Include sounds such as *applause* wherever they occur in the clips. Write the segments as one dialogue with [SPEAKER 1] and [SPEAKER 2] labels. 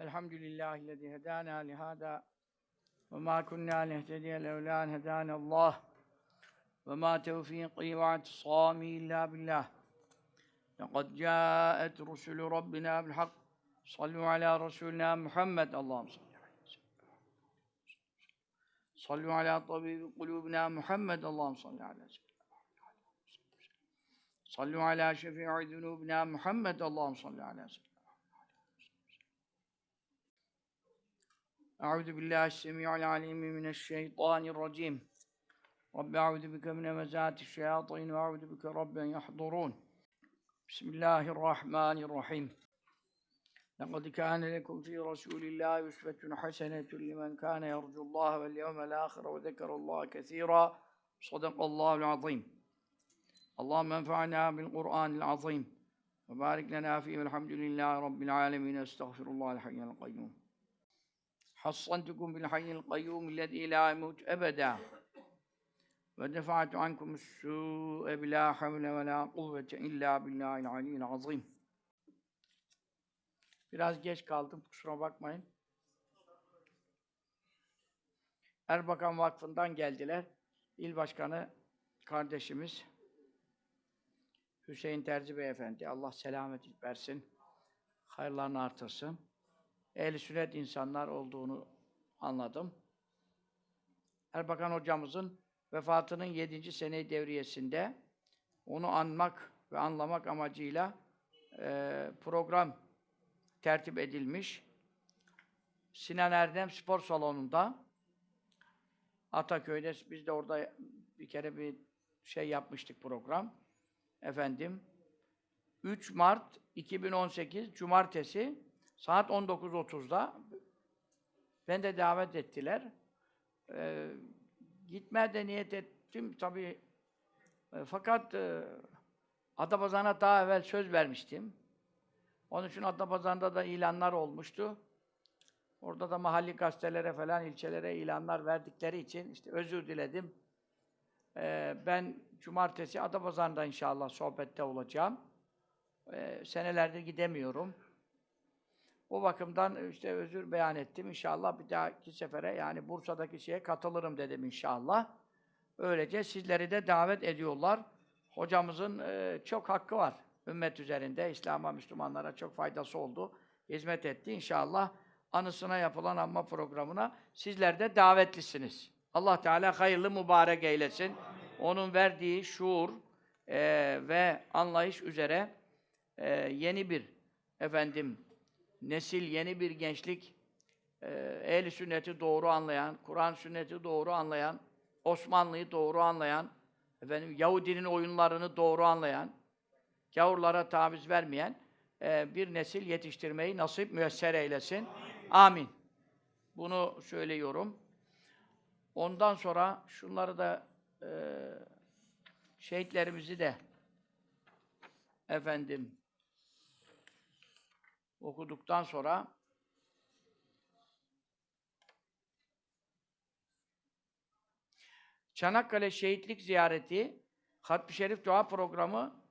[SPEAKER 1] الحمد لله الذي هدانا لهذا وما كنا نهتدي لولا أن هدانا الله. وما توفيقي واعتصامي إلا بالله. لقد جاءت رسل ربنا بالحق. صلوا على رسولنا محمد. اللهم صل صلوا على طبيب قلوبنا محمد. اللهم صل على سيدنا صلوا على شفيع ذنوبنا محمد. اللهم صل على سيدنا أعوذ بالله السميع العليم من الشيطان الرجيم. رب أعوذ بك من مزات الشياطين وأعوذ بك رب أن يحضرون. بسم الله الرحمن الرحيم. لقد كان لكم في رسول الله أسوة حسنة لمن كان يرجو الله واليوم الآخر وذكر الله كثيرا. صدق الله العظيم. اللهم انفعنا بالقرآن العظيم وبارك لنا فيه والحمد لله رب العالمين. أستغفر الله الحي القيوم. حصنتكم بالحي القيوم الذي لا يموت أبدا ودفعت عنكم السوء بلا حول ولا قوة إلا بالله العلي العظيم Biraz geç kaldım, kusura bakmayın. Erbakan Vakfı'ndan geldiler. İl Başkanı kardeşimiz Hüseyin Terzi Beyefendi. Allah selamet versin. Hayırlarını artırsın. Ehl-i sünnet insanlar olduğunu anladım. Erbakan hocamızın vefatının 7. sene devriyesinde onu anmak ve anlamak amacıyla e, program tertip edilmiş. Sinan Erdem Spor Salonu'nda Ataköy'de biz de orada bir kere bir şey yapmıştık program. Efendim 3 Mart 2018 Cumartesi saat 19.30'da ben de davet ettiler. Ee, gitmeye de niyet ettim tabii. E, fakat e, Adapazarı'na daha evvel söz vermiştim. Onun için Adapazarı'nda da ilanlar olmuştu. Orada da mahalli gazetelere falan, ilçelere ilanlar verdikleri için işte özür diledim. Ee, ben cumartesi Adapazarı'nda inşallah sohbette olacağım. Ee, senelerdir gidemiyorum. O bakımdan işte özür beyan ettim. İnşallah bir dahaki sefere yani Bursa'daki şeye katılırım dedim inşallah. Öylece sizleri de davet ediyorlar. Hocamızın e, çok hakkı var ümmet üzerinde. İslam'a, Müslümanlara çok faydası oldu. Hizmet etti. İnşallah anısına yapılan anma programına sizler de davetlisiniz. Allah Teala hayırlı mübarek eylesin. Onun verdiği şuur e, ve anlayış üzere e, yeni bir efendim nesil, yeni bir gençlik e, ehl sünneti doğru anlayan, Kur'an sünneti doğru anlayan, Osmanlı'yı doğru anlayan, efendim Yahudinin oyunlarını doğru anlayan, gavurlara taviz vermeyen e, bir nesil yetiştirmeyi nasip müyesser eylesin. Amin. Bunu söylüyorum. Ondan sonra şunları da e, şehitlerimizi de efendim okuduktan sonra Çanakkale Şehitlik Ziyareti Hatmi Şerif Dua Programı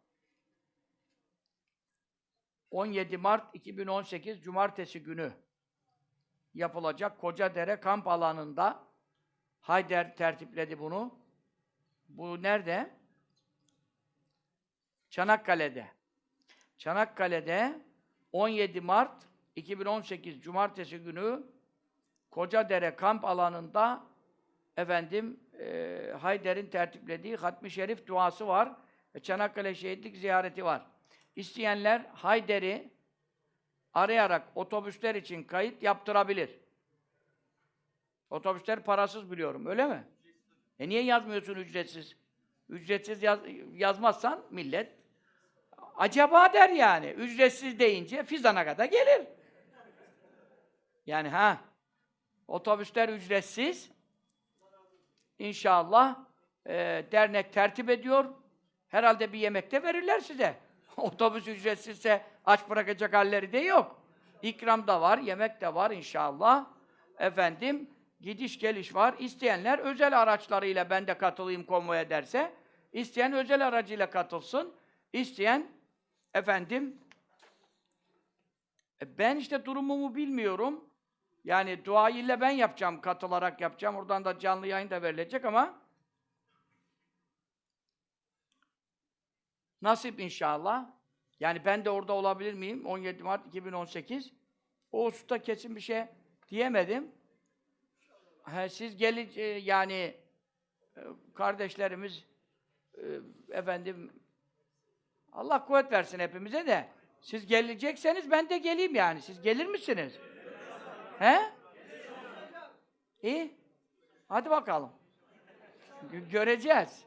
[SPEAKER 1] 17 Mart 2018 Cumartesi günü yapılacak Kocadere kamp alanında Hayder tertipledi bunu. Bu nerede? Çanakkale'de. Çanakkale'de 17 Mart 2018 Cumartesi günü Kocadere kamp alanında efendim e, Hayder'in tertiplediği Hatmi Şerif duası var. ve Çanakkale Şehitlik ziyareti var. İsteyenler Hayder'i arayarak otobüsler için kayıt yaptırabilir. Otobüsler parasız biliyorum, öyle mi? E niye yazmıyorsun ücretsiz? Ücretsiz yaz, yazmazsan millet acaba der yani. Ücretsiz deyince Fizan'a kadar gelir. Yani ha otobüsler ücretsiz. İnşallah e, dernek tertip ediyor. Herhalde bir yemek de verirler size. *laughs* Otobüs ücretsizse aç bırakacak halleri de yok. İkram da var, yemek de var inşallah. Efendim, gidiş geliş var. İsteyenler özel araçlarıyla ben de katılayım konvoya derse, isteyen özel aracıyla katılsın. İsteyen efendim E ben işte durumumu bilmiyorum. Yani duayı ile ben yapacağım, katılarak yapacağım. Oradan da canlı yayın da verilecek ama nasip inşallah. Yani ben de orada olabilir miyim? 17 Mart 2018. O hususta kesin bir şey diyemedim. He, siz gelin e, yani e, kardeşlerimiz efendim Allah kuvvet versin hepimize de. Siz gelecekseniz ben de geleyim yani. Siz gelir misiniz? He? İyi. Hadi bakalım. Gö- göreceğiz.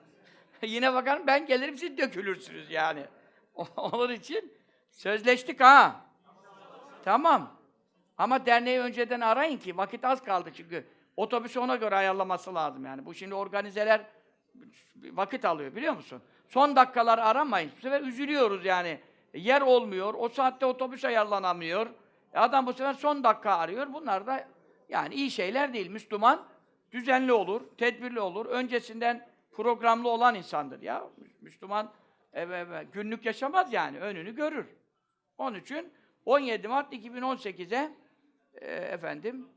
[SPEAKER 1] *laughs* Yine bakalım ben gelirim siz dökülürsünüz yani. *laughs* Onun için sözleştik ha. Tamam. Ama derneği önceden arayın ki vakit az kaldı çünkü. Otobüsü ona göre ayarlaması lazım yani. Bu şimdi organizeler vakit alıyor biliyor musun? Son dakikalar aramayın. Bu sefer üzülüyoruz yani. Yer olmuyor. O saatte otobüs ayarlanamıyor. E adam bu sefer son dakika arıyor. Bunlar da yani iyi şeyler değil. Müslüman düzenli olur, tedbirli olur. Öncesinden programlı olan insandır ya. Müslüman e, e, e, günlük yaşamaz yani. Önünü görür. Onun için 17 Mart 2018'e e, efendim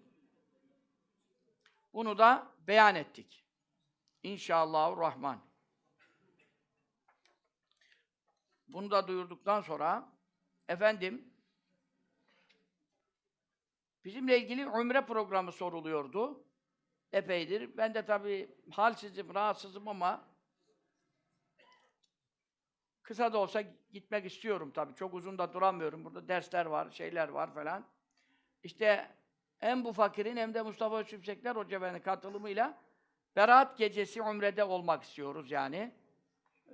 [SPEAKER 1] bunu da beyan ettik. İnşallahü Rahman. Bunu da duyurduktan sonra efendim bizimle ilgili umre programı soruluyordu. Epeydir. Ben de tabii halsizim, rahatsızım ama kısa da olsa gitmek istiyorum tabii. Çok uzun da duramıyorum. Burada dersler var, şeyler var falan. İşte hem bu fakirin hem de Mustafa Öztürkçekler Hoca Efendi katılımıyla Berat gecesi umrede olmak istiyoruz yani.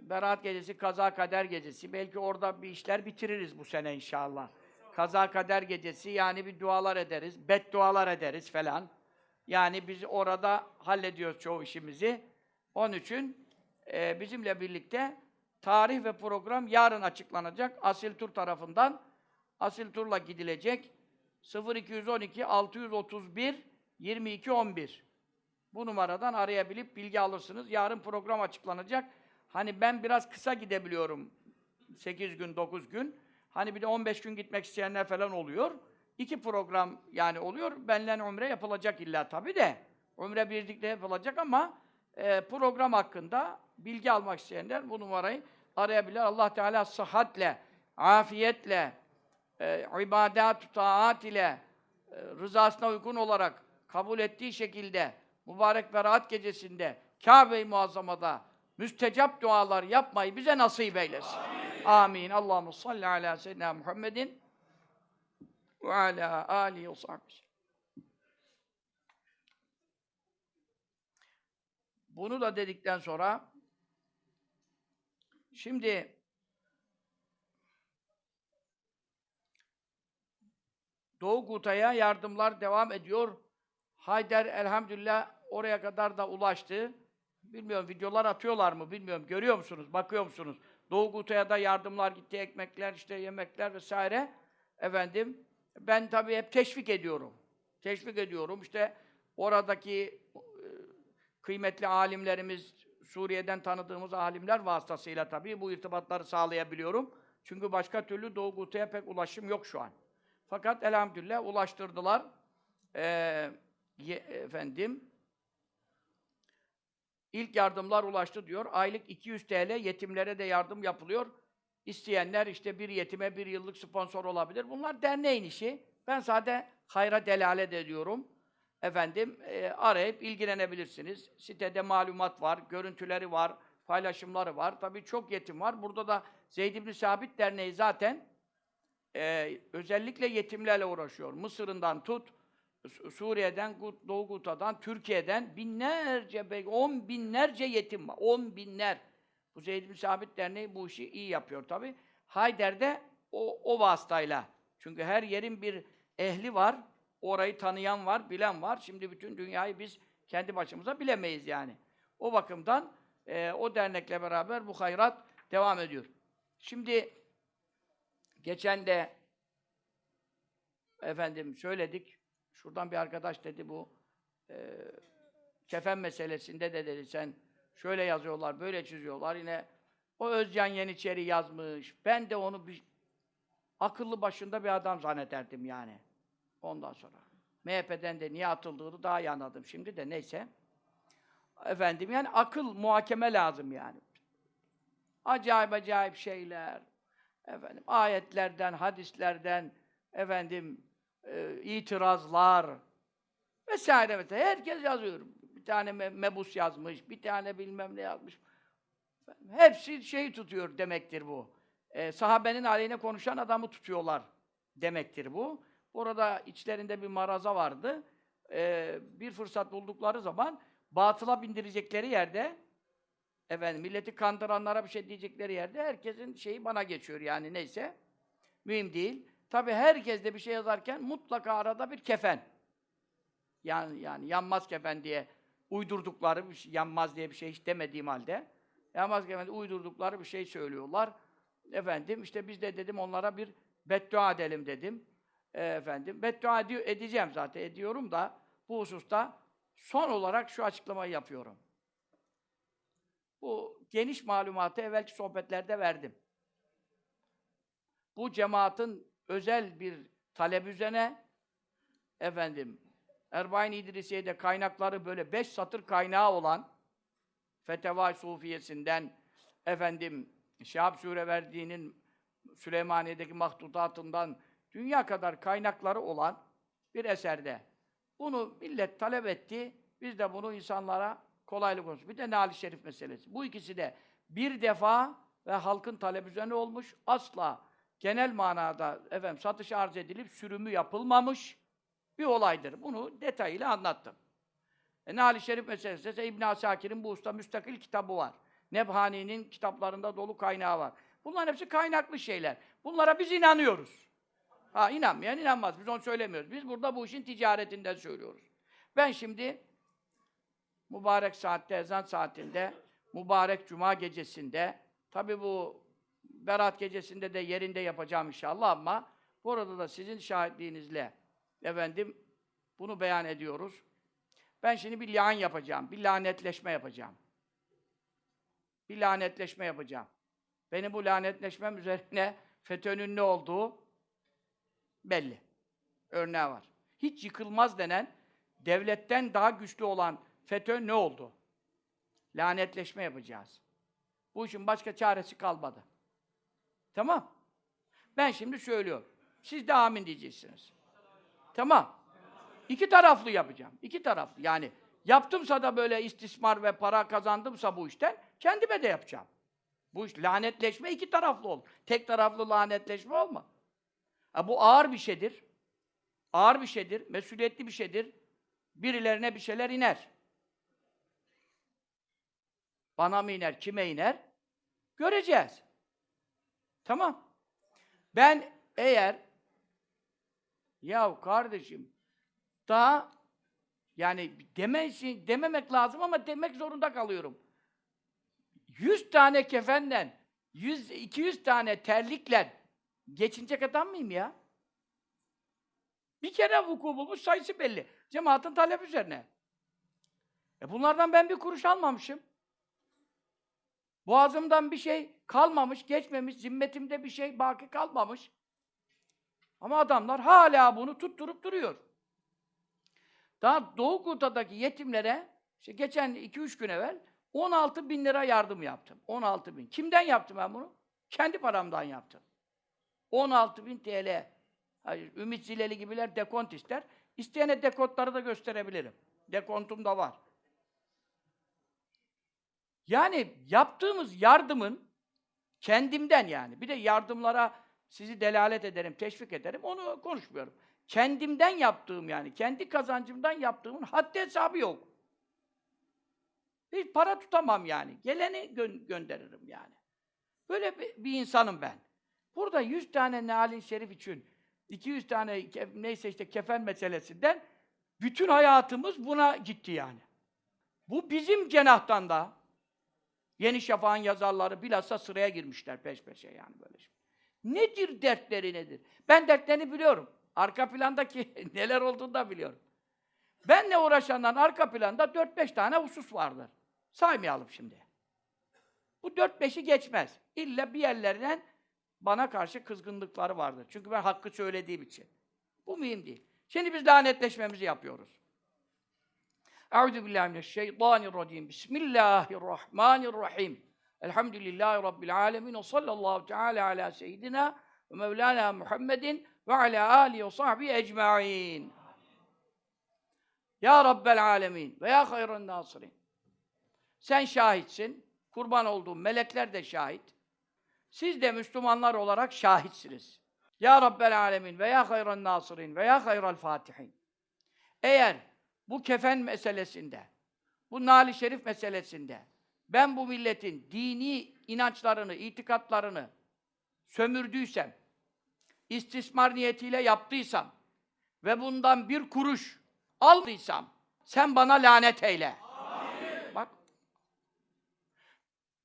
[SPEAKER 1] Berat gecesi, kaza kader gecesi. Belki orada bir işler bitiririz bu sene inşallah. Kaza kader gecesi yani bir dualar ederiz, beddualar ederiz falan. Yani biz orada hallediyoruz çoğu işimizi. Onun için e, bizimle birlikte tarih ve program yarın açıklanacak. Asil Tur tarafından Asil Tur'la gidilecek. 0212 631 22 11. Bu numaradan arayabilip bilgi alırsınız. Yarın program açıklanacak. Hani ben biraz kısa gidebiliyorum. 8 gün, 9 gün. Hani bir de 15 gün gitmek isteyenler falan oluyor. İki program yani oluyor. Benle umre yapılacak illa tabii de. Umre birlikte yapılacak ama e, program hakkında bilgi almak isteyenler bu numarayı arayabilir. Allah Teala sıhhatle, afiyetle, e, ibadet, taat ile e, rızasına uygun olarak kabul ettiği şekilde mübarek Berat gecesinde Kabe-i Muazzama'da müstecap dualar yapmayı bize nasip eylesin. Amin. Amin. Allahumme salli ala seyyidina Muhammedin ve ala alihi ve sahbihi. Bunu da dedikten sonra şimdi Doğu Guta'ya yardımlar devam ediyor. Hayder elhamdülillah oraya kadar da ulaştı. Bilmiyorum videolar atıyorlar mı bilmiyorum. Görüyor musunuz? Bakıyor musunuz? Doğu Guta'ya da yardımlar gitti. Ekmekler, işte yemekler vesaire. Efendim ben tabii hep teşvik ediyorum. Teşvik ediyorum. İşte oradaki e, kıymetli alimlerimiz, Suriye'den tanıdığımız alimler vasıtasıyla tabii bu irtibatları sağlayabiliyorum. Çünkü başka türlü Doğu Guta'ya pek ulaşım yok şu an. Fakat elhamdülillah ulaştırdılar. Ee, efendim ilk yardımlar ulaştı diyor. Aylık 200 TL yetimlere de yardım yapılıyor. İsteyenler işte bir yetime bir yıllık sponsor olabilir. Bunlar derneğin işi. Ben sadece hayra delalet ediyorum. Efendim e, arayıp ilgilenebilirsiniz. Sitede malumat var, görüntüleri var, paylaşımları var. Tabii çok yetim var. Burada da Zeyd İbni Sabit Derneği zaten e, özellikle yetimlerle uğraşıyor. Mısır'ından tut, Suriye'den, Doğu Guta'dan, Türkiye'den binlerce, belki on binlerce yetim var. On binler. Bu Zeyd bin Sabit Derneği bu işi iyi yapıyor tabi. Hayder'de o, o vasıtayla. Çünkü her yerin bir ehli var. Orayı tanıyan var, bilen var. Şimdi bütün dünyayı biz kendi başımıza bilemeyiz yani. O bakımdan e, o dernekle beraber bu hayrat devam ediyor. Şimdi geçen de efendim söyledik. Şuradan bir arkadaş dedi bu e, kefen meselesinde de dedi sen şöyle yazıyorlar, böyle çiziyorlar. Yine o Özcan Yeniçeri yazmış. Ben de onu bir akıllı başında bir adam zannederdim yani. Ondan sonra. MHP'den de niye atıldığını daha iyi anladım şimdi de neyse. Efendim yani akıl muhakeme lazım yani. Acayip acayip şeyler. Efendim ayetlerden, hadislerden efendim e, itirazlar vesaire vesaire. Herkes yazıyor. Bir tane me- mebus yazmış, bir tane bilmem ne yazmış. Hepsi şeyi tutuyor demektir bu. E, sahabenin aleyhine konuşan adamı tutuyorlar demektir bu. Orada içlerinde bir maraza vardı. E, bir fırsat buldukları zaman batıla bindirecekleri yerde efendim milleti kandıranlara bir şey diyecekleri yerde herkesin şeyi bana geçiyor yani neyse. Mühim değil. Tabi herkes de bir şey yazarken mutlaka arada bir kefen. Yani yani yanmaz kefen diye uydurdukları bir şey, yanmaz diye bir şey hiç demediğim halde yanmaz kefen uydurdukları bir şey söylüyorlar. Efendim işte biz de dedim onlara bir beddua edelim dedim. E, efendim beddua ediyor, edeceğim zaten ediyorum da bu hususta son olarak şu açıklamayı yapıyorum. Bu geniş malumatı evvelki sohbetlerde verdim. Bu cemaatin özel bir talep üzerine efendim Erbain İdrisiye'de kaynakları böyle beş satır kaynağı olan Feteva Sufiyesinden efendim Şahap Süreverdi'nin Süleymaniye'deki mahtutatından dünya kadar kaynakları olan bir eserde. Bunu millet talep etti. Biz de bunu insanlara kolaylık olsun. Bir de Nali Şerif meselesi. Bu ikisi de bir defa ve halkın talebi üzerine olmuş. Asla genel manada efendim satış arz edilip sürümü yapılmamış bir olaydır. Bunu detayıyla anlattım. E, Nali Şerif meselesi ise İbn Asakir'in bu usta müstakil kitabı var. Nebhani'nin kitaplarında dolu kaynağı var. Bunların hepsi kaynaklı şeyler. Bunlara biz inanıyoruz. Ha inanmayan inanmaz. Biz onu söylemiyoruz. Biz burada bu işin ticaretinden söylüyoruz. Ben şimdi mübarek saatte, ezan saatinde, mübarek cuma gecesinde, tabi bu Berat gecesinde de yerinde yapacağım inşallah ama burada da sizin şahitliğinizle efendim bunu beyan ediyoruz. Ben şimdi bir lian yapacağım, bir lanetleşme yapacağım. Bir lanetleşme yapacağım. Benim bu lanetleşmem üzerine *laughs* FETÖ'nün ne olduğu belli. Örneği var. Hiç yıkılmaz denen, devletten daha güçlü olan FETÖ ne oldu? Lanetleşme yapacağız. Bu işin başka çaresi kalmadı. Tamam. Ben şimdi söylüyorum. Siz de amin diyeceksiniz. Tamam. İki taraflı yapacağım. İki taraflı. Yani yaptımsa da böyle istismar ve para kazandımsa bu işten kendime de yapacağım. Bu iş lanetleşme iki taraflı olur. Tek taraflı lanetleşme olma. Ha, bu ağır bir şeydir. Ağır bir şeydir, mesuliyetli bir şeydir. Birilerine bir şeyler iner. Bana mı iner, kime iner? Göreceğiz. Tamam. Ben eğer ya kardeşim daha yani demesin, dememek lazım ama demek zorunda kalıyorum. 100 tane kefenden 100 200 tane terlikle geçinecek adam mıyım ya? Bir kere vuku bulmuş sayısı belli. Cemaatin talep üzerine. E bunlardan ben bir kuruş almamışım. Boğazımdan bir şey kalmamış, geçmemiş, zimmetimde bir şey baki kalmamış. Ama adamlar hala bunu tutturup duruyor. Daha Doğu Kuta'daki yetimlere, işte geçen 2-3 gün evvel 16 bin lira yardım yaptım. 16 bin. Kimden yaptım ben bunu? Kendi paramdan yaptım. 16 bin TL. Hayır, Ümit Zileli gibiler dekont ister. İsteyene dekontları da gösterebilirim. Dekontum da var. Yani yaptığımız yardımın kendimden yani. Bir de yardımlara sizi delalet ederim, teşvik ederim. Onu konuşmuyorum. Kendimden yaptığım yani, kendi kazancımdan yaptığımın haddi hesabı yok. Hiç para tutamam yani. Geleni gö- gönderirim yani. Böyle bir, bir insanım ben. Burada 100 tane Nalin Şerif için 200 tane ke- neyse işte kefen meselesinden bütün hayatımız buna gitti yani. Bu bizim cenahtan da Yeni Şafak'ın yazarları bilhassa sıraya girmişler peş peşe yani böyle şey. Nedir dertleri nedir? Ben dertlerini biliyorum. Arka plandaki *laughs* neler olduğunu da biliyorum. Benle uğraşanların arka planda 4-5 tane husus vardır. Saymayalım şimdi. Bu 4-5'i geçmez. İlla bir yerlerinden bana karşı kızgınlıkları vardır. Çünkü ben hakkı söylediğim için. Bu mühim değil. Şimdi biz lanetleşmemizi yapıyoruz. Euzu billahi mineşşeytanirracim. Bismillahirrahmanirrahim. Elhamdülillahi rabbil alamin ve sallallahu teala ala seyyidina ve mevlana Muhammedin ve ala alihi ve sahbihi ecmaîn. Ya Rabbel alemin ve ya hayran nasirin. Sen şahitsin. Kurban olduğum melekler de şahit. Siz de Müslümanlar olarak şahitsiniz. Ya Rabbel alemin ve ya hayran nasirin ve ya hayral fatihin. Eğer bu kefen meselesinde, bu nali şerif meselesinde ben bu milletin dini inançlarını, itikatlarını sömürdüysem, istismar niyetiyle yaptıysam ve bundan bir kuruş aldıysam sen bana lanet eyle. Bak.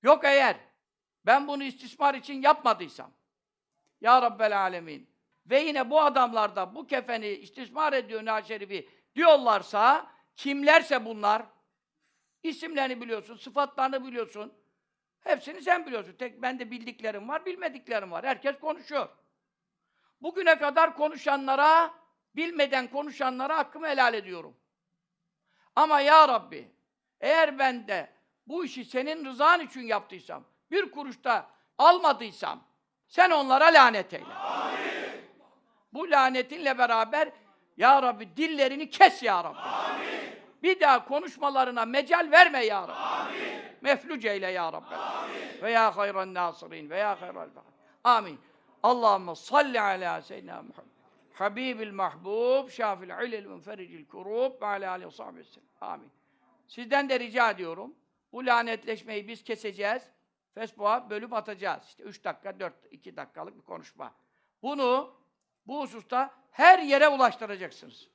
[SPEAKER 1] Yok eğer ben bunu istismar için yapmadıysam Ya Rabbel Alemin ve yine bu adamlar da bu kefeni istismar ediyor Nâ Şerif'i diyorlarsa kimlerse bunlar isimlerini biliyorsun, sıfatlarını biliyorsun. Hepsini sen biliyorsun. Tek ben de bildiklerim var, bilmediklerim var. Herkes konuşuyor. Bugüne kadar konuşanlara, bilmeden konuşanlara hakkımı helal ediyorum. Ama ya Rabbi, eğer ben de bu işi senin rızan için yaptıysam, bir kuruşta almadıysam, sen onlara lanet eyle. Amin. Bu lanetinle beraber, ya Rabbi dillerini kes ya Rabbi. Amin. Bir daha konuşmalarına mecal verme ya Rabbi. Amin. Mefluc eyle ya Rabbi. Amin. Ve ya hayran nasirin ve ya hayral Amin. Allahümme salli ala seyyidina Muhammed. Habibil mahbub, şafil ilil münfericil kurub ve ala aleyhi ve Amin. Sizden de rica ediyorum. Bu lanetleşmeyi biz keseceğiz. Facebook'a bölüp atacağız. İşte üç dakika, dört, iki dakikalık bir konuşma. Bunu bu hususta her yere ulaştıracaksınız.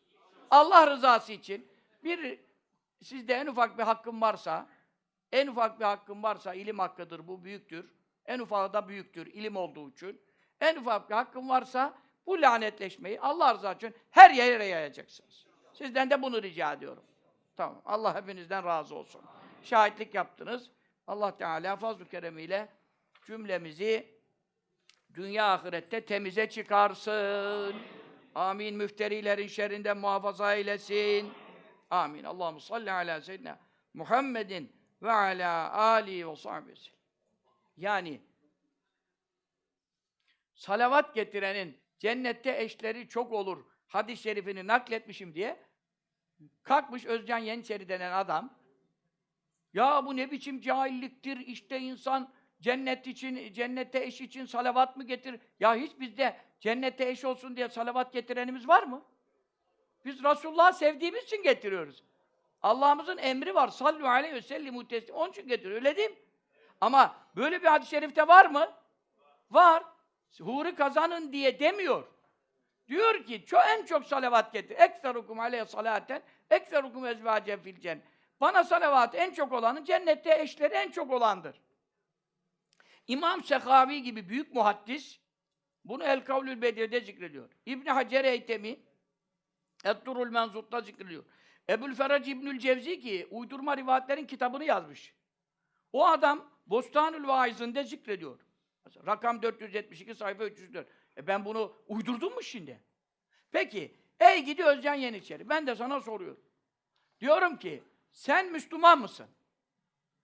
[SPEAKER 1] Allah rızası için bir sizde en ufak bir hakkım varsa, en ufak bir hakkım varsa ilim hakkıdır, bu büyüktür. En ufağı da büyüktür, ilim olduğu için. En ufak bir hakkım varsa bu lanetleşmeyi Allah rızası için her yere yayacaksınız. Sizden de bunu rica ediyorum. Tamam. Allah hepinizden razı olsun. Şahitlik yaptınız. Allah Teala fazl-ı keremiyle cümlemizi dünya ahirette temize çıkarsın. Amin. Müfterilerin şerrinden muhafaza eylesin. Amin. Allahu salli ala seyyidina Muhammedin ve ala ali ve sahbihi. Yani salavat getirenin cennette eşleri çok olur hadis-i şerifini nakletmişim diye kalkmış Özcan Yeniçeri denen adam ya bu ne biçim cahilliktir işte insan cennet için cennette eş için salavat mı getir? Ya hiç bizde cennette eş olsun diye salavat getirenimiz var mı? Biz Resulullah'ı sevdiğimiz için getiriyoruz. Allah'ımızın emri var. Sallu aleyhi ve sellimu teslim. Onun için getiriyor. Öyle değil mi? Ama böyle bir hadis-i şerifte var mı? Var. Huri kazanın diye demiyor. Diyor ki çok en çok salavat getir. Ekserukum aleyhi salaten, ekserukum ezvacen fil cennet. Bana salavat en çok olanı cennette eşleri en çok olandır. İmam Sekavi gibi büyük muhaddis bunu El Kavlül Bedir'de zikrediyor. İbn Hacer Eytemi Eddurul Menzut'ta zikrediyor. Ebul Feraj İbnül Cevzi ki uydurma rivayetlerin kitabını yazmış. O adam Bostanül Vaiz'inde zikrediyor. Rakam 472 sayfa 304. E ben bunu uydurdum mu şimdi? Peki, ey gidi Özcan Yeniçeri, ben de sana soruyorum. Diyorum ki, sen Müslüman mısın?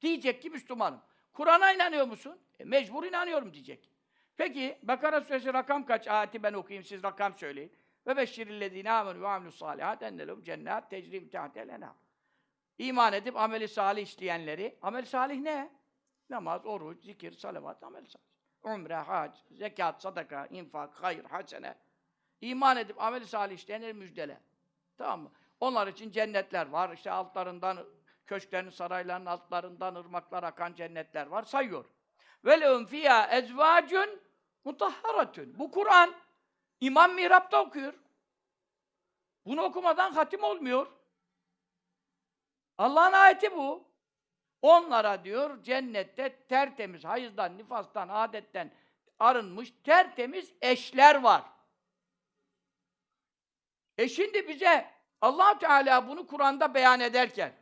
[SPEAKER 1] Diyecek ki Müslümanım. Kur'an'a inanıyor musun? E, mecbur inanıyorum diyecek. Peki, Bakara suresi rakam kaç? Ayeti ben okuyayım, siz rakam söyleyin. Ve beşşirillezine amenu ve amilus salihat ennelehum cennet tecrim tahtel enam. İman edip ameli salih işleyenleri, amel salih ne? Namaz, oruç, zikir, salavat, amel salih umre, hac, zekat, sadaka, infak, hayır, hasene. İman edip amel-i salih işleyenleri müjdele. Tamam mı? Onlar için cennetler var. İşte altlarından, köşklerin, sarayların altlarından ırmaklar akan cennetler var. Sayıyor. Ve lehum fiyâ ezvâcun mutahharatun. Bu Kur'an İmam mihrapta okuyor. Bunu okumadan hatim olmuyor. Allah'ın ayeti bu. Onlara diyor cennette tertemiz, hayızdan, nifastan, adetten arınmış tertemiz eşler var. E şimdi bize allah Teala bunu Kur'an'da beyan ederken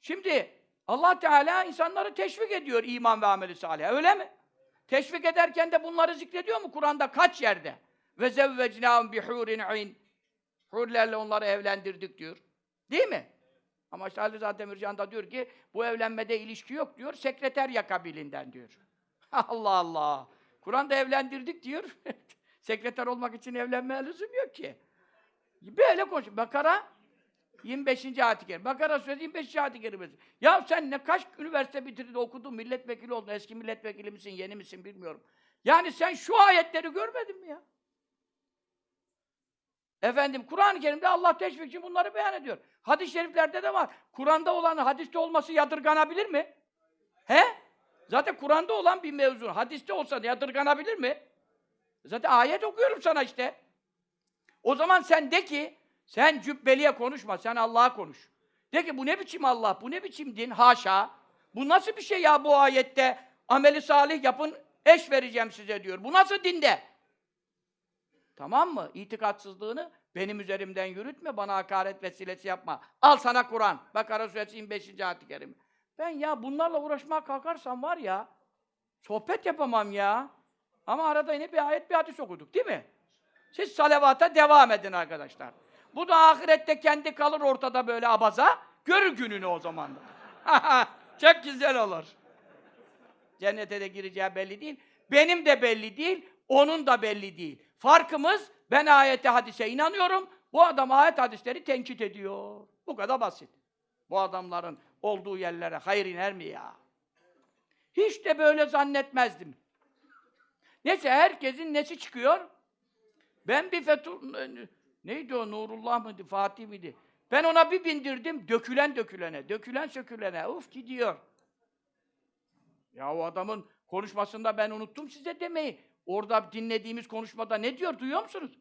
[SPEAKER 1] şimdi allah Teala insanları teşvik ediyor iman ve ameli salih. Öyle mi? Teşvik ederken de bunları zikrediyor mu Kur'an'da kaç yerde? Ve zevvecnâhum bi hûrin ayn. Hurlerle onları evlendirdik diyor. Değil mi? Ama işte Ali Rıza Demircan da diyor ki bu evlenmede ilişki yok diyor. Sekreter yakabilinden diyor. *laughs* Allah Allah. Kur'an'da evlendirdik diyor. *laughs* Sekreter olmak için evlenmeye lüzum yok ki. Böyle konuş. Bakara 25. ayet-i kerime. Bakara suresi 25. ayet-i kerimesi. Ya sen ne kaç üniversite bitirdin, okudun, milletvekili oldun, eski milletvekili misin, yeni misin bilmiyorum. Yani sen şu ayetleri görmedin mi ya? Efendim Kur'an-ı Kerim'de Allah teşvik için bunları beyan ediyor. Hadis-i şeriflerde de var. Kur'an'da olan hadiste olması yadırganabilir mi? He? Zaten Kur'an'da olan bir mevzu. Hadiste olsa yadırganabilir mi? Zaten ayet okuyorum sana işte. O zaman sen de ki, sen cübbeliye konuşma, sen Allah'a konuş. De ki bu ne biçim Allah, bu ne biçim din, haşa. Bu nasıl bir şey ya bu ayette? Ameli salih yapın, eş vereceğim size diyor. Bu nasıl dinde? Tamam mı? İtikatsızlığını benim üzerimden yürütme, bana hakaret vesilesi yapma. Al sana Kur'an. Bakara suresi 25. ayet-i kerime. Ben ya bunlarla uğraşmaya kalkarsam var ya, sohbet yapamam ya. Ama arada yine bir ayet, bir hadis okuduk değil mi? Siz salavata devam edin arkadaşlar. Bu da ahirette kendi kalır ortada böyle abaza. Görür gününü o zaman da. *laughs* Çok güzel olur. Cennete de gireceği belli değil. Benim de belli değil, onun da belli değil. Farkımız ben ayete hadise inanıyorum. Bu adam ayet hadisleri tenkit ediyor. Bu kadar basit. Bu adamların olduğu yerlere hayır iner mi ya? Hiç de böyle zannetmezdim. Neyse herkesin nesi çıkıyor? Ben bir Fethul... Neydi o? Nurullah mıydı? Fatih miydi? Ben ona bir bindirdim, dökülen dökülene, dökülen sökülene. Uf gidiyor. Ya o adamın konuşmasında ben unuttum size demeyi. Orada dinlediğimiz konuşmada ne diyor duyuyor musunuz?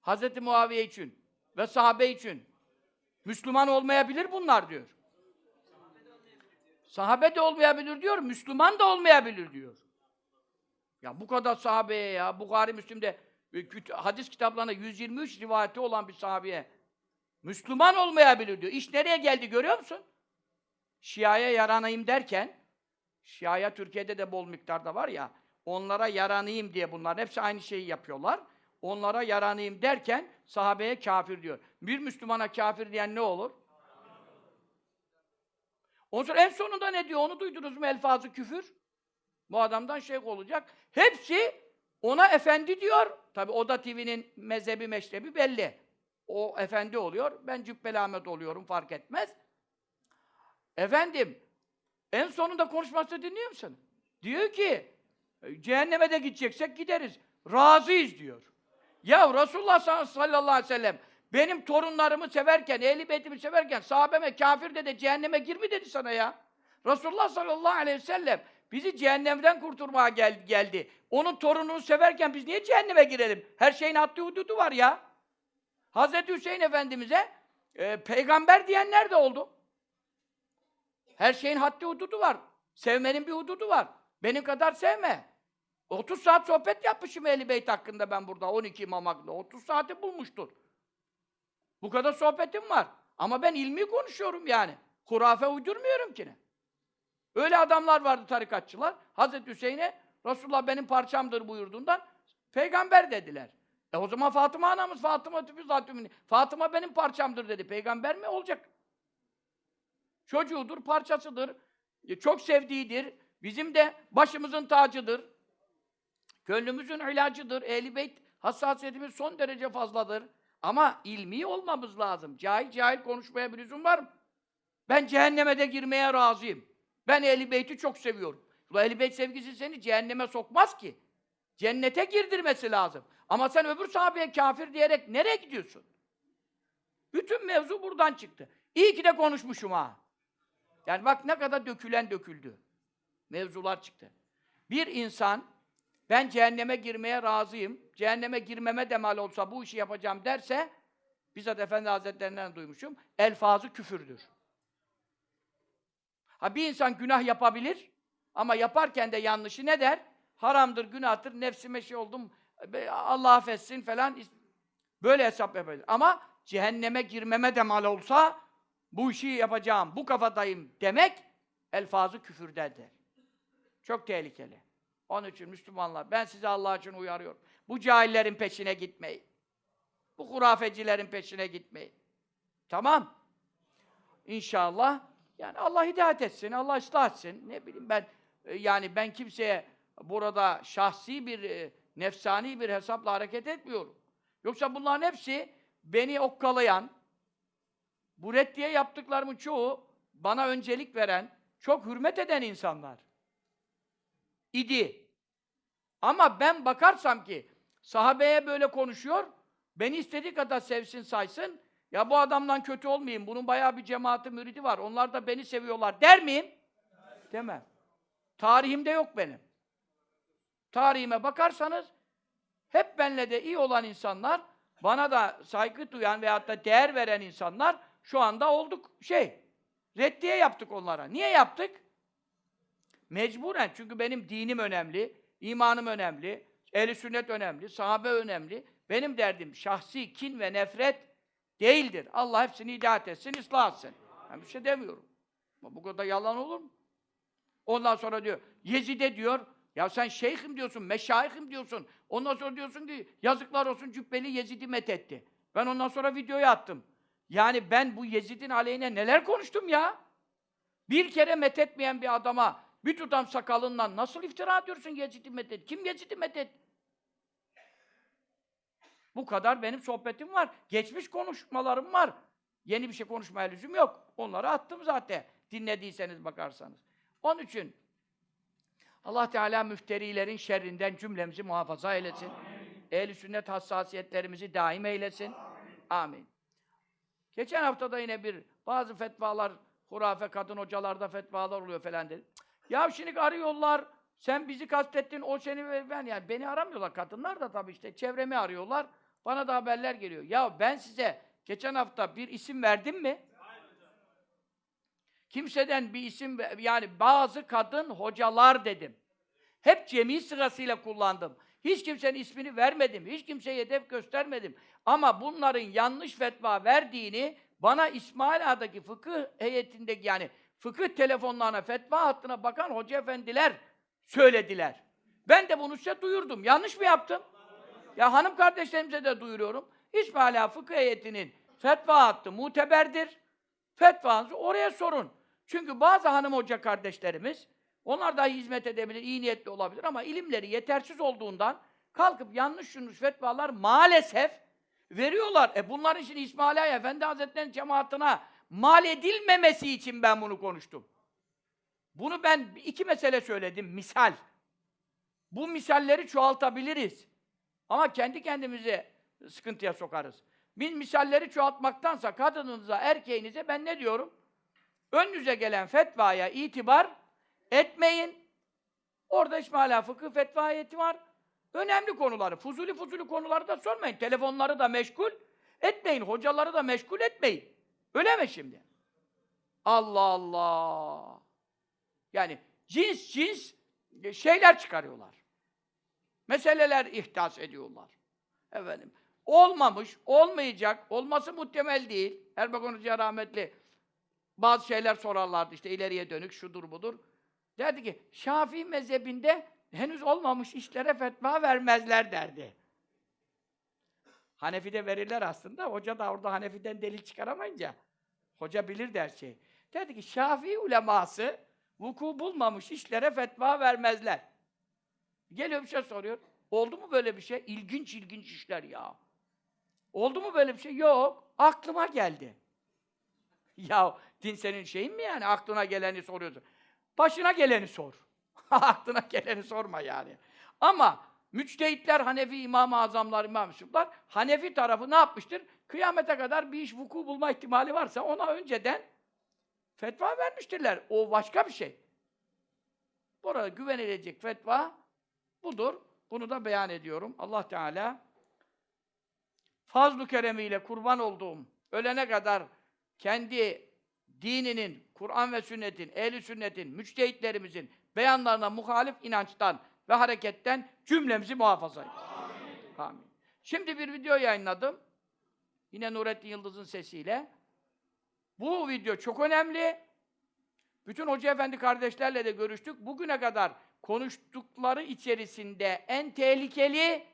[SPEAKER 1] Hazreti Muaviye için ve sahabe için. Müslüman olmayabilir bunlar diyor. Sahabe de olmayabilir diyor, Müslüman da olmayabilir diyor. Ya bu kadar sahabeye ya, Bukhari Müslim'de hadis kitaplarında 123 rivayeti olan bir sahabeye Müslüman olmayabilir diyor. İş nereye geldi görüyor musun? Şia'ya yaranayım derken, Şia'ya Türkiye'de de bol miktarda var ya, onlara yaranayım diye bunlar hepsi aynı şeyi yapıyorlar. Onlara yaranayım derken sahabeye kafir diyor. Bir Müslümana kafir diyen ne olur? Ondan sonra en sonunda ne diyor? Onu duydunuz mu? Elfazı küfür. Bu adamdan şey olacak. Hepsi ona efendi diyor. Tabi Oda TV'nin mezhebi meşrebi belli. O efendi oluyor. Ben Cübbeli Ahmet oluyorum fark etmez. Efendim en sonunda konuşmasını dinliyor musun? Diyor ki cehenneme de gideceksek gideriz. Razıyız diyor. Ya Resulullah sallallahu aleyhi ve sellem benim torunlarımı severken, ehli beytimi severken sahabeme kafir dedi, cehenneme gir mi dedi sana ya? Resulullah sallallahu aleyhi ve sellem bizi cehennemden kurtarmaya gel geldi. Onun torununu severken biz niye cehenneme girelim? Her şeyin haddi hududu var ya. Hazreti Hüseyin Efendimiz'e e, peygamber diyenler de oldu. Her şeyin haddi hududu var. Sevmenin bir hududu var. Benim kadar sevme. 30 saat sohbet yapmışım Ehl-i Beyt hakkında ben burada 12 imam hakkında. 30 saati bulmuştur. Bu kadar sohbetim var. Ama ben ilmi konuşuyorum yani. Hurafe uydurmuyorum ki ne. Öyle adamlar vardı tarikatçılar. Hazreti Hüseyin'e Resulullah benim parçamdır buyurduğundan peygamber dediler. E o zaman Fatıma anamız Fatıma tüpü zatümünü. Fatıma benim parçamdır dedi. Peygamber mi olacak? Çocuğudur, parçasıdır. e, Çok sevdiğidir. Bizim de başımızın tacıdır. Gönlümüzün ilacıdır. Ehl-i Beyt hassasiyetimiz son derece fazladır. Ama ilmi olmamız lazım. Cahil cahil konuşmaya bir lüzum var mı? Ben cehenneme de girmeye razıyım. Ben Ehl-i Beyt'i çok seviyorum. Bu Ehl-i Beyt sevgisi seni cehenneme sokmaz ki. Cennete girdirmesi lazım. Ama sen öbür sahabeye kafir diyerek nereye gidiyorsun? Bütün mevzu buradan çıktı. İyi ki de konuşmuşum ha. Yani bak ne kadar dökülen döküldü. Mevzular çıktı. Bir insan ben cehenneme girmeye razıyım, cehenneme girmeme de mal olsa bu işi yapacağım derse, bizzat Efendi Hazretlerinden duymuşum, elfazı küfürdür. Ha bir insan günah yapabilir ama yaparken de yanlışı ne der? Haramdır, günahtır, nefsime şey oldum, Allah affetsin falan. Böyle hesap yapabilir. Ama cehenneme girmeme de mal olsa, bu işi yapacağım, bu kafadayım demek, elfazı küfürdendir. Çok tehlikeli. Onun için Müslümanlar, ben size Allah için uyarıyorum. Bu cahillerin peşine gitmeyin. Bu hurafecilerin peşine gitmeyin. Tamam. İnşallah. Yani Allah hidayet etsin, Allah ıslah etsin. Ne bileyim ben, yani ben kimseye burada şahsi bir, e, nefsani bir hesapla hareket etmiyorum. Yoksa bunların hepsi beni okkalayan, bu reddiye yaptıklarımın çoğu bana öncelik veren, çok hürmet eden insanlar idi. Ama ben bakarsam ki sahabeye böyle konuşuyor, beni istediği kadar sevsin saysın, ya bu adamdan kötü olmayayım, bunun bayağı bir cemaati müridi var, onlar da beni seviyorlar der miyim? Demem. Tarihimde yok benim. Tarihime bakarsanız, hep benle de iyi olan insanlar, bana da saygı duyan veyahut da değer veren insanlar, şu anda olduk şey, reddiye yaptık onlara. Niye yaptık? Mecburen. Çünkü benim dinim önemli, imanım önemli, ehli sünnet önemli, sahabe önemli. Benim derdim şahsi kin ve nefret değildir. Allah hepsini hidayet etsin, ıslah etsin. Ben bir şey demiyorum. Ama bu kadar yalan olur mu? Ondan sonra diyor, Yezid'e diyor, ya sen şeyhim diyorsun, meşayihim diyorsun. Ondan sonra diyorsun ki, yazıklar olsun Cübbeli Yezid'i methetti. Ben ondan sonra videoyu attım. Yani ben bu Yezid'in aleyhine neler konuştum ya? Bir kere methetmeyen bir adama bir tutam sakalından nasıl iftira ediyorsun Yezid'i methet? Kim Yezid'i methet? Bu kadar benim sohbetim var. Geçmiş konuşmalarım var. Yeni bir şey konuşmaya lüzum yok. Onları attım zaten. Dinlediyseniz bakarsanız. Onun için Allah Teala müfterilerin şerrinden cümlemizi muhafaza eylesin. Ehl-i sünnet hassasiyetlerimizi daim eylesin. Amin. Geçen hafta da yine bir bazı fetvalar, hurafe kadın hocalarda fetvalar oluyor falan dedi. Ya şimdi arıyorlar, sen bizi kastettin, o seni ve ben yani beni aramıyorlar. Kadınlar da tabii işte çevremi arıyorlar. Bana da haberler geliyor. Ya ben size geçen hafta bir isim verdim mi? Kimseden bir isim yani bazı kadın hocalar dedim. Hep cemi sırasıyla kullandım. Hiç kimsenin ismini vermedim. Hiç kimseye hedef göstermedim. Ama bunların yanlış fetva verdiğini bana İsmail Ağa'daki fıkıh heyetindeki yani fıkıh telefonlarına, fetva hattına bakan hoca efendiler söylediler. Ben de bunu size duyurdum. Yanlış mı yaptım? Ya hanım kardeşlerimize de duyuruyorum. İsmail Ağa fıkıh heyetinin fetva hattı muteberdir. Fetvanızı oraya sorun. Çünkü bazı hanım hoca kardeşlerimiz onlar da hizmet edebilir, iyi niyetli olabilir ama ilimleri yetersiz olduğundan kalkıp yanlış yanlış fetvalar maalesef veriyorlar. E bunların için İsmail Ağa Efendi Hazretleri'nin cemaatine mal edilmemesi için ben bunu konuştum. Bunu ben iki mesele söyledim, misal. Bu misalleri çoğaltabiliriz. Ama kendi kendimizi sıkıntıya sokarız. Biz misalleri çoğaltmaktansa kadınınıza, erkeğinize ben ne diyorum? Önünüze gelen fetvaya itibar etmeyin. Orada İsmaila fıkıh fetva ayeti var. Önemli konuları, fuzuli fuzuli konuları da sormayın. Telefonları da meşgul etmeyin. Hocaları da meşgul etmeyin. Öyle mi şimdi? Allah Allah! Yani cins cins şeyler çıkarıyorlar. Meseleler ihtas ediyorlar. Efendim, olmamış, olmayacak, olması muhtemel değil. Erbakan Hoca rahmetli bazı şeyler sorarlardı işte ileriye dönük, şudur budur. Derdi ki, Şafii mezhebinde henüz olmamış işlere fetva vermezler derdi. Hanefi'de verirler aslında. Hoca da orada Hanefi'den delil çıkaramayınca hoca bilir der şey. Dedi ki Şafii uleması vuku bulmamış işlere fetva vermezler. Geliyor bir şey soruyor. Oldu mu böyle bir şey? İlginç ilginç işler ya. Oldu mu böyle bir şey? Yok. Aklıma geldi. *laughs* ya din senin şeyin mi yani? Aklına geleni soruyorsun. Başına geleni sor. *laughs* Aklına geleni sorma yani. Ama müçtehitler, Hanefi İmam-ı Azamlar, İmam-ı Hanefi tarafı ne yapmıştır? Kıyamete kadar bir iş vuku bulma ihtimali varsa ona önceden fetva vermiştirler. O başka bir şey. Burada güvenilecek fetva budur. Bunu da beyan ediyorum. Allah Teala fazl-ı keremiyle kurban olduğum ölene kadar kendi dininin, Kur'an ve sünnetin, ehli sünnetin, müçtehitlerimizin beyanlarına muhalif inançtan ve hareketten cümlemizi muhafaza et. Amin. Amin. Şimdi bir video yayınladım. Yine Nurettin Yıldız'ın sesiyle. Bu video çok önemli. Bütün hoca efendi kardeşlerle de görüştük. Bugüne kadar konuştukları içerisinde en tehlikeli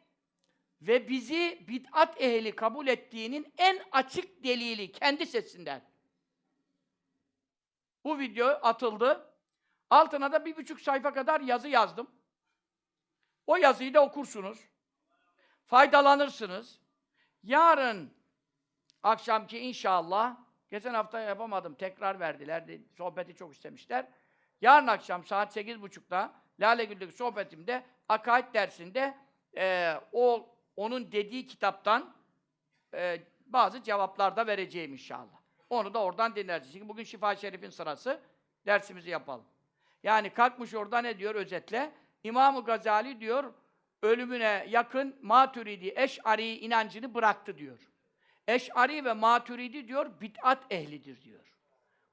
[SPEAKER 1] ve bizi bid'at ehli kabul ettiğinin en açık delili kendi sesinden. Bu video atıldı. Altına da bir buçuk sayfa kadar yazı yazdım. O yazıyı da okursunuz. Faydalanırsınız. Yarın akşamki inşallah, geçen hafta yapamadım, tekrar verdiler, sohbeti çok istemişler. Yarın akşam saat sekiz buçukta Lale Gül'deki sohbetimde, akaid dersinde eee, o onun dediği kitaptan eee, bazı cevaplar da vereceğim inşallah. Onu da oradan dinlersiniz. Çünkü bugün Şifa Şerif'in sırası, dersimizi yapalım. Yani kalkmış orada ne diyor özetle? İmam-ı Gazali diyor, ölümüne yakın Maturidi, Eş'ari inancını bıraktı diyor. Eş'ari ve Maturidi diyor, bid'at ehlidir diyor.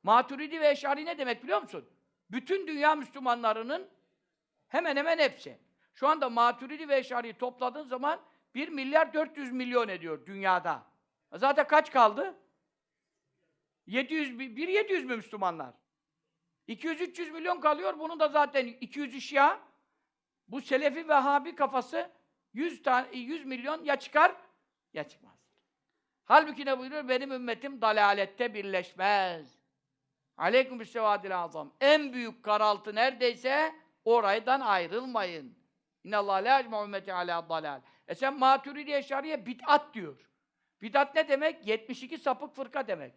[SPEAKER 1] Maturidi ve Eş'ari ne demek biliyor musun? Bütün dünya Müslümanlarının hemen hemen hepsi. Şu anda Maturidi ve Eş'ari'yi topladığın zaman 1 milyar 400 milyon ediyor dünyada. Zaten kaç kaldı? 700, bi- bir 700 mü Müslümanlar? 200-300 milyon kalıyor. Bunun da zaten 200'ü Şia. Bu Selefi Vehhabi kafası 100 tane 100 milyon ya çıkar ya çıkmaz. Halbuki ne buyuruyor? Benim ümmetim dalalette birleşmez. Aleyküm bissevadil azam. En büyük karaltı neredeyse oraydan ayrılmayın. İnnallâhe lâ ecma'u ümmeti alâ dalâl. E sen Maturidi Eşariye bid'at diyor. Bid'at ne demek? 72 sapık fırka demek.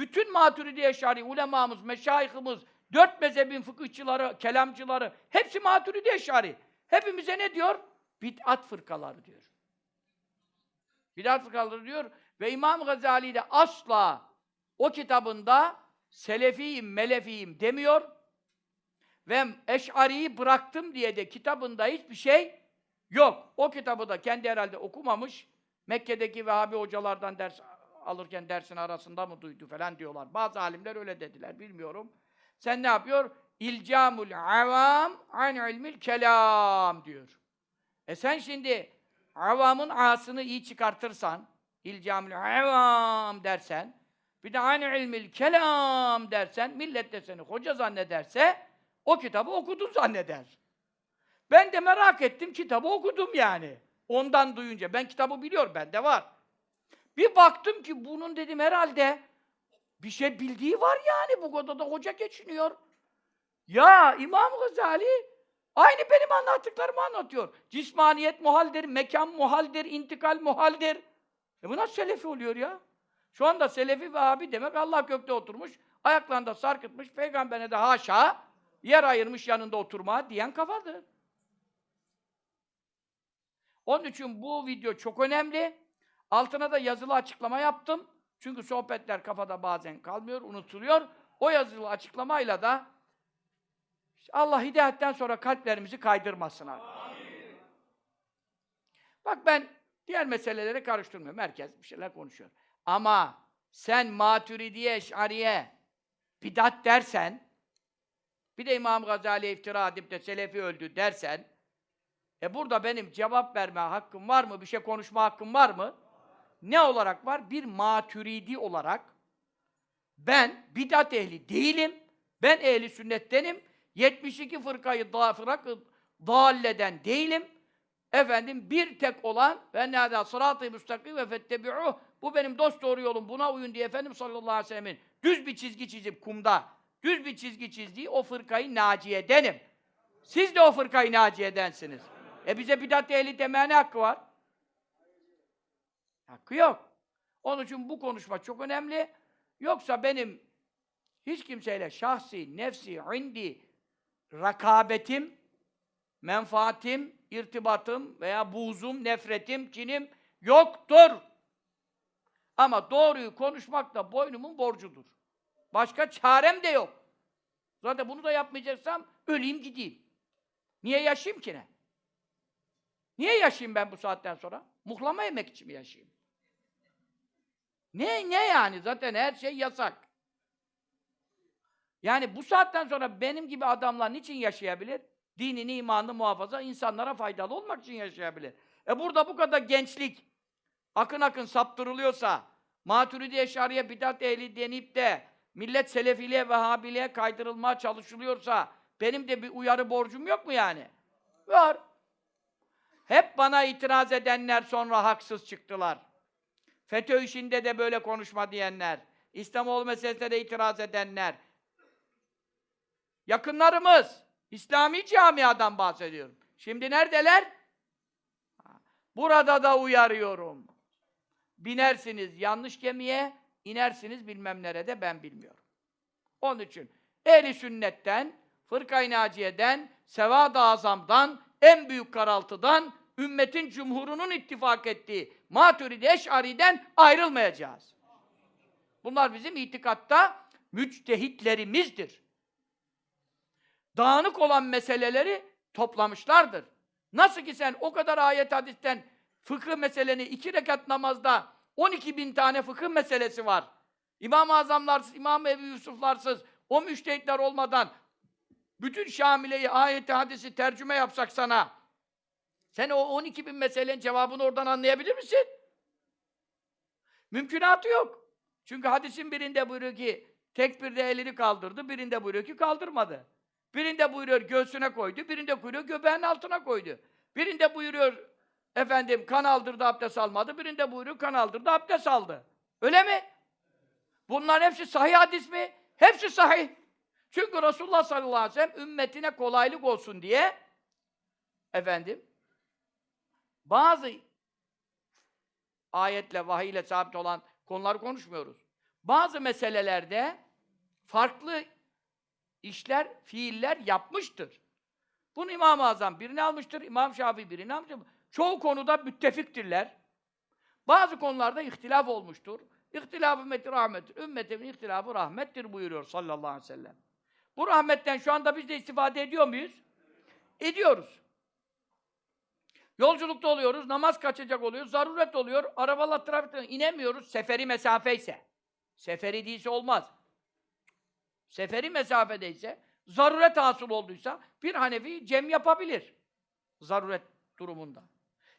[SPEAKER 1] Bütün Maturidi Eşari, ulemamız, meşayihimiz, dört mezhebin fıkıhçıları, kelamcıları, hepsi Maturidi Eşari. Hepimize ne diyor? Bid'at fırkaları diyor. Bid'at fırkaları diyor ve İmam Gazali de asla o kitabında selefiyim, melefiyim demiyor ve Eş'ari'yi bıraktım diye de kitabında hiçbir şey yok. O kitabı da kendi herhalde okumamış. Mekke'deki Vehhabi hocalardan ders alırken dersin arasında mı duydu falan diyorlar. Bazı alimler öyle dediler, bilmiyorum. Sen ne yapıyor? İlcamul avam an ilmil kelam diyor. E sen şimdi avamın ağasını iyi çıkartırsan, ilcamul avam dersen, bir de an ilmil kelam dersen, millet de seni hoca zannederse, o kitabı okudun zanneder. Ben de merak ettim, kitabı okudum yani. Ondan duyunca. Ben kitabı biliyorum, bende var. Bir baktım ki bunun dedim herhalde bir şey bildiği var yani. Bu kadar da hoca geçiniyor. Ya İmam Gazali aynı benim anlattıklarımı anlatıyor. Cismaniyet muhaldir, mekan muhaldir, intikal muhaldir. E bu nasıl selefi oluyor ya? Şu anda selefi ve abi demek Allah gökte oturmuş, ayaklarında sarkıtmış, peygamberine de haşa yer ayırmış yanında oturma diyen kafadır. Onun için bu video çok önemli. Altına da yazılı açıklama yaptım. Çünkü sohbetler kafada bazen kalmıyor, unutuluyor. O yazılı açıklamayla da Allah hidayetten sonra kalplerimizi kaydırmasın abi. Bak ben diğer meseleleri karıştırmıyorum. Herkes bir şeyler konuşuyor. Ama sen Maturidiye, Eş'ariye bidat dersen, bir de İmam Gazali'ye iftira edip de Selefi öldü dersen, e burada benim cevap verme hakkım var mı? Bir şey konuşma hakkım var mı? Ne olarak var? Bir maturidi olarak ben bidat ehli değilim. Ben ehli sünnettenim. 72 fırkayı da fırakı dalleden değilim. Efendim bir tek olan ve nâdâ sırâtı müstakim ve fettebi'ûh bu benim dost doğru yolum buna uyun diye Efendim sallallahu aleyhi ve sellemin düz bir çizgi çizip kumda düz bir çizgi çizdiği o fırkayı naciyedenim. Siz de o fırkayı naciyedensiniz. E bize bidat ehli demeye ne hakkı var? Hakkı yok. Onun için bu konuşma çok önemli. Yoksa benim hiç kimseyle şahsi, nefsi, indi, rakabetim, menfaatim, irtibatım veya buğzum, nefretim, kinim yoktur. Ama doğruyu konuşmak da boynumun borcudur. Başka çarem de yok. Zaten bunu da yapmayacaksam öleyim gideyim. Niye yaşayayım ki ne? Niye yaşayayım ben bu saatten sonra? Muhlama yemek için mi yaşayayım? Ne ne yani? Zaten her şey yasak. Yani bu saatten sonra benim gibi adamlar niçin yaşayabilir? Dinini, imanını muhafaza, insanlara faydalı olmak için yaşayabilir. E burada bu kadar gençlik akın akın saptırılıyorsa, Maturidi Eşariye bidat ehli denip de millet Selefiliğe, Vehhabiliğe kaydırılmaya çalışılıyorsa, Benim de bir uyarı borcum yok mu yani? Var. Hep bana itiraz edenler sonra haksız çıktılar. FETÖ işinde de böyle konuşma diyenler, İslamoğlu meselesine de itiraz edenler, yakınlarımız, İslami camiadan bahsediyorum. Şimdi neredeler? Burada da uyarıyorum. Binersiniz yanlış gemiye, inersiniz bilmem nerede ben bilmiyorum. Onun için ehli sünnetten, fırkayı naciyeden, sevad-ı azamdan, en büyük karaltıdan, ümmetin cumhurunun ittifak ettiği Maturidi Eş'ari'den ayrılmayacağız. Bunlar bizim itikatta müçtehitlerimizdir. Dağınık olan meseleleri toplamışlardır. Nasıl ki sen o kadar ayet hadisten fıkıh meseleni iki rekat namazda 12 bin tane fıkıh meselesi var. İmam-ı Azamlarsız, İmam Ebu Yusuflarsız, o müştehitler olmadan bütün Şamile'yi, ayeti, hadisi tercüme yapsak sana, sen o 12 bin meselenin cevabını oradan anlayabilir misin? Mümkünatı yok. Çünkü hadisin birinde buyuruyor ki, tekbirde elini kaldırdı, birinde buyuruyor ki kaldırmadı. Birinde buyuruyor göğsüne koydu, birinde buyuruyor göbeğinin altına koydu. Birinde buyuruyor efendim kan aldırdı abdest almadı, birinde buyuruyor kan aldırdı abdest aldı. Öyle mi? Bunların hepsi sahih hadis mi? Hepsi sahih. Çünkü Resulullah sallallahu aleyhi ve sellem ümmetine kolaylık olsun diye efendim bazı ayetle, vahiyle sabit olan konuları konuşmuyoruz. Bazı meselelerde farklı işler, fiiller yapmıştır. Bunu İmam-ı Azam birini almıştır, İmam Şafii birini almıştır. Çoğu konuda müttefiktirler. Bazı konularda ihtilaf olmuştur. İhtilaf ümmeti rahmettir. Ümmetimin ihtilafı rahmettir buyuruyor sallallahu aleyhi ve sellem. Bu rahmetten şu anda biz de istifade ediyor muyuz? Ediyoruz. Yolculukta oluyoruz, namaz kaçacak oluyor, zaruret oluyor, arabalar trafikten inemiyoruz, seferi mesafe ise. Seferi değilse olmaz. Seferi mesafedeyse, zaruret hasıl olduysa bir Hanefi cem yapabilir. Zaruret durumunda.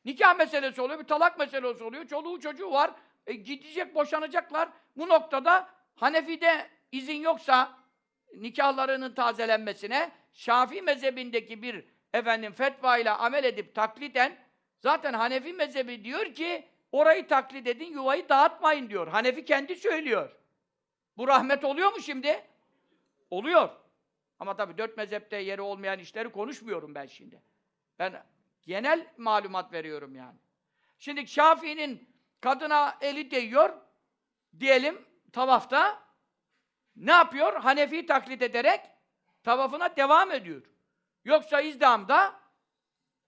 [SPEAKER 1] Nikah meselesi oluyor, bir talak meselesi oluyor, çoluğu çocuğu var, e, gidecek, boşanacaklar. Bu noktada Hanefi'de izin yoksa nikahlarının tazelenmesine, Şafii mezhebindeki bir efendim fetva ile amel edip takliden zaten Hanefi mezhebi diyor ki orayı taklit edin, yuvayı dağıtmayın diyor. Hanefi kendi söylüyor. Bu rahmet oluyor mu şimdi? Oluyor. Ama tabii dört mezhepte yeri olmayan işleri konuşmuyorum ben şimdi. Ben genel malumat veriyorum yani. Şimdi Şafii'nin kadına eli değiyor, diyelim tavafta, ne yapıyor? Hanefi taklit ederek tavafına devam ediyor. Yoksa izdamda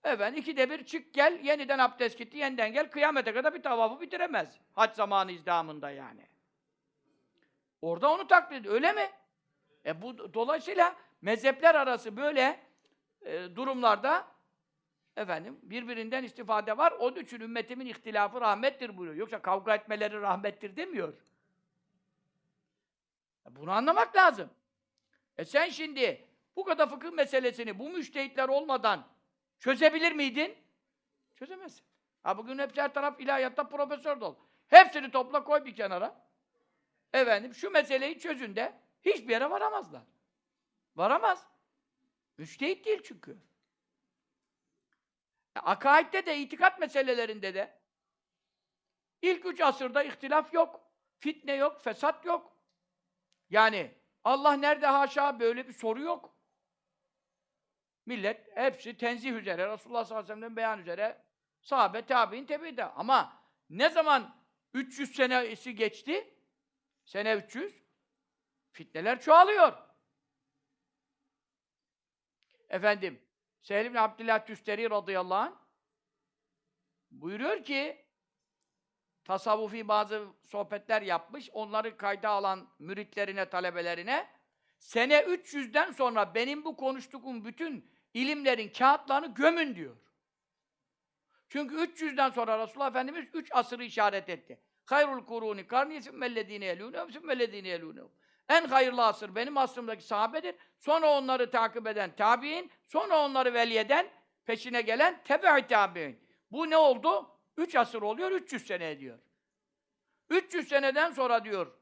[SPEAKER 1] evet ikide bir çık gel, yeniden abdest gitti, yeniden gel, kıyamete kadar bir tavafı bitiremez. Hac zamanı izdamında yani. Orada onu taklit. Öyle mi? E bu dolayısıyla mezhepler arası böyle e, durumlarda efendim birbirinden istifade var. Onun için ümmetimin ihtilafı rahmettir buyuruyor. Yoksa kavga etmeleri rahmettir demiyor. E, bunu anlamak lazım. E sen şimdi bu kadar fıkıh meselesini bu müştehitler olmadan çözebilir miydin? Çözemezsin. Ha bugün hepsi her taraf ilahiyatta profesör dolu. Hepsini topla koy bir kenara. Efendim şu meseleyi çözün de hiçbir yere varamazlar. Varamaz. Müştehit değil çünkü. E, akaidde de, itikat meselelerinde de ilk üç asırda ihtilaf yok. Fitne yok, fesat yok. Yani Allah nerede haşa böyle bir soru yok. Millet hepsi tenzih üzere, Resulullah sallallahu aleyhi ve sellem'den beyan üzere sahabe, tabi'in tebide. Ama ne zaman 300 senesi geçti, sene 300, fitneler çoğalıyor. Efendim, Sehl ibn Abdillah Tüsteri radıyallahu anh buyuruyor ki tasavvufi bazı sohbetler yapmış. Onları kayda alan müritlerine, talebelerine sene 300'den sonra benim bu konuştuğum bütün ilimlerin kağıtlarını gömün diyor. Çünkü 300'den sonra Resulullah Efendimiz 3 asırı işaret etti. Hayrul kuruni karni sümmellezine yelûne sümmellezine yelûne. En hayırlı asır benim asrımdaki sahabedir. Sonra onları takip eden tabi'in, sonra onları veliyeden peşine gelen tebe-i tabi'in. Bu ne oldu? Üç asır oluyor, 300 sene ediyor. 300 seneden sonra diyor,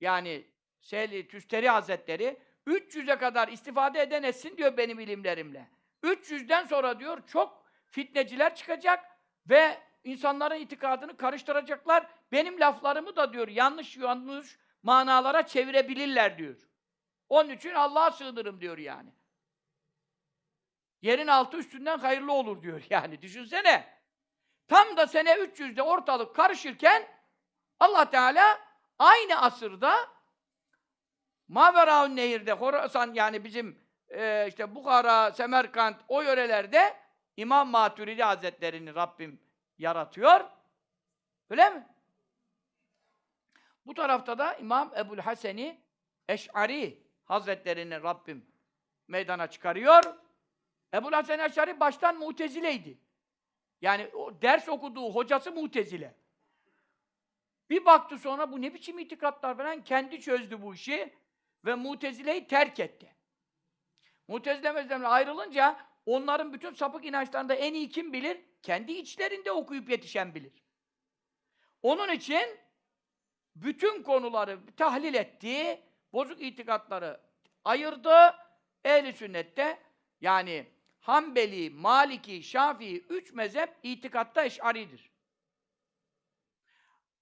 [SPEAKER 1] yani Sehli Tüsteri Hazretleri 300'e kadar istifade eden etsin diyor benim ilimlerimle. 300'den sonra diyor çok fitneciler çıkacak ve insanların itikadını karıştıracaklar. Benim laflarımı da diyor yanlış yanlış manalara çevirebilirler diyor. Onun için Allah'a sığınırım diyor yani. Yerin altı üstünden hayırlı olur diyor *laughs* yani. Düşünsene. Tam da sene 300'de ortalık karışırken Allah Teala aynı asırda Maveraun Nehir'de Horasan yani bizim e, işte Bukhara, Semerkant o yörelerde İmam Maturidi Hazretlerini Rabbim yaratıyor. Öyle mi? Bu tarafta da İmam Ebul Haseni Eş'ari Hazretlerini Rabbim meydana çıkarıyor. Ebul Hasan Eş'ari baştan mutezileydi. Yani o ders okuduğu hocası mutezile. Bir baktı sonra bu ne biçim itikatlar falan kendi çözdü bu işi ve mutezileyi terk etti. Mutezile mezhebine ayrılınca onların bütün sapık inançlarında en iyi kim bilir? Kendi içlerinde okuyup yetişen bilir. Onun için bütün konuları tahlil etti, bozuk itikatları ayırdı. Ehli sünnette yani Hanbeli, Maliki, Şafii üç mezhep itikatta eş'aridir.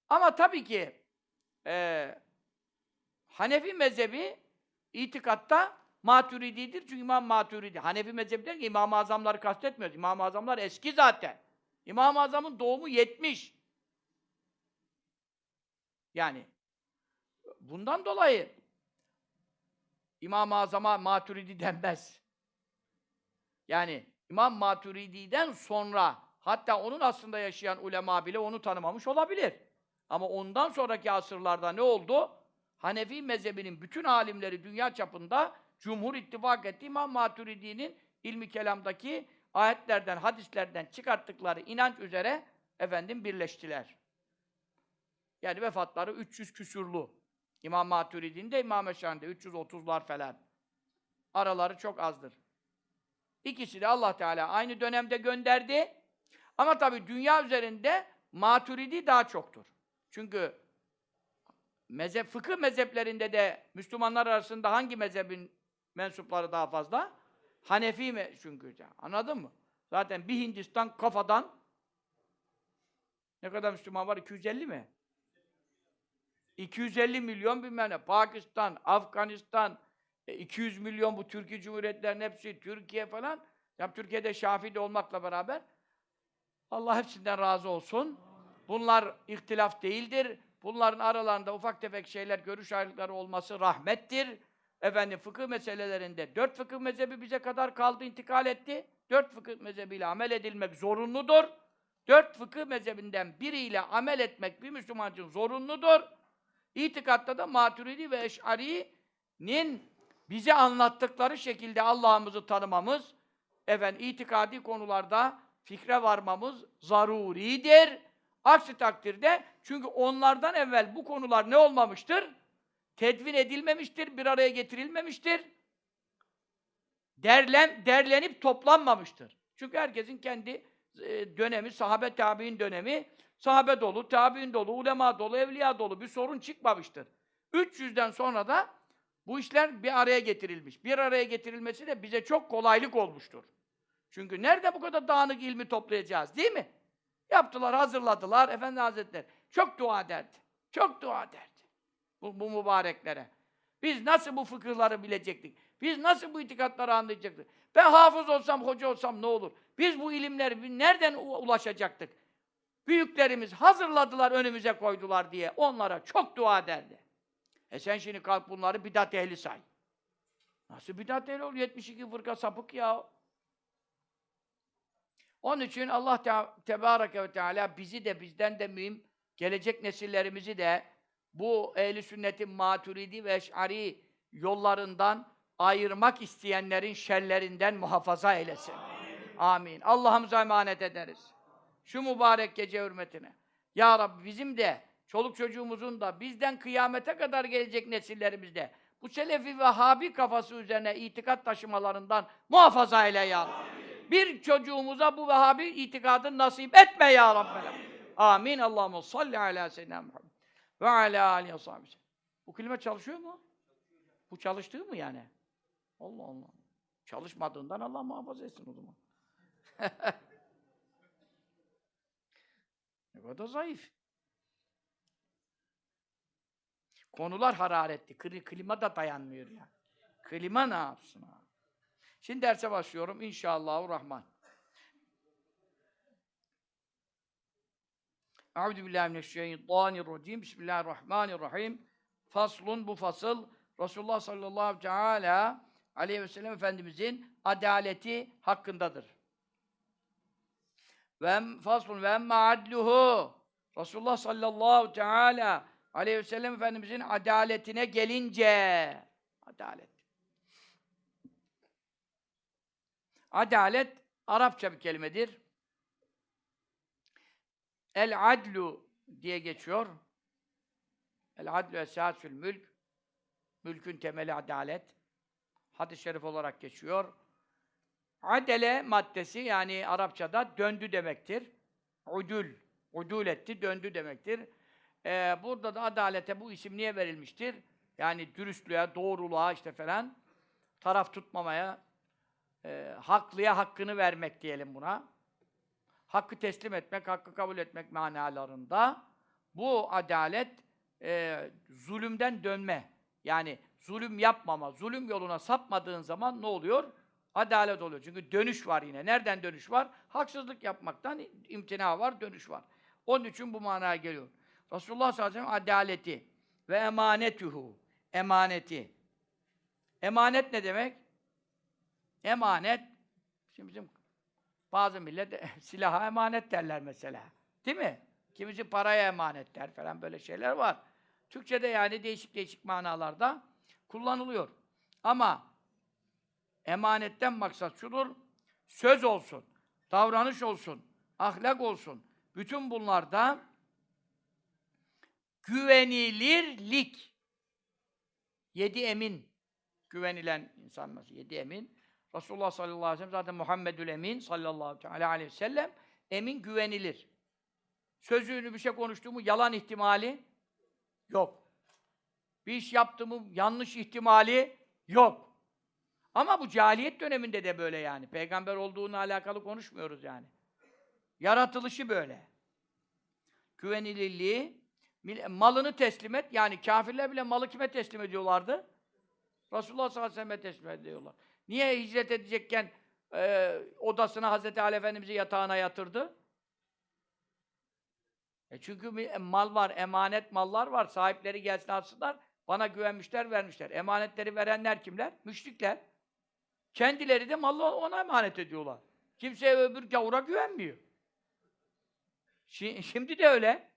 [SPEAKER 1] Ama tabii ki e, Hanefi mezhebi itikatta maturididir. Çünkü İmam Maturidi. Hanefi mezhebi der ki İmam-ı Azamları kastetmiyoruz. İmam-ı Azamlar eski zaten. İmam-ı Azam'ın doğumu 70. Yani bundan dolayı İmam-ı Azam'a Maturidi denmez. Yani İmam Maturidi'den sonra hatta onun aslında yaşayan ulema bile onu tanımamış olabilir. Ama ondan sonraki asırlarda ne oldu? Hanefi mezhebinin bütün alimleri dünya çapında cumhur ittifak etti. İmam Maturidi'nin ilmi kelamdaki ayetlerden, hadislerden çıkarttıkları inanç üzere efendim birleştiler. Yani vefatları 300 küsurlu. İmam Maturidi'nin de İmam Eşan'da 330'lar falan. Araları çok azdır. İkisi de Allah Teala aynı dönemde gönderdi. Ama tabii dünya üzerinde Maturidi daha çoktur. Çünkü mezhep, fıkıh mezheplerinde de Müslümanlar arasında hangi mezhebin mensupları daha fazla? Hanefi mi çünkü? Anladın mı? Zaten bir Hindistan kafadan ne kadar Müslüman var? 250 mi? 250 milyon bilmem ne. Pakistan, Afganistan, 200 e, milyon bu Türkiye Cumhuriyetlerinin hepsi, Türkiye falan. Ya Türkiye'de Şafii'de olmakla beraber Allah hepsinden razı olsun. Bunlar ihtilaf değildir. Bunların aralarında ufak tefek şeyler, görüş ayrılıkları olması rahmettir. Efendim fıkıh meselelerinde dört fıkıh mezhebi bize kadar kaldı, intikal etti. Dört fıkıh mezhebiyle amel edilmek zorunludur. Dört fıkıh mezhebinden biriyle amel etmek bir Müslüman için zorunludur. İtikatta da Maturidi ve Eş'ari'nin bize anlattıkları şekilde Allah'ımızı tanımamız, efendim itikadi konularda fikre varmamız zaruridir. Aksi takdirde çünkü onlardan evvel bu konular ne olmamıştır? Tedvin edilmemiştir, bir araya getirilmemiştir. Derlen, derlenip toplanmamıştır. Çünkü herkesin kendi e, dönemi, sahabe tabi'in dönemi, sahabe dolu, tabi'in dolu, ulema dolu, evliya dolu bir sorun çıkmamıştır. 300'den sonra da bu işler bir araya getirilmiş. Bir araya getirilmesi de bize çok kolaylık olmuştur. Çünkü nerede bu kadar dağınık ilmi toplayacağız değil mi? Yaptılar, hazırladılar Efendi Hazretleri. Çok dua ederdi. Çok dua ederdi. Bu, bu mübareklere. Biz nasıl bu fıkıhları bilecektik? Biz nasıl bu itikatları anlayacaktık? Ben hafız olsam, hoca olsam ne olur? Biz bu ilimleri nereden ulaşacaktık? Büyüklerimiz hazırladılar, önümüze koydular diye onlara çok dua ederdi. E sen şimdi kalk bunları bidat ehli say. Nasıl bidat ehli olur? 72 fırka sapık ya. Onun için Allah te Tebareke ve Teala bizi de bizden de mühim gelecek nesillerimizi de bu ehli sünnetin maturidi ve eş'ari yollarından ayırmak isteyenlerin şerlerinden muhafaza eylesin. Amin. Amin. Allah'ımıza emanet ederiz. Şu mübarek gece hürmetine. Ya Rabbi bizim de, çoluk çocuğumuzun da, bizden kıyamete kadar gelecek nesillerimizde bu Selefi ve Habi kafası üzerine itikat taşımalarından muhafaza eyle ya Rabbi bir çocuğumuza bu Vehhabi itikadını nasip etme ya Rabbi. Amin. Allahu salli ala seyyidina Muhammed ve ala alihi ve Bu klima çalışıyor mu? Bu çalıştığı mı yani? Allah Allah. Çalışmadığından Allah muhafaza etsin o zaman. *laughs* ne kadar zayıf. Konular hararetli. Kli- Klima da dayanmıyor ya. Klima ne yapsın ha? Şimdi derse başlıyorum inşallahurrahman. Euzu billahi mineşşeytanirracim. Bismillahirrahmanirrahim. Faslun bu fasıl Resulullah sallallahu teala aleyhi ve sellem Efendimizin adaleti hakkındadır. Ve faslun ve emme adluhu Resulullah sallallahu teala aleyhi ve sellem Efendimizin adaletine gelince adalet. Adalet Arapça bir kelimedir. El adlu diye geçiyor. El adlu esasül mülk. Mülkün temeli adalet. Hadis-i şerif olarak geçiyor. Adele maddesi yani Arapçada döndü demektir. Udul. Udul etti, döndü demektir. Ee, burada da adalete bu isim niye verilmiştir? Yani dürüstlüğe, doğruluğa işte falan taraf tutmamaya, e, haklıya hakkını vermek diyelim buna. Hakkı teslim etmek, hakkı kabul etmek manalarında bu adalet e, zulümden dönme. Yani zulüm yapmama, zulüm yoluna sapmadığın zaman ne oluyor? Adalet oluyor. Çünkü dönüş var yine. Nereden dönüş var? Haksızlık yapmaktan imtina var, dönüş var. Onun için bu manaya geliyor. Resulullah sallallahu aleyhi ve sellem adaleti ve emanetuhu. Emaneti. Emanet ne demek? Emanet, şimdi bizim bazı millet *laughs* silaha emanet derler mesela. Değil mi? Kimisi paraya emanet der falan böyle şeyler var. Türkçe'de yani değişik değişik manalarda kullanılıyor. Ama emanetten maksat şudur, söz olsun, davranış olsun, ahlak olsun. Bütün bunlarda güvenilirlik. Yedi emin güvenilen insan nasıl? Yedi emin. Resulullah sallallahu aleyhi ve sellem zaten Muhammedül Emin sallallahu aleyhi ve sellem emin güvenilir. Sözünü bir şey konuştuğu mu yalan ihtimali yok. Bir iş yaptı mı yanlış ihtimali yok. Ama bu cahiliyet döneminde de böyle yani. Peygamber olduğuna alakalı konuşmuyoruz yani. Yaratılışı böyle. Güvenilirliği, malını teslim et. Yani kafirler bile malı kime teslim ediyorlardı? Resulullah sallallahu aleyhi ve sellem'e teslim ediyorlar. Niye hicret edecekken e, odasına Hazreti Ali Efendimiz'i yatağına yatırdı? E çünkü mal var, emanet mallar var. Sahipleri gelsin alsınlar. Bana güvenmişler, vermişler. Emanetleri verenler kimler? Müşrikler. Kendileri de malı ona emanet ediyorlar. Kimseye öbür gavura güvenmiyor. Şi- Şimdi de öyle.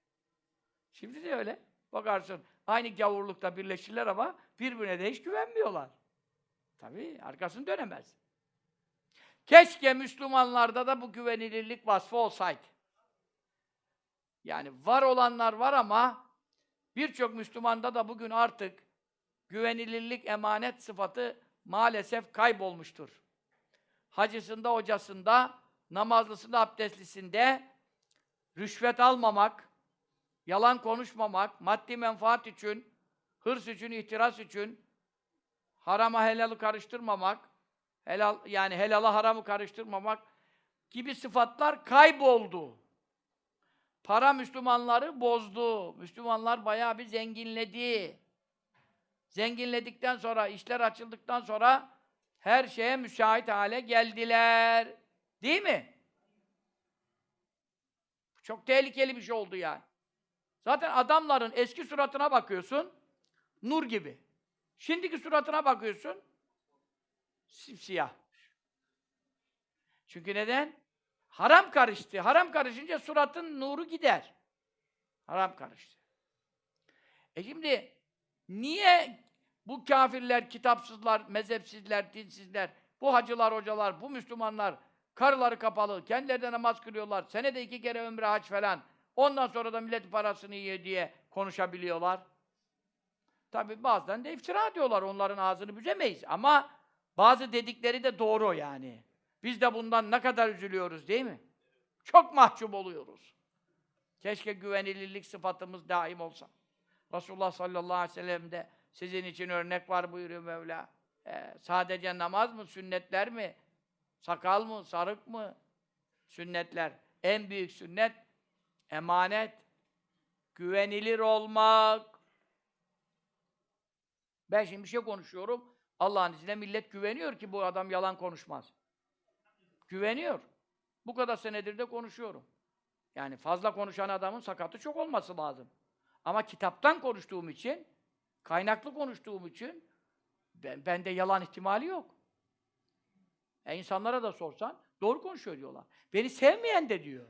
[SPEAKER 1] Şimdi de öyle. Bakarsın aynı gavurlukta birleşirler ama birbirine de hiç güvenmiyorlar. Tabii arkasını dönemez. Keşke Müslümanlarda da bu güvenilirlik vasfı olsaydı. Yani var olanlar var ama birçok Müslümanda da bugün artık güvenilirlik, emanet sıfatı maalesef kaybolmuştur. Hacısında, hocasında, namazlısında, abdestlisinde rüşvet almamak, yalan konuşmamak, maddi menfaat için, hırs için, ihtiras için, harama helalı karıştırmamak, helal yani helala haramı karıştırmamak gibi sıfatlar kayboldu. Para Müslümanları bozdu. Müslümanlar bayağı bir zenginledi. Zenginledikten sonra, işler açıldıktan sonra her şeye müsait hale geldiler. Değil mi? Çok tehlikeli bir şey oldu yani. Zaten adamların eski suratına bakıyorsun, nur gibi. Şimdiki suratına bakıyorsun, simsiyah. Çünkü neden? Haram karıştı. Haram karışınca suratın nuru gider. Haram karıştı. E şimdi niye bu kafirler, kitapsızlar, mezhepsizler, dinsizler, bu hacılar, hocalar, bu Müslümanlar karıları kapalı, kendileri de namaz kılıyorlar, senede iki kere ömre hac falan, ondan sonra da millet parasını yiyor diye konuşabiliyorlar. Tabi bazen de iftira diyorlar, onların ağzını büzemeyiz ama bazı dedikleri de doğru yani. Biz de bundan ne kadar üzülüyoruz değil mi? Çok mahcup oluyoruz. Keşke güvenilirlik sıfatımız daim olsa. Resulullah sallallahu aleyhi ve sellem de Sizin için örnek var buyuruyor Mevla. Ee, sadece namaz mı, sünnetler mi? Sakal mı, sarık mı? Sünnetler. En büyük sünnet emanet, güvenilir olmak. Ben şimdi bir şey konuşuyorum. Allah'ın izniyle millet güveniyor ki bu adam yalan konuşmaz. Güveniyor. Bu kadar senedir de konuşuyorum. Yani fazla konuşan adamın sakatı çok olması lazım. Ama kitaptan konuştuğum için, kaynaklı konuştuğum için ben, bende yalan ihtimali yok. E insanlara da sorsan doğru konuşuyor diyorlar. Beni sevmeyen de diyor.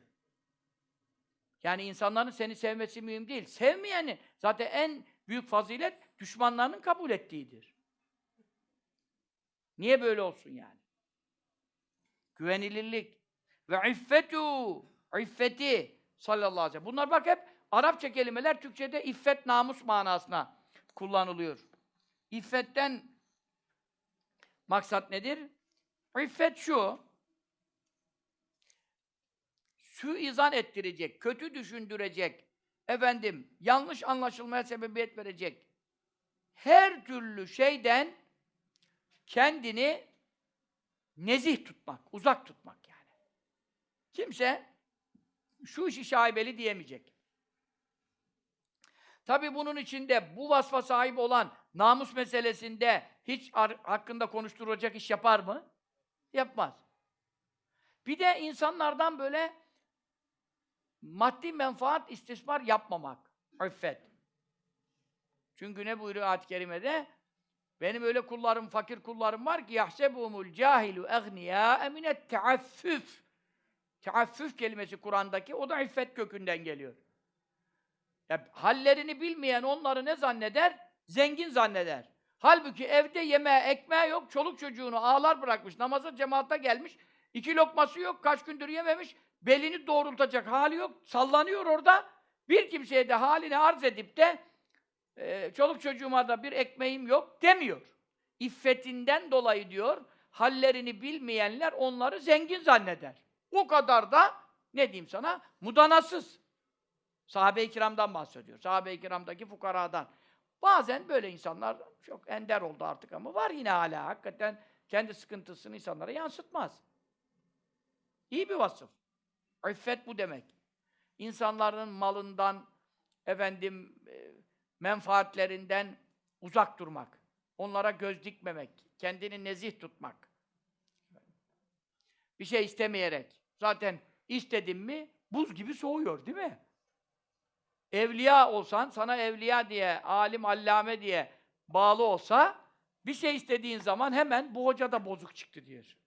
[SPEAKER 1] Yani insanların seni sevmesi mühim değil. Sevmeyenin zaten en büyük fazilet düşmanlarının kabul ettiğidir. Niye böyle olsun yani? Güvenilirlik ve iffetu iffeti sallallahu aleyhi ve sellem. Bunlar bak hep Arapça kelimeler Türkçe'de iffet namus manasına kullanılıyor. İffetten maksat nedir? İffet şu, suizan ettirecek, kötü düşündürecek, efendim, yanlış anlaşılmaya sebebiyet verecek her türlü şeyden kendini nezih tutmak, uzak tutmak yani. Kimse şu işi şaibeli diyemeyecek. Tabi bunun içinde bu vasfa sahip olan namus meselesinde hiç hakkında konuşturacak iş yapar mı? Yapmaz. Bir de insanlardan böyle maddi menfaat istismar yapmamak. İffet. Çünkü ne buyuruyor ayet-i kerimede? Benim öyle kullarım, fakir kullarım var ki yahsebumul cahilu egniya eminet teaffüf. Teaffüf kelimesi Kur'an'daki o da iffet kökünden geliyor. Ya, hallerini bilmeyen onları ne zanneder? Zengin zanneder. Halbuki evde yemeğe, ekmeği yok, çoluk çocuğunu ağlar bırakmış, namaza cemaate gelmiş, iki lokması yok, kaç gündür yememiş, belini doğrultacak hali yok, sallanıyor orada. Bir kimseye de halini arz edip de e, çoluk çocuğuma da bir ekmeğim yok demiyor. İffetinden dolayı diyor, hallerini bilmeyenler onları zengin zanneder. O kadar da ne diyeyim sana? Mudanasız. Sahabe-i kiramdan bahsediyor. Sahabe-i kiramdaki fukaradan. Bazen böyle insanlar çok ender oldu artık ama var yine hala. Hakikaten kendi sıkıntısını insanlara yansıtmaz. İyi bir vasıf. İffet bu demek. İnsanların malından, efendim, menfaatlerinden uzak durmak. Onlara göz dikmemek. Kendini nezih tutmak. Bir şey istemeyerek. Zaten istedim mi buz gibi soğuyor değil mi? Evliya olsan, sana evliya diye, alim, allame diye bağlı olsa, bir şey istediğin zaman hemen bu hoca da bozuk çıktı diyor.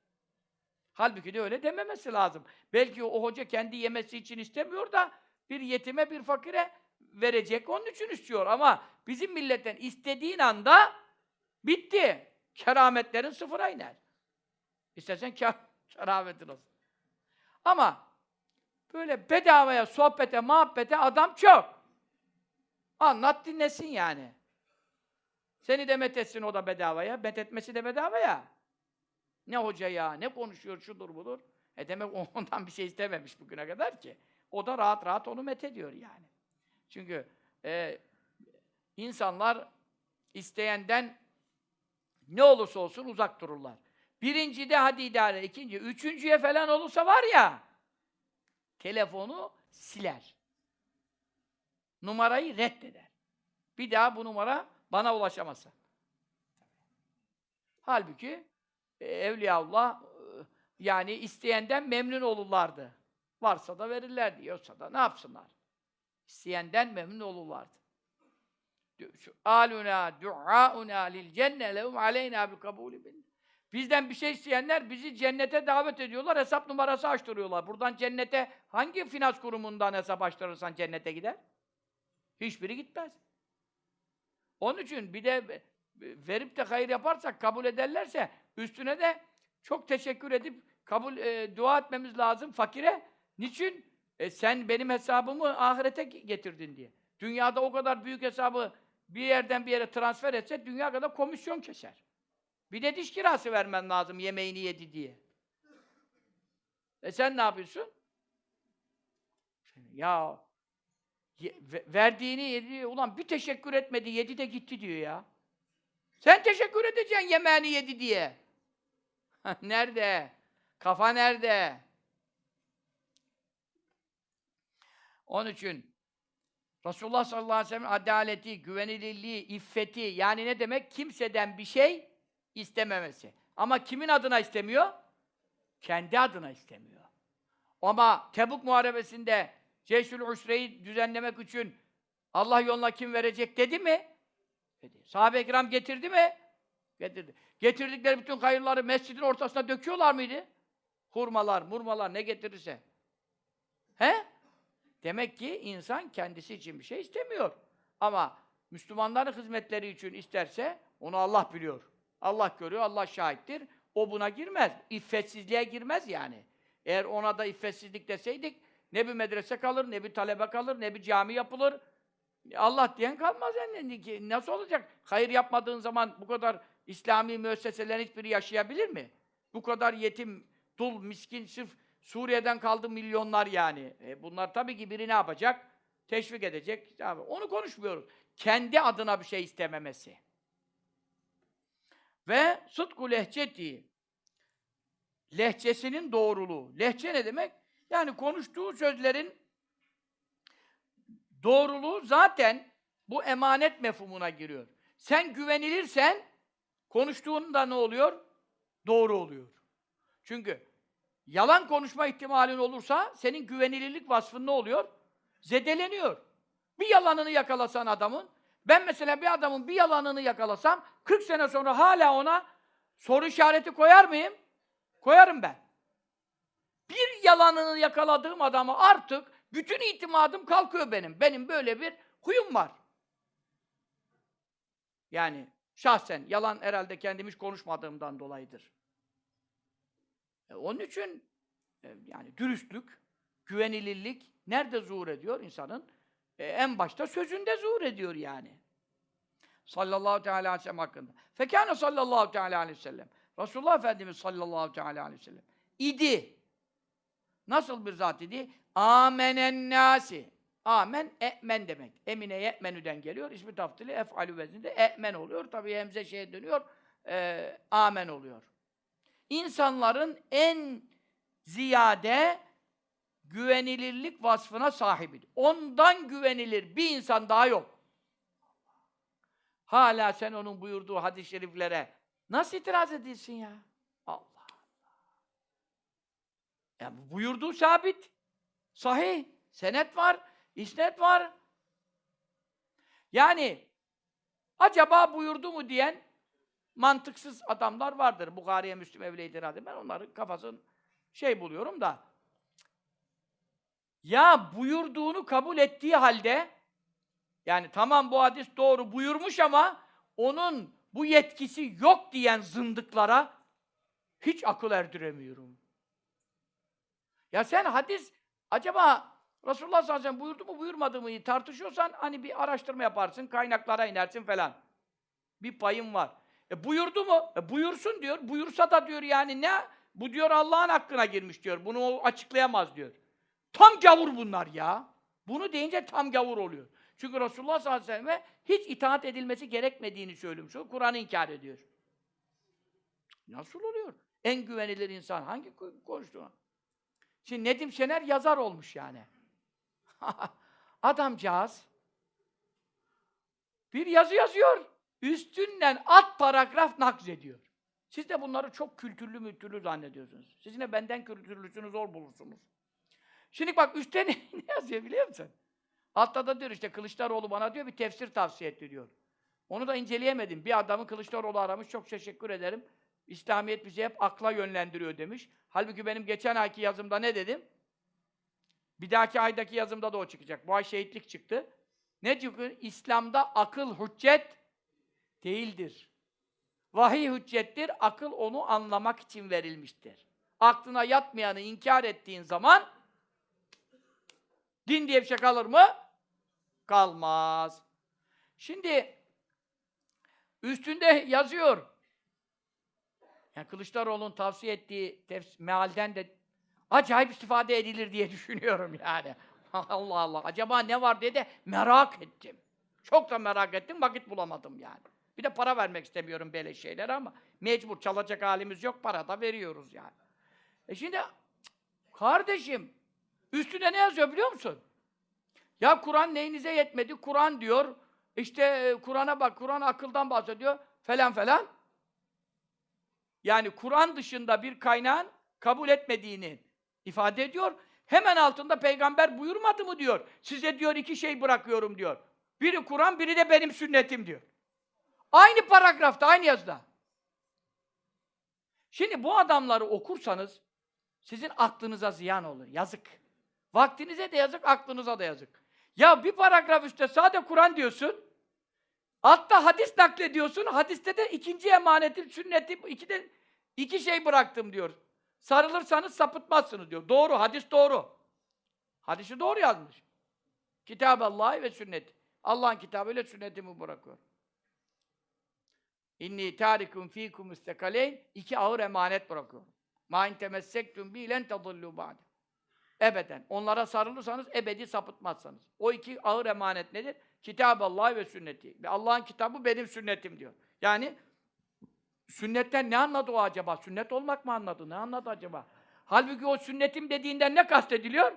[SPEAKER 1] Halbuki de öyle dememesi lazım. Belki o hoca kendi yemesi için istemiyor da bir yetime, bir fakire verecek, onun için istiyor. Ama bizim milletten istediğin anda bitti. Kerametlerin sıfıra iner. İstersen kar, *laughs* kerametin olsun. Ama böyle bedavaya, sohbete, muhabbete adam çok. Anlat dinlesin yani. Seni de methetsin o da bedavaya, methetmesi de bedavaya. Ne hoca ya, ne konuşuyor, şudur budur. E demek *laughs* ondan bir şey istememiş bugüne kadar ki. O da rahat rahat onu methediyor yani. Çünkü e, insanlar isteyenden ne olursa olsun uzak dururlar. Birinci de hadi idare, ikinci, üçüncüye falan olursa var ya, telefonu siler. Numarayı reddeder. Bir daha bu numara bana ulaşamazsa. Halbuki e, Evliyaullah e, yani isteyenden memnun olurlardı. Varsa da verirlerdi, yoksa da ne yapsınlar? İsteyenden memnun olurlardı. Aluna duauna lil cenne lehum aleyna bi kabulü bin. Bizden bir şey isteyenler bizi cennete davet ediyorlar, hesap numarası açtırıyorlar. Buradan cennete hangi finans kurumundan hesap açtırırsan cennete gider? Hiçbiri gitmez. Onun için bir de verip de hayır yaparsak, kabul ederlerse üstüne de çok teşekkür edip kabul e, dua etmemiz lazım fakire. Niçin? E, sen benim hesabımı ahirete getirdin diye. Dünyada o kadar büyük hesabı bir yerden bir yere transfer etse dünya kadar komisyon keser. Bir de diş kirası vermen lazım yemeğini yedi diye. E sen ne yapıyorsun? Ya verdiğini yedi, ulan bir teşekkür etmedi, yedi de gitti diyor ya. Sen teşekkür edeceksin yemeğini yedi diye. *laughs* nerede? Kafa nerede? Onun için Resulullah sallallahu aleyhi ve sellem adaleti, güvenilirliği, iffeti yani ne demek? Kimseden bir şey istememesi. Ama kimin adına istemiyor? Kendi adına istemiyor. Ama Tebuk Muharebesi'nde Ceyşül Usre'yi düzenlemek için Allah yoluna kim verecek dedi mi? Dedi. Sahabe-i kiram getirdi mi? Getirdi. Getirdikleri bütün hayırları mescidin ortasına döküyorlar mıydı? Hurmalar, murmalar ne getirirse. He? Demek ki insan kendisi için bir şey istemiyor. Ama Müslümanların hizmetleri için isterse onu Allah biliyor. Allah görüyor, Allah şahittir. O buna girmez. İffetsizliğe girmez yani. Eğer ona da iffetsizlik deseydik ne bir medrese kalır, ne bir talebe kalır, ne bir cami yapılır. Allah diyen kalmaz yani. Nasıl olacak? Hayır yapmadığın zaman bu kadar İslami müesseselerin hiçbiri yaşayabilir mi? Bu kadar yetim, dul, miskin, sırf Suriye'den kaldı milyonlar yani. E bunlar tabii ki biri ne yapacak? Teşvik edecek. Abi, onu konuşmuyoruz. Kendi adına bir şey istememesi. Ve sıdku lehçeti lehçesinin doğruluğu. Lehçe ne demek? Yani konuştuğu sözlerin doğruluğu zaten bu emanet mefhumuna giriyor. Sen güvenilirsen konuştuğunda ne oluyor? Doğru oluyor. Çünkü yalan konuşma ihtimalin olursa senin güvenilirlik vasfın ne oluyor? Zedeleniyor. Bir yalanını yakalasan adamın, ben mesela bir adamın bir yalanını yakalasam 40 sene sonra hala ona soru işareti koyar mıyım? Koyarım ben. Bir yalanını yakaladığım adamı artık bütün itimadım kalkıyor benim. Benim böyle bir huyum var. Yani şahsen yalan herhalde kendim hiç konuşmadığımdan dolayıdır. E, onun için e, yani dürüstlük, güvenilirlik nerede zuhur ediyor insanın? E, en başta sözünde zuhur ediyor yani. Sallallahu teala aleyhi ve sellem hakkında. Fekâne sallallahu teala aleyhi ve sellem. Resulullah Efendimiz sallallahu teala aleyhi ve sellem. İdi. Nasıl bir zat idi? Amenen nasi. Amen, e'men demek. Emine ye'menüden geliyor. İsmi taftili ef'alü vezninde e'men oluyor. Tabii hemze şeye dönüyor. E, amen oluyor. İnsanların en ziyade güvenilirlik vasfına sahibidir. Ondan güvenilir bir insan daha yok. Hala sen onun buyurduğu hadis-i şeriflere nasıl itiraz edilsin ya? Allah Allah. Yani buyurduğu sabit. Sahih. Senet var. İsnet var. Yani acaba buyurdu mu diyen mantıksız adamlar vardır. Bukhari'ye, Müslüm evle itiraz Ben onların kafasını şey buluyorum da ya buyurduğunu kabul ettiği halde yani tamam bu hadis doğru buyurmuş ama onun bu yetkisi yok diyen zındıklara hiç akıl erdiremiyorum. Ya sen hadis acaba Resulullah sallallahu aleyhi ve sellem buyurdu mu buyurmadı mı tartışıyorsan hani bir araştırma yaparsın, kaynaklara inersin falan. Bir payın var. E buyurdu mu? E buyursun diyor. Buyursa da diyor yani ne? Bu diyor Allah'ın hakkına girmiş diyor. Bunu o açıklayamaz diyor. Tam gavur bunlar ya. Bunu deyince tam gavur oluyor. Çünkü Resulullah sallallahu aleyhi ve selleme hiç itaat edilmesi gerekmediğini söylüyor. Kur'an'ı inkar ediyor. Nasıl oluyor? En güvenilir insan hangi konuştuğuna? Şimdi Nedim Şener yazar olmuş yani. *laughs* Adamcağız bir yazı yazıyor. Üstünden at paragraf nakzediyor. Siz de bunları çok kültürlü mütürlü zannediyorsunuz. Siz yine benden kültürlüsünü zor bulursunuz. Şimdi bak üstte *laughs* ne, ne yazıyor biliyor musun? Altta da diyor işte Kılıçdaroğlu bana diyor bir tefsir tavsiye etti diyor. Onu da inceleyemedim. Bir adamı Kılıçdaroğlu aramış. Çok teşekkür ederim. İslamiyet bizi hep akla yönlendiriyor demiş. Halbuki benim geçen ayki yazımda ne dedim? Bir dahaki aydaki yazımda da o çıkacak. Bu ay şehitlik çıktı. Ne diyor? İslam'da akıl hüccet değildir. Vahiy hüccettir. Akıl onu anlamak için verilmiştir. Aklına yatmayanı inkar ettiğin zaman din diye bir şey kalır mı? Kalmaz. Şimdi üstünde yazıyor. Yani Kılıçdaroğlu'nun tavsiye ettiği mealden de acayip istifade edilir diye *laughs* düşünüyorum yani. Allah Allah. Acaba ne var diye de merak ettim. Çok da merak ettim, vakit bulamadım yani. Bir de para vermek istemiyorum böyle şeylere ama mecbur çalacak halimiz yok, para da veriyoruz yani. E şimdi kardeşim üstüne ne yazıyor biliyor musun? Ya Kur'an neyinize yetmedi? Kur'an diyor. İşte e, Kur'an'a bak, Kur'an akıldan bahsediyor falan falan. Yani Kur'an dışında bir kaynağın kabul etmediğini ifade ediyor. Hemen altında peygamber buyurmadı mı diyor. Size diyor iki şey bırakıyorum diyor. Biri Kur'an, biri de benim sünnetim diyor. Aynı paragrafta, aynı yazıda. Şimdi bu adamları okursanız sizin aklınıza ziyan olur. Yazık. Vaktinize de yazık, aklınıza da yazık. Ya bir paragraf üstte sade Kur'an diyorsun. Altta hadis naklediyorsun. Hadiste de ikinci emanetim, sünnetim, iki de iki şey bıraktım diyor. Sarılırsanız sapıtmazsınız diyor. Doğru, hadis doğru. Hadisi doğru yazmış. Kitab Allah ve sünnet. Allah'ın kitabıyla sünnetimi bırakıyor. İnni tarikum fikum istekaleyn iki ağır emanet bırakıyorum. Ma in temessektum bi len tadullu ba'de. Ebeden. Onlara sarılırsanız ebedi sapıtmazsanız. O iki ağır emanet nedir? Kitab Allah ve sünneti. Ve Allah'ın kitabı benim sünnetim diyor. Yani sünnetten ne anladı o acaba? Sünnet olmak mı anladı? Ne anladı acaba? Halbuki o sünnetim dediğinden ne kastediliyor?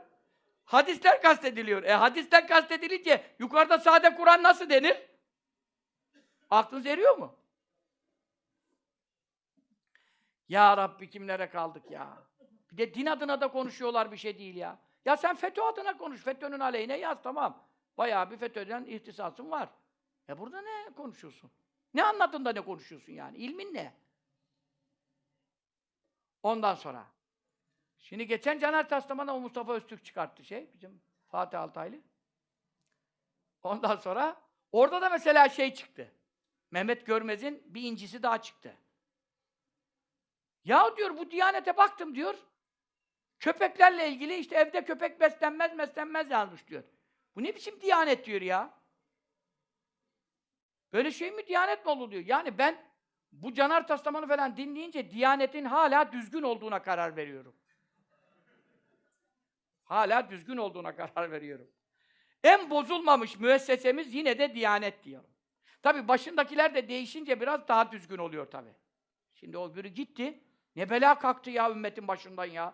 [SPEAKER 1] Hadisler kastediliyor. E hadisler kastedilince yukarıda sade Kur'an nasıl denir? Aklınız eriyor mu? Ya Rabbi kimlere kaldık ya? Bir de din adına da konuşuyorlar bir şey değil ya. Ya sen FETÖ adına konuş. FETÖ'nün aleyhine yaz tamam. Bayağı bir FETÖ'den ihtisasın var. E burada ne konuşuyorsun? Ne anladın da ne konuşuyorsun yani? İlmin ne? Ondan sonra. Şimdi geçen Caner Taslaman'a o Mustafa Öztürk çıkarttı şey. Bizim Fatih Altaylı. Ondan sonra orada da mesela şey çıktı. Mehmet Görmez'in bir incisi daha çıktı. Ya diyor bu Diyanete baktım diyor. Köpeklerle ilgili işte evde köpek beslenmez beslenmez yazmış diyor. Bu ne biçim Diyanet diyor ya? Böyle şey mi Diyanet mi olur diyor. Yani ben bu Caner Taslaman'ı falan dinleyince Diyanet'in hala düzgün olduğuna karar veriyorum. Hala düzgün olduğuna *laughs* karar veriyorum. En bozulmamış müessesemiz yine de Diyanet diyorum. Tabi başındakiler de değişince biraz daha düzgün oluyor tabi. Şimdi o biri gitti. Ne bela kalktı ya ümmetin başından ya.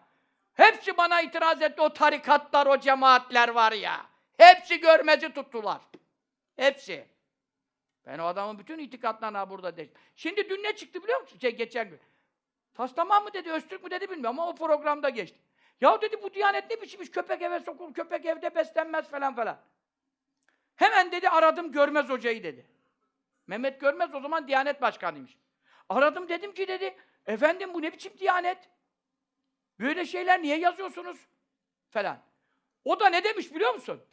[SPEAKER 1] Hepsi bana itiraz etti o tarikatlar, o cemaatler var ya. Hepsi görmezi tuttular. Hepsi. Ben o adamın bütün itikatlarına burada değiştim. Şimdi dün ne çıktı biliyor musun? Şey geçen gün. Taslaman mı dedi, Öztürk mü dedi bilmiyorum ama o programda geçti. Ya dedi bu diyanet ne biçim iş? Köpek eve sokulur, köpek evde beslenmez falan falan. Hemen dedi aradım Görmez hocayı dedi. Mehmet Görmez o zaman Diyanet Başkanıymış. Aradım dedim ki dedi, efendim bu ne biçim Diyanet? Böyle şeyler niye yazıyorsunuz? Falan. O da ne demiş biliyor musun?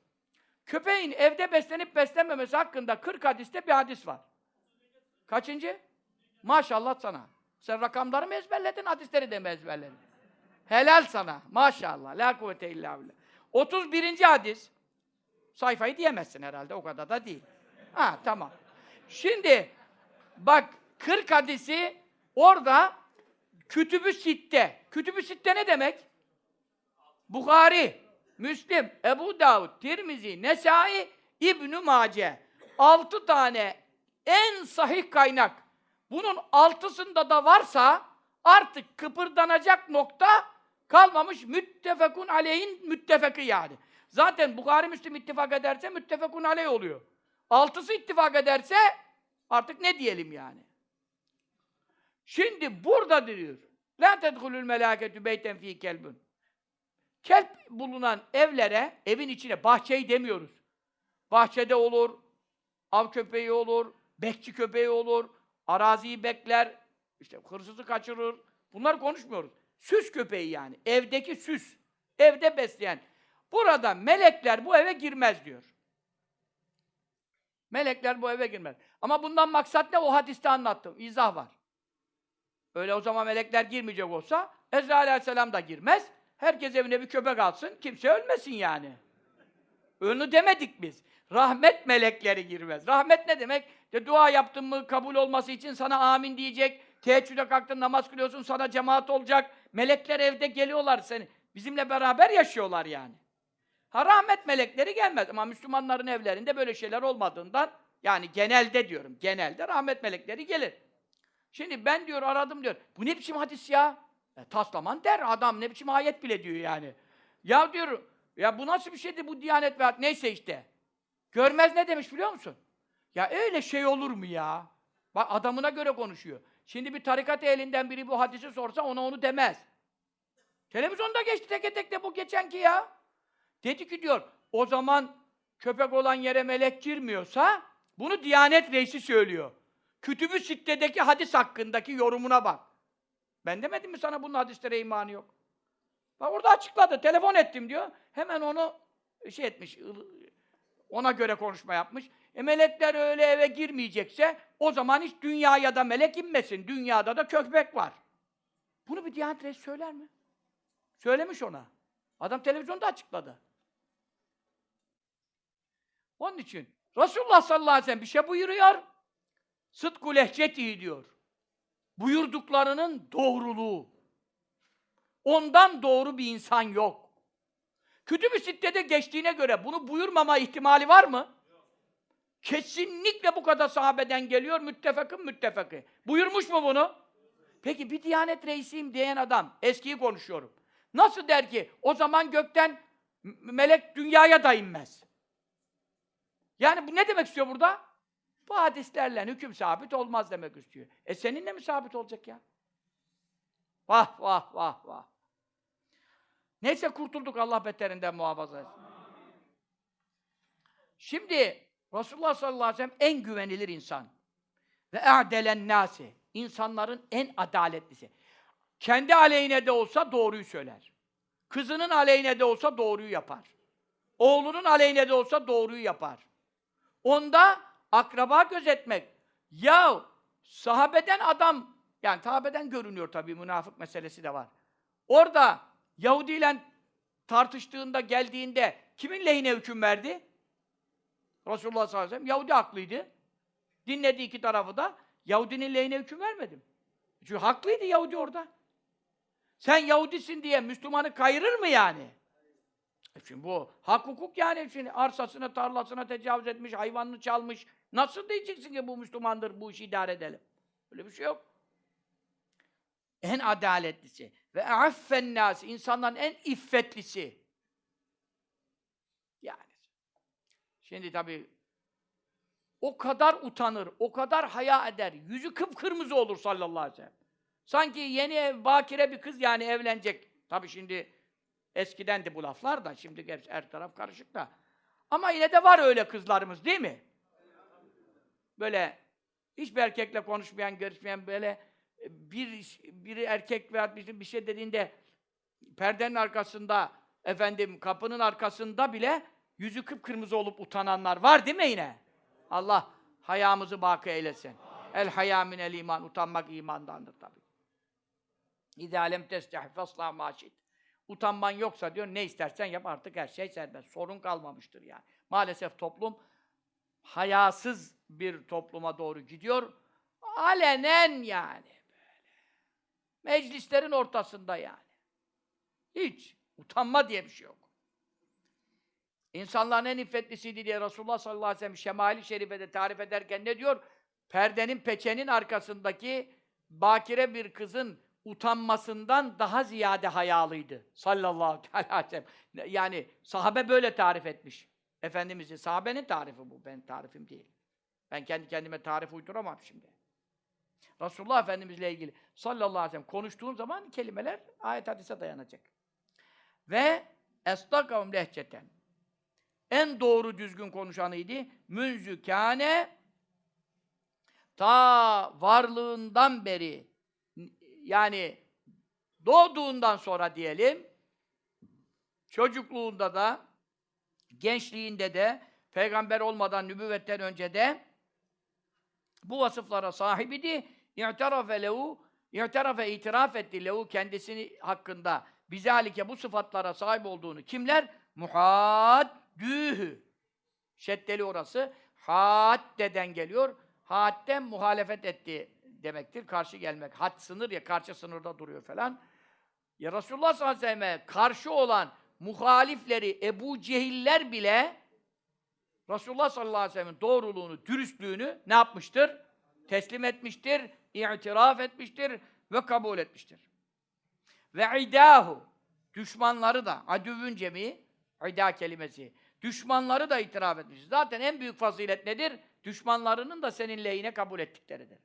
[SPEAKER 1] Köpeğin evde beslenip beslenmemesi hakkında 40 hadiste bir hadis var. Kaçıncı? Maşallah sana. Sen rakamları mı ezberledin, hadisleri de mi ezberledin? Helal sana. Maşallah. La kuvvete illa billah. 31. hadis. Sayfayı diyemezsin herhalde. O kadar da değil. Ha tamam. Şimdi bak 40 hadisi orada Kütübü Sitte. Kütübü Sitte ne demek? Bukhari, Müslim, Ebu Davud, Tirmizi, Nesai, İbn-i Mace. Altı tane en sahih kaynak. Bunun altısında da varsa artık kıpırdanacak nokta kalmamış müttefekun aleyhin müttefeki yani. Zaten Bukhari Müslim ittifak ederse müttefekun aleyh oluyor. Altısı ittifak ederse artık ne diyelim yani? Şimdi burada diyor. La tedhulul melâketü beyten fî kelbün. Kelp bulunan evlere, evin içine, bahçeyi demiyoruz. Bahçede olur, av köpeği olur, bekçi köpeği olur, araziyi bekler, işte hırsızı kaçırır. Bunlar konuşmuyoruz. Süs köpeği yani. Evdeki süs. Evde besleyen. Burada melekler bu eve girmez diyor. Melekler bu eve girmez. Ama bundan maksat ne? O hadiste anlattım. İzah var. Öyle o zaman melekler girmeyecek olsa Ezra aleyhisselam da girmez. Herkes evine bir köpek alsın. Kimse ölmesin yani. Onu demedik biz. Rahmet melekleri girmez. Rahmet ne demek? De dua yaptın mı kabul olması için sana amin diyecek. Teheccüde kalktın namaz kılıyorsun sana cemaat olacak. Melekler evde geliyorlar seni. Bizimle beraber yaşıyorlar yani. Ha rahmet melekleri gelmez ama Müslümanların evlerinde böyle şeyler olmadığından Yani genelde diyorum. Genelde rahmet melekleri gelir. Şimdi ben diyor aradım diyor. Bu ne biçim hadis ya? E, taslaman der adam ne biçim ayet bile diyor yani. Ya diyor ya bu nasıl bir şeydi bu diyanet ve neyse işte. Görmez ne demiş biliyor musun? Ya öyle şey olur mu ya? Bak adamına göre konuşuyor. Şimdi bir tarikat elinden biri bu hadisi sorsa ona onu demez. Televizyonda geçti teke tek de bu geçenki ya. Dedi ki diyor, o zaman köpek olan yere melek girmiyorsa bunu Diyanet Reisi söylüyor. Kütüb-ü Sitte'deki hadis hakkındaki yorumuna bak. Ben demedim mi sana bunun hadislere imanı yok? Bak orada açıkladı, telefon ettim diyor. Hemen onu şey etmiş, ona göre konuşma yapmış. E melekler öyle eve girmeyecekse o zaman hiç dünyaya da melek inmesin. Dünyada da köpek var. Bunu bir Diyanet Reisi söyler mi? Söylemiş ona. Adam televizyonda açıkladı. Onun için Resulullah sallallahu aleyhi ve sellem bir şey buyuruyor. Sıdku lehçetihi diyor. Buyurduklarının doğruluğu. Ondan doğru bir insan yok. Kütüb-i Sitte'de geçtiğine göre bunu buyurmama ihtimali var mı? Kesinlikle bu kadar sahabeden geliyor, müttefakın müttefakı. Buyurmuş mu bunu? Peki bir Diyanet reisiyim diyen adam, eskiyi konuşuyorum. Nasıl der ki, o zaman gökten melek dünyaya da inmez. Yani bu ne demek istiyor burada? Bu hadislerle hüküm sabit olmaz demek istiyor. E seninle mi sabit olacak ya? Vah vah vah vah. Neyse kurtulduk Allah beterinden muhafaza etsin. Şimdi Resulullah sallallahu aleyhi ve sellem en güvenilir insan. Ve a'delen nasi. insanların en adaletlisi. Kendi aleyhine de olsa doğruyu söyler. Kızının aleyhine de olsa doğruyu yapar. Oğlunun aleyhine de olsa doğruyu yapar. Onda akraba gözetmek. Ya sahabeden adam, yani sahabeden görünüyor tabii münafık meselesi de var. Orada Yahudi ile tartıştığında, geldiğinde kimin lehine hüküm verdi? Resulullah sallallahu aleyhi ve sellem. Yahudi haklıydı. Dinledi iki tarafı da. Yahudinin lehine hüküm vermedim. Çünkü haklıydı Yahudi orada. Sen Yahudisin diye Müslümanı kayırır mı yani? E Şimdi bu hak hukuk yani şimdi arsasına, tarlasına tecavüz etmiş, hayvanını çalmış. Nasıl diyeceksin ki bu Müslümandır, bu işi idare edelim? Öyle bir şey yok. En adaletlisi ve affen nasi, insanların en iffetlisi. Yani. Şimdi tabii o kadar utanır, o kadar haya eder, yüzü kıpkırmızı olur sallallahu aleyhi ve sellem. Sanki yeni ev, bakire bir kız yani evlenecek. Tabii şimdi Eskidendi bu laflar da, şimdi gerçi her taraf karışık da. Ama yine de var öyle kızlarımız değil mi? Böyle hiçbir erkekle konuşmayan, görüşmeyen böyle e, bir biri erkek veya bir, şey dediğinde perdenin arkasında, efendim kapının arkasında bile yüzü kıpkırmızı olup utananlar var değil mi yine? Allah hayamızı baki eylesin. El haya minel iman. Utanmak imandandır tabii. İzâ lem testeh fesla maşit. Utanman yoksa diyor ne istersen yap artık her şey serbest. Sorun kalmamıştır yani. Maalesef toplum hayasız bir topluma doğru gidiyor. Alenen yani böyle. Meclislerin ortasında yani. Hiç utanma diye bir şey yok. İnsanların en iffetlisiydi diye Resulullah sallallahu aleyhi ve sellem Şemali Şerife'de tarif ederken ne diyor? Perdenin peçenin arkasındaki bakire bir kızın utanmasından daha ziyade hayalıydı. Sallallahu *laughs* aleyhi ve sellem. Yani sahabe böyle tarif etmiş. Efendimiz'i. Sahabenin tarifi bu. Ben tarifim değil. Ben kendi kendime tarif uyduramam şimdi. Resulullah Efendimizle ilgili sallallahu aleyhi ve sellem konuştuğum zaman kelimeler ayet hadise dayanacak. Ve estakavum lehçeten. En doğru düzgün konuşanıydı. Münzü kâne ta varlığından beri yani doğduğundan sonra diyelim, çocukluğunda da, gençliğinde de, peygamber olmadan, nübüvvetten önce de bu vasıflara sahibiydi. İ'tirafe lehu, i'tirafe itiraf etti lehu kendisini hakkında bizalike bu sıfatlara sahip olduğunu kimler? Muhaddühü. Şeddeli orası. Haddeden geliyor. Hadden muhalefet etti demektir. Karşı gelmek. Had sınır ya, karşı sınırda duruyor falan. Ya Resulullah sallallahu aleyhi ve sellem'e karşı olan muhalifleri Ebu Cehiller bile Resulullah sallallahu aleyhi ve sellem'in doğruluğunu, dürüstlüğünü ne yapmıştır? Teslim etmiştir, itiraf etmiştir ve kabul etmiştir. Ve idahu düşmanları da adüvün cemi ida kelimesi. Düşmanları da itiraf etmiş. Zaten en büyük fazilet nedir? Düşmanlarının da senin lehine kabul ettikleridir.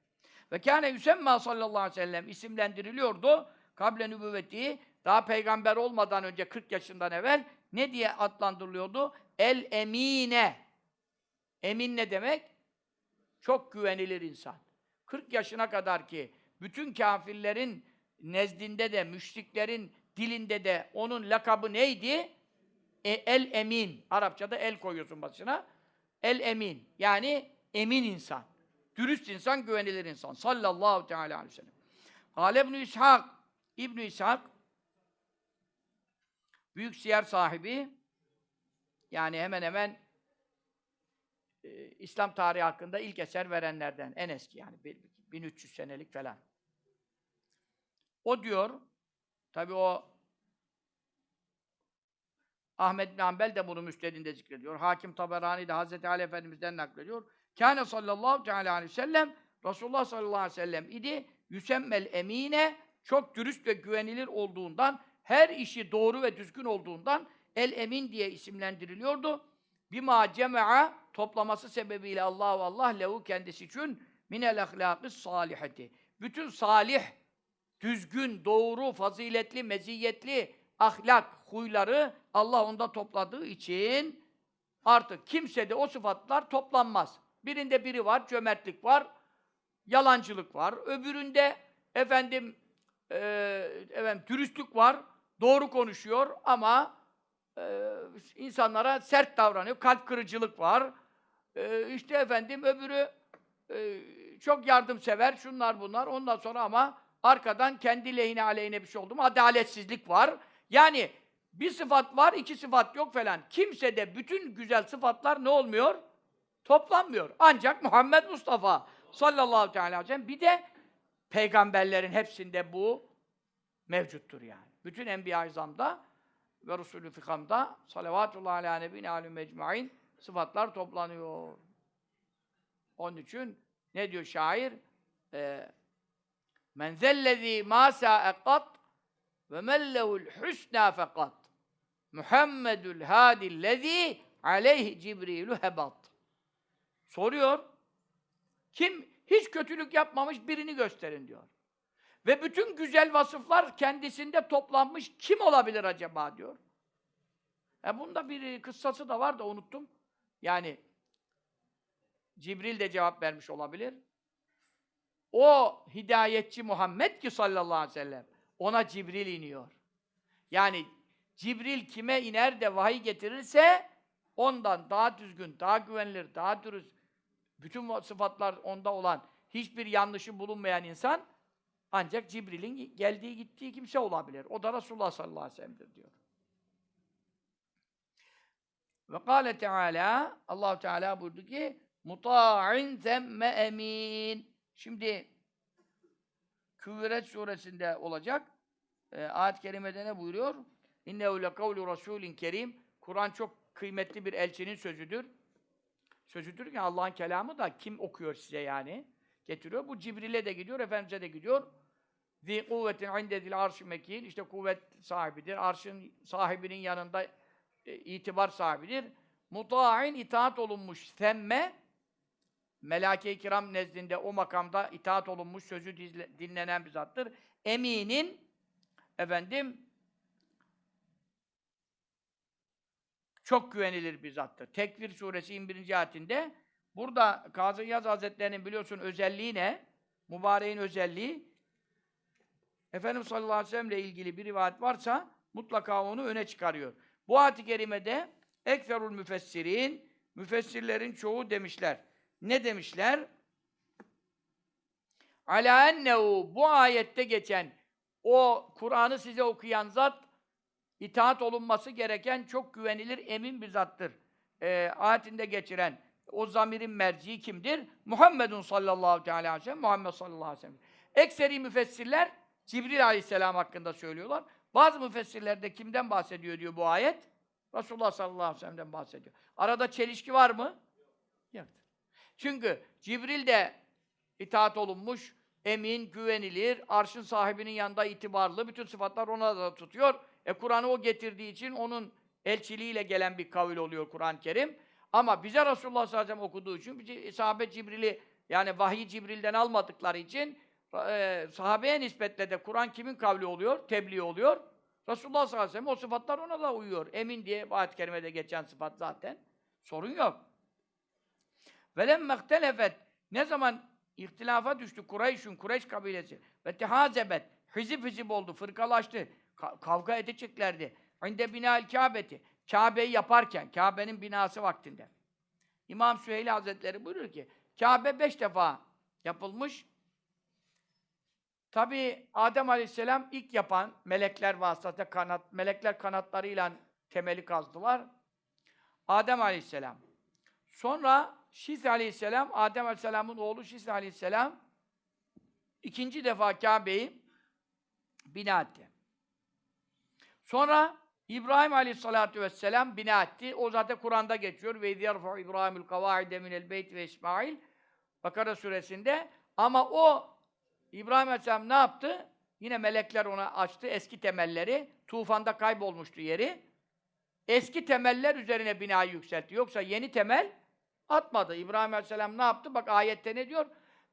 [SPEAKER 1] Ve kâne yüsemma sallallahu aleyhi ve sellem isimlendiriliyordu. Kable nübüvveti daha peygamber olmadan önce 40 yaşından evvel ne diye adlandırılıyordu? El emine. Emin ne demek? Çok güvenilir insan. 40 yaşına kadar ki bütün kafirlerin nezdinde de, müşriklerin dilinde de onun lakabı neydi? E, el emin. Arapçada el koyuyorsun başına. El emin. Yani emin insan. Dürüst insan, güvenilir insan. Sallallahu teala aleyhi ve sellem. Hale ibn İshak. İbn İshak büyük siyer sahibi yani hemen hemen e, İslam tarihi hakkında ilk eser verenlerden en eski yani 1300 senelik falan. O diyor tabi o Ahmed bin Hanbel de bunu müstedinde zikrediyor. Hakim Taberani de Hazreti Ali Efendimiz'den naklediyor. Kâne sallallahu teala aleyhi ve sellem Resulullah sallallahu aleyhi ve sellem idi. Yüsemmel emine çok dürüst ve güvenilir olduğundan her işi doğru ve düzgün olduğundan el emin diye isimlendiriliyordu. Bima cema'a toplaması sebebiyle Allah Allah lehu kendisi için minel ahlakı salihati. Bütün salih, düzgün, doğru, faziletli, meziyetli ahlak, huyları Allah onda topladığı için artık kimsede o sıfatlar toplanmaz. Birinde biri var, cömertlik var, yalancılık var. Öbüründe efendim e, efendim dürüstlük var, doğru konuşuyor ama e, insanlara sert davranıyor, kalp kırıcılık var. E, işte efendim öbürü e, çok yardımsever, şunlar bunlar. Ondan sonra ama arkadan kendi lehine aleyhine bir şey oldu mu adaletsizlik var. Yani bir sıfat var, iki sıfat yok falan. Kimsede bütün güzel sıfatlar ne olmuyor? Toplanmıyor. Ancak Muhammed Mustafa sallallahu teala aleyhi ve sellem bir de peygamberlerin hepsinde bu mevcuttur yani. Bütün Enbiya-i ve Resulü Fikam'da salavatullah ala nebine alim mecmain sıfatlar toplanıyor. Onun için ne diyor şair? Ee, Men zellezî mâ sâeqat ve mellehul husnâ fekat. Muhammedül hâdillezî aleyhi Cibrilü hebat. Soruyor. Kim hiç kötülük yapmamış birini gösterin diyor. Ve bütün güzel vasıflar kendisinde toplanmış kim olabilir acaba diyor. E bunda bir kıssası da var da unuttum. Yani Cibril de cevap vermiş olabilir. O hidayetçi Muhammed ki sallallahu aleyhi ve sellem ona Cibril iniyor. Yani Cibril kime iner de vahiy getirirse ondan daha düzgün, daha güvenilir, daha dürüst, bütün sıfatlar onda olan, hiçbir yanlışı bulunmayan insan ancak Cibril'in geldiği gittiği kimse olabilir. O da Resulullah sallallahu aleyhi ve sellem'dir diyor. Ve kâle Teala Allah Teala buyurdu ki muta'in zemme emin. Şimdi Küvret suresinde olacak. E, ayet-i kerimede ne buyuruyor? İnnehu lekavlu rasulin kerim. Kur'an çok kıymetli bir elçinin sözüdür. Sözüdür ki Allah'ın kelamı da kim okuyor size yani? Getiriyor. Bu Cibril'e de gidiyor, Efendimiz'e de gidiyor. Zi kuvvetin indedil arş mekin. İşte kuvvet sahibidir. Arşın sahibinin yanında e, itibar sahibidir. Muta'in itaat olunmuş semme Melake-i kiram nezdinde o makamda itaat olunmuş, sözü dinlenen bir zattır. Eminin efendim çok güvenilir bir zattır. Tekvir suresi 21. ayetinde burada Kazı Yaz Hazretleri'nin biliyorsun özelliği ne? Mübareğin özelliği Efendimiz sallallahu aleyhi ve sellem ile ilgili bir rivayet varsa mutlaka onu öne çıkarıyor. Bu ayet-i kerimede ekferul müfessirin müfessirlerin çoğu demişler. Ne demişler? Ala ennehu bu ayette geçen o Kur'an'ı size okuyan zat itaat olunması gereken çok güvenilir emin bir zattır. E, ayetinde geçiren o zamirin merci kimdir? Muhammedun sallallahu aleyhi ve sellem, Muhammed sallallahu aleyhi ve sellem. Ekseri müfessirler Cibril aleyhisselam hakkında söylüyorlar. Bazı müfessirler de kimden bahsediyor diyor bu ayet? Resulullah sallallahu aleyhi ve sellem'den bahsediyor. Arada çelişki var mı? Yoktur. Çünkü Cibril de itaat olunmuş, emin, güvenilir, arşın sahibinin yanında itibarlı, bütün sıfatlar ona da tutuyor. E Kur'an'ı o getirdiği için onun elçiliğiyle gelen bir kavil oluyor Kur'an-ı Kerim. Ama bize Resulullah sallallahu aleyhi ve sellem okuduğu için, sahabe Cibril'i, yani vahiy Cibril'den almadıkları için, e, sahabeye nispetle de Kur'an kimin kavli oluyor? Tebliğ oluyor. Resulullah sallallahu aleyhi ve sellem o sıfatlar ona da uyuyor. Emin diye ayet-i kerimede geçen sıfat zaten. Sorun yok. Velem mehtelefet ne zaman ihtilafa düştü Kureyş'ün, Kureyş kabilesi ve tehazebet, hizip hizip oldu, fırkalaştı, ka- kavga edeceklerdi. İnde binal Kabe'ti. Kabe'yi yaparken, Kabe'nin binası vaktinde. İmam Süheyli Hazretleri buyuruyor ki, Kabe beş defa yapılmış. Tabi Adem Aleyhisselam ilk yapan melekler vasıtasıyla kanat, melekler kanatlarıyla temeli kazdılar. Adem Aleyhisselam. Sonra Şis Aleyhisselam, Adem Aleyhisselam'ın oğlu Şis Aleyhisselam ikinci defa Kabe'yi bina etti. Sonra İbrahim Aleyhisselatü Vesselam bina etti. O zaten Kur'an'da geçiyor. Ve izyerfu İbrahimül kavaide minel beyt ve İsmail Bakara suresinde. Ama o İbrahim Aleyhisselam ne yaptı? Yine melekler ona açtı eski temelleri. Tufanda kaybolmuştu yeri. Eski temeller üzerine binayı yükseltti. Yoksa yeni temel atmadı. İbrahim Aleyhisselam ne yaptı? Bak ayette ne diyor?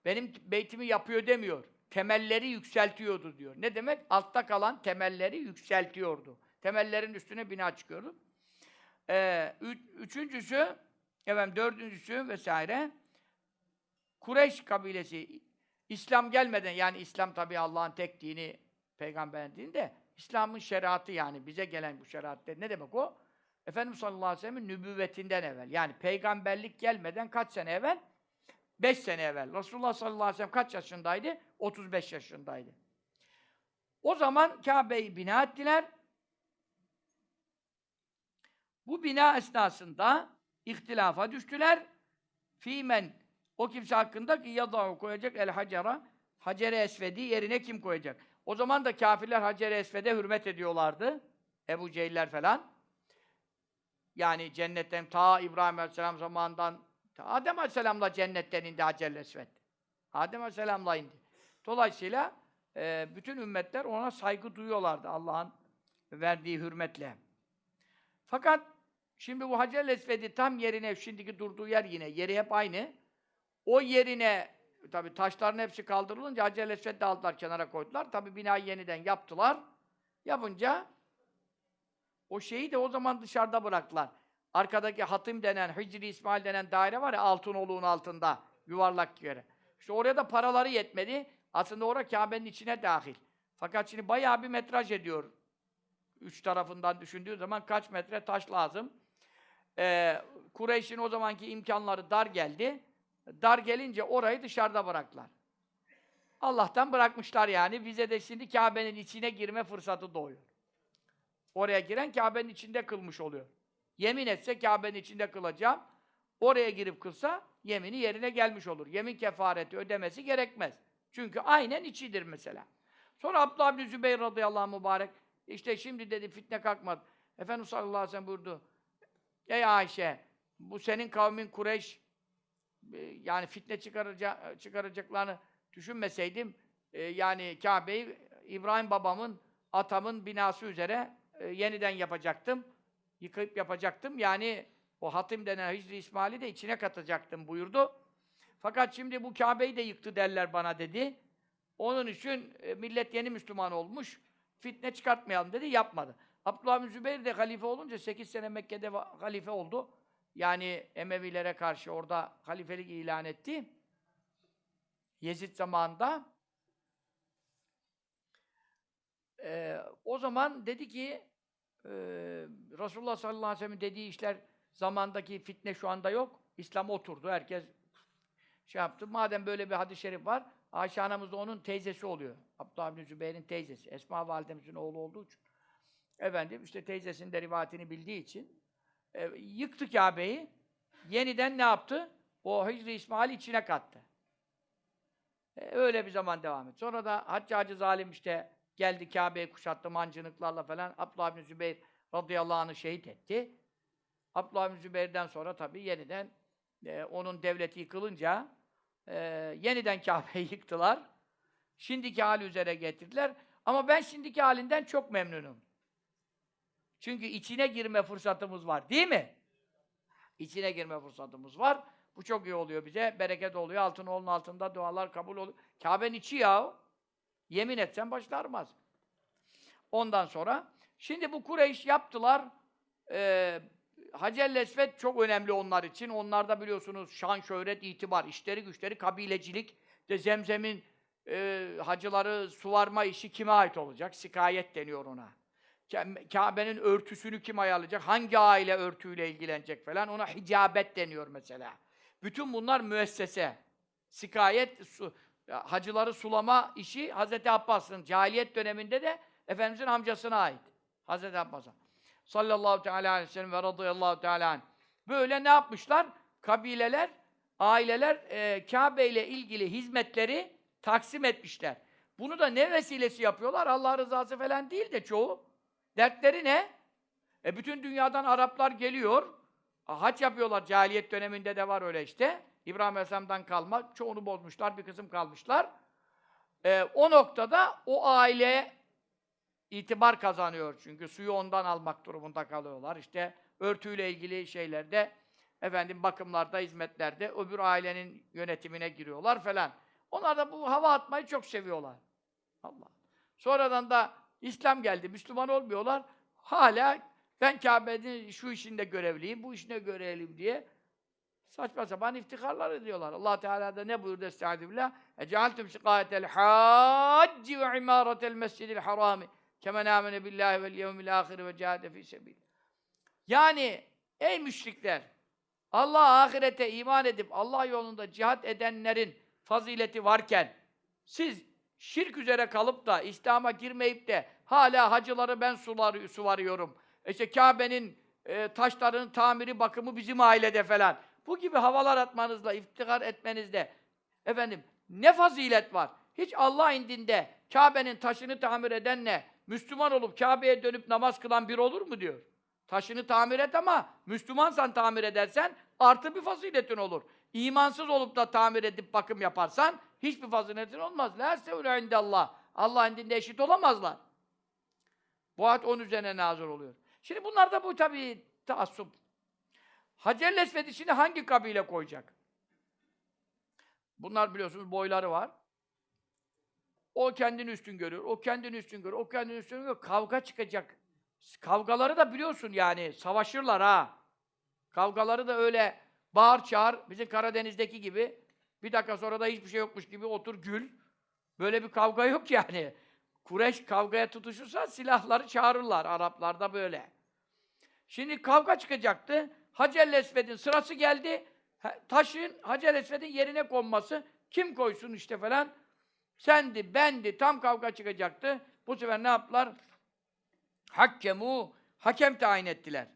[SPEAKER 1] Benim beytimi yapıyor demiyor. Temelleri yükseltiyordu diyor. Ne demek? Altta kalan temelleri yükseltiyordu. Temellerin üstüne bina çıkıyordu. Ee, üç, üçüncüsü, efendim dördüncüsü vesaire. Kureyş kabilesi İslam gelmeden yani İslam tabii Allah'ın tek dini, peygamberin dini de İslam'ın şeriatı yani bize gelen bu şeriat ne demek o? Efendimiz sallallahu aleyhi ve sellem'in nübüvvetinden evvel. Yani peygamberlik gelmeden kaç sene evvel? 5 sene evvel. Resulullah sallallahu aleyhi ve sellem kaç yaşındaydı? 35 yaşındaydı. O zaman Kabe'yi bina ettiler. Bu bina esnasında ihtilafa düştüler. Fimen o kimse hakkında ki yadahu koyacak el hacera Hacer-i Esved'i yerine kim koyacak? O zaman da kafirler Hacer-i Esved'e hürmet ediyorlardı. Ebu Cehiller falan. Yani cennetten ta İbrahim Aleyhisselam zamanından ta Adem Aleyhisselam'la cennetten indi Hacer-i Esved. Adem Aleyhisselam'la indi. Dolayısıyla e, bütün ümmetler ona saygı duyuyorlardı Allah'ın verdiği hürmetle. Fakat şimdi bu Hacer-i Esved'i tam yerine, şimdiki durduğu yer yine, yeri hep aynı. O yerine, tabi taşların hepsi kaldırılınca Hacer-i Esved'i aldılar, kenara koydular. Tabi binayı yeniden yaptılar. Yapınca o şeyi de o zaman dışarıda bıraktılar. Arkadaki Hatim denen, Hicri İsmail denen daire var ya Altınoluk'un altında, yuvarlak yere. İşte oraya da paraları yetmedi. Aslında orada Kabe'nin içine dahil. Fakat şimdi bayağı bir metraj ediyor. Üç tarafından düşündüğü zaman kaç metre taş lazım. Ee, Kureyş'in o zamanki imkanları dar geldi. Dar gelince orayı dışarıda bıraktılar. Allah'tan bırakmışlar yani. Bize de şimdi Kabe'nin içine girme fırsatı doğuyor. Oraya giren Kabe'nin içinde kılmış oluyor. Yemin etse Kabe'nin içinde kılacağım. Oraya girip kılsa yemini yerine gelmiş olur. Yemin kefareti ödemesi gerekmez. Çünkü aynen içidir mesela. Sonra Abdullah bin Zübeyir radıyallahu anh mübarek işte şimdi dedi fitne kalkmadı. Efendimiz sallallahu aleyhi ve sellem buyurdu. Ey Ayşe bu senin kavmin Kureyş e, yani fitne çıkaracak, çıkaracaklarını düşünmeseydim e, yani Kabe'yi İbrahim babamın atamın binası üzere e, yeniden yapacaktım. Yıkayıp yapacaktım. Yani o Hatim denen Hicri İsmail'i de içine katacaktım buyurdu. Fakat şimdi bu Kabe'yi de yıktı derler bana dedi. Onun için e, millet yeni Müslüman olmuş. Fitne çıkartmayalım dedi. Yapmadı. Abdullah bin Zübeyir de halife olunca 8 sene Mekke'de halife oldu. Yani Emevilere karşı orada halifelik ilan etti. Yezid zamanında. Ee, o zaman dedi ki e, Resulullah sallallahu aleyhi ve sellem dediği işler zamandaki fitne şu anda yok. İslam oturdu. Herkes şey yaptı. Madem böyle bir hadis-i şerif var, Ayşe anamız da onun teyzesi oluyor. Abdullah bin Zübeyir'in teyzesi. Esma validemizin oğlu olduğu için. Efendim işte teyzesinin de rivayetini bildiği için e, yıktı Kabe'yi. Yeniden ne yaptı? O Hicri İsmail'i içine kattı. E, öyle bir zaman devam etti. Sonra da Haccacı zalim işte geldi Kabe'yi kuşattı mancınıklarla falan. Abdullah bin Zübeyir radıyallahu anh'ı şehit etti. Abdullah bin Zübeyir'den sonra tabii yeniden e, onun devleti yıkılınca e, yeniden Kabe'yi yıktılar. Şimdiki hali üzere getirdiler. Ama ben şimdiki halinden çok memnunum. Çünkü içine girme fırsatımız var. Değil mi? İçine girme fırsatımız var. Bu çok iyi oluyor bize. Bereket oluyor. Altın olun altında dualar kabul oluyor. Kabe'nin içi ya. Yemin etsen başlarmaz. Ondan sonra şimdi bu Kureyş yaptılar. Ee, Hacer Esved çok önemli onlar için. Onlarda biliyorsunuz şan, şöhret, itibar, işleri güçleri, kabilecilik, de Zemzem'in e, hacıları suvarma işi kime ait olacak? Sikayet deniyor ona. Ka- Kabe'nin örtüsünü kim ayarlayacak? Hangi aile örtüyle ilgilenecek falan? Ona hicabet deniyor mesela. Bütün bunlar müessese. Sikayet, su, hacıları sulama işi Hazreti Abbas'ın cahiliyet döneminde de Efendimizin amcasına ait. Hazreti Abbas'a. Sallallahu teala aleyhi ve sellem ve radıyallahu teala. Böyle ne yapmışlar? Kabileler, aileler e, Kabe ile ilgili hizmetleri taksim etmişler. Bunu da ne vesilesi yapıyorlar? Allah rızası falan değil de çoğu. Dertleri ne? E bütün dünyadan Araplar geliyor. Hac yapıyorlar. Cahiliyet döneminde de var öyle işte. İbrahim Aleyhisselam'dan kalma. Çoğunu bozmuşlar. Bir kısım kalmışlar. E, o noktada o aile itibar kazanıyor. Çünkü suyu ondan almak durumunda kalıyorlar. İşte örtüyle ilgili şeylerde efendim bakımlarda, hizmetlerde öbür ailenin yönetimine giriyorlar falan. Onlar da bu hava atmayı çok seviyorlar. Allah. Sonradan da İslam geldi, Müslüman olmuyorlar. Hala ben Kabe'nin şu işinde görevliyim, bu işine görevliyim diye saçma sapan iftiharlar ediyorlar. Allah Teala da ne buyurdu Estaizu billah? Ecealtum sikâyetel hacci ve imâretel mescidil harâmi kemen âmene billahi vel yevmil âhiri ve cehade fî sebil. Yani ey müşrikler Allah ahirete iman edip Allah yolunda cihat edenlerin fazileti varken siz şirk üzere kalıp da İslam'a girmeyip de hala hacıları ben suları, suvarıyorum. İşte Kabe'nin e, taşlarının tamiri bakımı bizim ailede falan. Bu gibi havalar atmanızla, iftihar etmenizde efendim ne fazilet var? Hiç Allah indinde Kabe'nin taşını tamir edenle Müslüman olup Kabe'ye dönüp namaz kılan bir olur mu diyor. Taşını tamir et ama Müslümansan tamir edersen artı bir faziletin olur. İmansız olup da tamir edip bakım yaparsan hiçbir faziletin olmaz. La sevle Allah. Allah indinde eşit olamazlar. Bu ayet onun üzerine nazır oluyor. Şimdi bunlar da bu tabii taassup. Hacer-i içine hangi kabile koyacak? Bunlar biliyorsunuz boyları var. O kendini üstün görüyor, o kendini üstün görüyor, o kendini üstün görüyor. Kavga çıkacak. Kavgaları da biliyorsun yani, savaşırlar ha. Kavgaları da öyle bağır çağır, bizim Karadeniz'deki gibi. Bir dakika sonra da hiçbir şey yokmuş gibi otur gül. Böyle bir kavga yok yani. Kureş kavgaya tutuşursa silahları çağırırlar. Araplarda böyle. Şimdi kavga çıkacaktı. Hacer Esved'in sırası geldi. Taşın Hacer Esved'in yerine konması. Kim koysun işte falan. Sendi, bendi, tam kavga çıkacaktı. Bu sefer ne yaptılar? Hakkemu, hakem tayin ettiler.